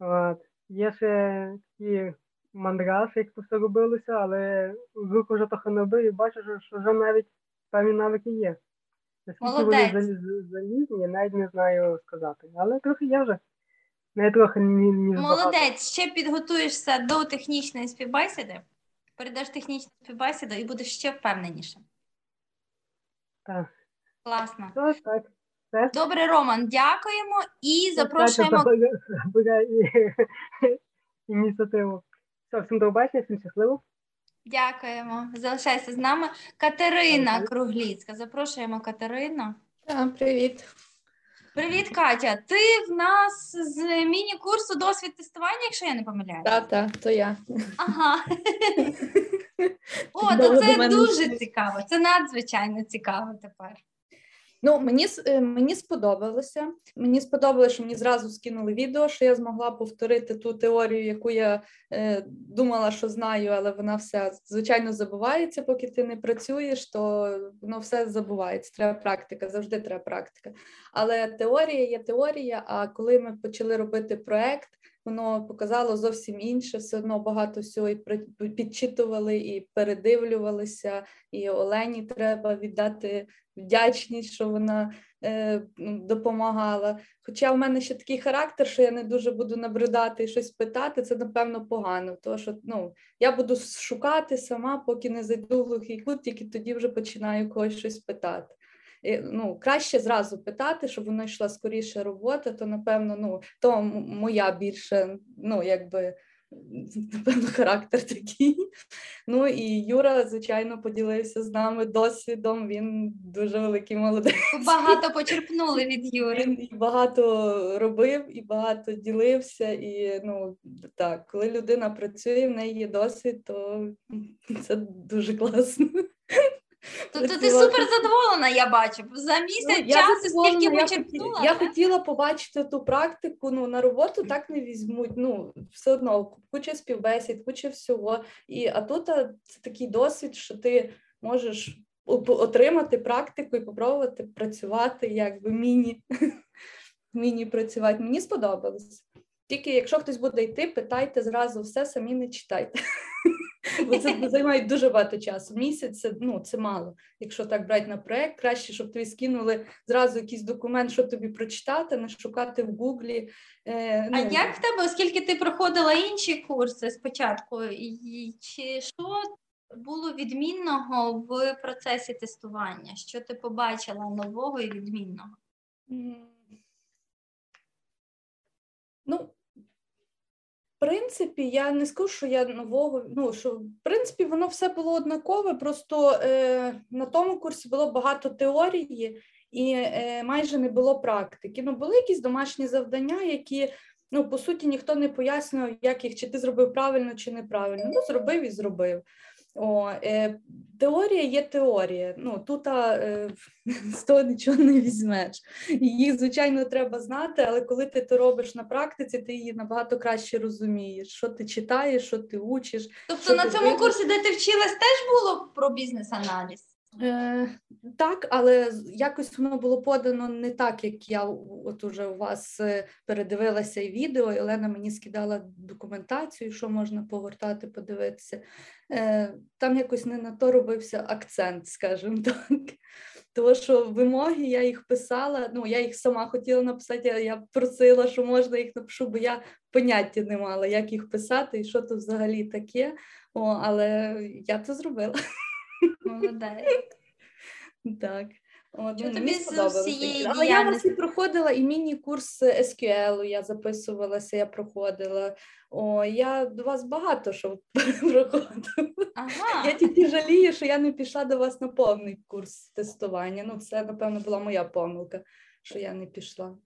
От. Є ще такі мандраші, як це все робилося, але руку вже трохи набив і бачу, що, вже навіть певні навики є. Наскільки вони залізні, я навіть не знаю сказати. Але трохи є вже. Не трохи ні, ні багато. Молодець, ще підготуєшся до технічної співбесіди, перейдеш технічну співбесіду і будеш ще впевненішим. Так. Класно. То, так. Все. Добре, Роман, дякуємо і запрошуємо. І- ініціативу. Все, всім до побачення, всім щасливо. Дякуємо. Залишайся з нами. Катерина Кругліцька. Запрошуємо Катерину. Так, привіт. Привіт, Катя. Ти в нас з міні-курсу досвід тестування, якщо я не помиляю. Так, так, то я. Ага. О, то це дуже цікаво. Це надзвичайно цікаво тепер. Ну, мені, е, мені сподобалося. Мені сподобалося, що мені зразу скинули відео, що я змогла повторити ту теорію, яку я е, думала, що знаю, але вона вся звичайно забувається, поки ти не працюєш, то воно все забувається. Треба практика, завжди треба практика. Але теорія є теорія. А коли ми почали робити проект, воно показало зовсім інше. Все одно багато всього і підчитували, і передивлювалися. І Олені треба віддати вдячність, що вона е, ну, допомагала. Хоча в мене ще такий характер, що я не дуже буду набридати і щось питати, це напевно погано. Тому що ну, я буду шукати сама, поки не зайду в глухий кут, тільки тоді вже починаю когось щось питати. Ну, краще зразу питати, щоб воно йшла скоріше робота, то напевно, ну, то моя більше, ну, якби. Напевно, характер такий. Ну і Юра, звичайно, поділився з нами досвідом. Він дуже великий молодець. Багато почерпнули від Юри. Він і багато робив, і багато ділився. І ну так, коли людина працює, в неї є досвід, то це дуже класно. Тобто ти супер задоволена, я бачу. За місяць Ну, часу скільки хотіла- Я хотіла побачити ту практику. Ну на роботу так не візьмуть. Ну все одно куча співбесід, куча всього. І а тут а, це такий досвід, що ти можеш отримати практику і попробувати працювати, якби міні, міні працювати. Мені сподобалось. Тільки якщо хтось буде йти, питайте зразу все, самі не читайте. Бо це займає дуже багато часу. Місяць це, ну, це мало. Якщо так брати на проект, краще, щоб тобі скинули зразу якийсь документ, що тобі прочитати, не шукати в Гуглі. Е, А ну, як в тебе, оскільки ти проходила інші курси спочатку, і чи що було відмінного в процесі тестування? Що ти побачила нового і відмінного? М. Ну, в принципі, я не скажу, що я нового. Ну, що в принципі воно все було однакове, просто е, на тому курсі було багато теорії і е, майже не було практики. Ну, були якісь домашні завдання, які, ну, по суті, ніхто не пояснював, як їх, чи ти зробив правильно, чи неправильно. Ну, зробив і зробив. О, е, теорія є теорія. Ну, тут е, з того нічого не візьмеш. Її, звичайно, треба знати, але коли ти це робиш на практиці, ти її набагато краще розумієш, що ти читаєш, що ти учиш. Тобто на цьому ти... курсі, де ти вчилась, теж було про бізнес-аналіз? Е, так, але якось воно було подано не так, як я от уже у вас е, передивилася і відео, і Олена мені скидала документацію, що можна погортати, подивитися. Е, там якось не на то робився акцент, скажімо так. Тому що вимоги я їх писала, ну я їх сама хотіла написати, я просила, що можна їх напишу, бо я поняття не мала, як їх писати і що то взагалі таке. О, але я це зробила. Молодець. Так. От, ну, тобі з сподобалося. Але я вас і проходила, і міні-курс SQL я записувалася, я проходила. О, я до вас багато що проходила. Ага. Я тільки жалію, що я не пішла до вас на повний курс тестування. Ну, це, напевно, була моя помилка, що я не пішла.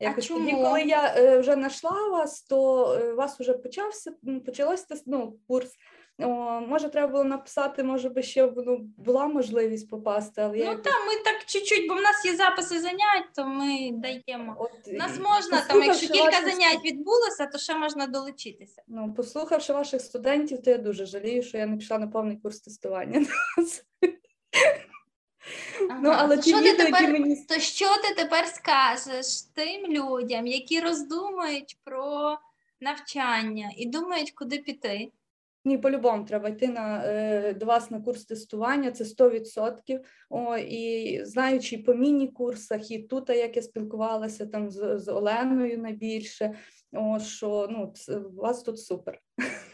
Якось тоді, чому? коли я е, вже знайшла вас, то е, вас вже почався, м, почалось тест, ну, курс. О, може, треба було написати, може би ще ну, була можливість попасти, але я Ну якось- там ми так чуть-чуть, бо в нас є записи занять, то ми даємо. У нас і можна там, якщо кілька ваших занять відбулося, то ще можна долучитися. Ну, послухавши ваших студентів, то я дуже жалію, що я не пішла на повний курс тестування. Ну, але то, ті що ти відео, які тепер, мені- то що ти тепер скажеш тим людям, які роздумують про навчання і думають, куди піти? Ні, по-любому треба йти на, е, до вас на курс тестування, це 100%. О, і знаючи по міні-курсах, і тут, як я спілкувалася там з, з Оленою найбільше, о, що ну, це, у вас тут супер.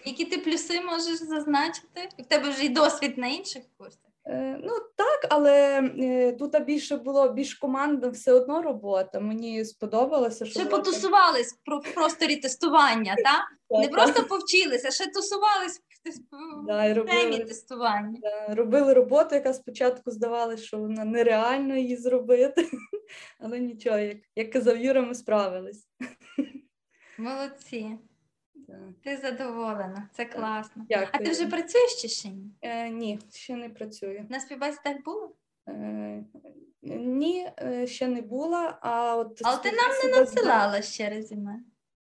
Які ти плюси можеш зазначити? В тебе вже й досвід на інших курсах. Е, Ну так, але е, тут більше було більш командна все одно робота. Мені сподобалося, що Ще потусувались про- в просторі тестування, так? Не просто повчилися, ще тусувались в Да, і темі тестування. да, робили роботу, яка спочатку здавалося, що вона нереально її зробити, але нічого, як, як казав Юра, ми справились. Молодці. Ти задоволена, це класно. Дякую. А ти вже працюєш чи ще ні? Е, ні, ще не працюю. На співбесідах було? Е, ні, е, ще не була. А от Але ти нам не надсилала ще резюме.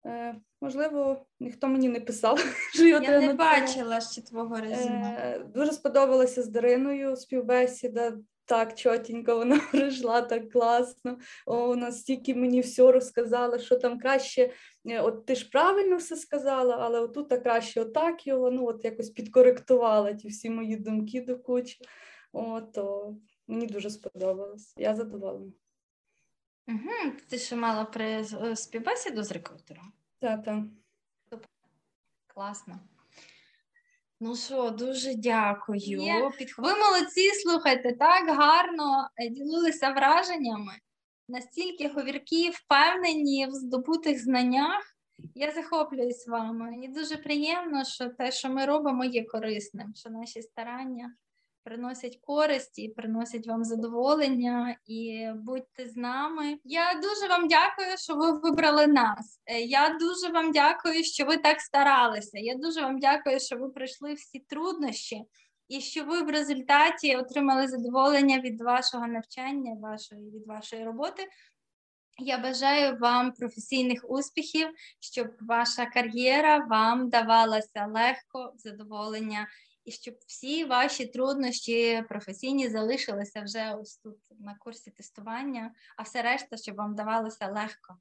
Е, можливо, ніхто мені не писав, що його Я не бачила ще твого резюме. Е, Дуже сподобалася з Дариною співбесіда. Так, чотенько вона прийшла, так класно. О, вона стільки мені все розказала, що там краще. е, От ти ж правильно все сказала, але отут так краще отак його. Ну, от якось підкоректувала ті всі мої думки до кучі. От, то мені дуже сподобалось. Я задоволена. Угу. Ти ще мала при е, співбесіду з рекрутером? Так, так. Класно. Ну що, дуже дякую. Є. Ви молодці, слухайте, так гарно е, ділилися враженнями. Настільки говіркі, впевнені в здобутих знаннях. Я захоплююсь вами. Мені дуже приємно, що те, що ми робимо, є корисним, що наші старання приносять користь і приносять вам задоволення. І будьте з нами. Я дуже вам дякую, що ви вибрали нас. Е, Я дуже вам дякую, що ви так старалися. Я дуже вам дякую, що ви пройшли всі труднощі. І що ви в результаті отримали задоволення від вашого навчання, вашої від вашої роботи. Я бажаю вам професійних успіхів, щоб ваша кар'єра вам давалася легко, задоволення, і щоб всі ваші труднощі професійні залишилися вже ось тут на курсі тестування, а все решта, щоб вам давалося легко.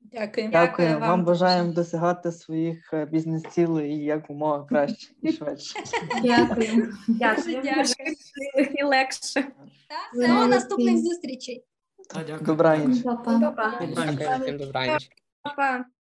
Дякую. Дякую. вам Вам бажаємо досягати своїх е, бізнес-цілей якомога краще і швидше. Дякую. Дуже дякую. І легше. Так, все, до наступних зустрічей. Добраніч. Всім добраніч. Па-па.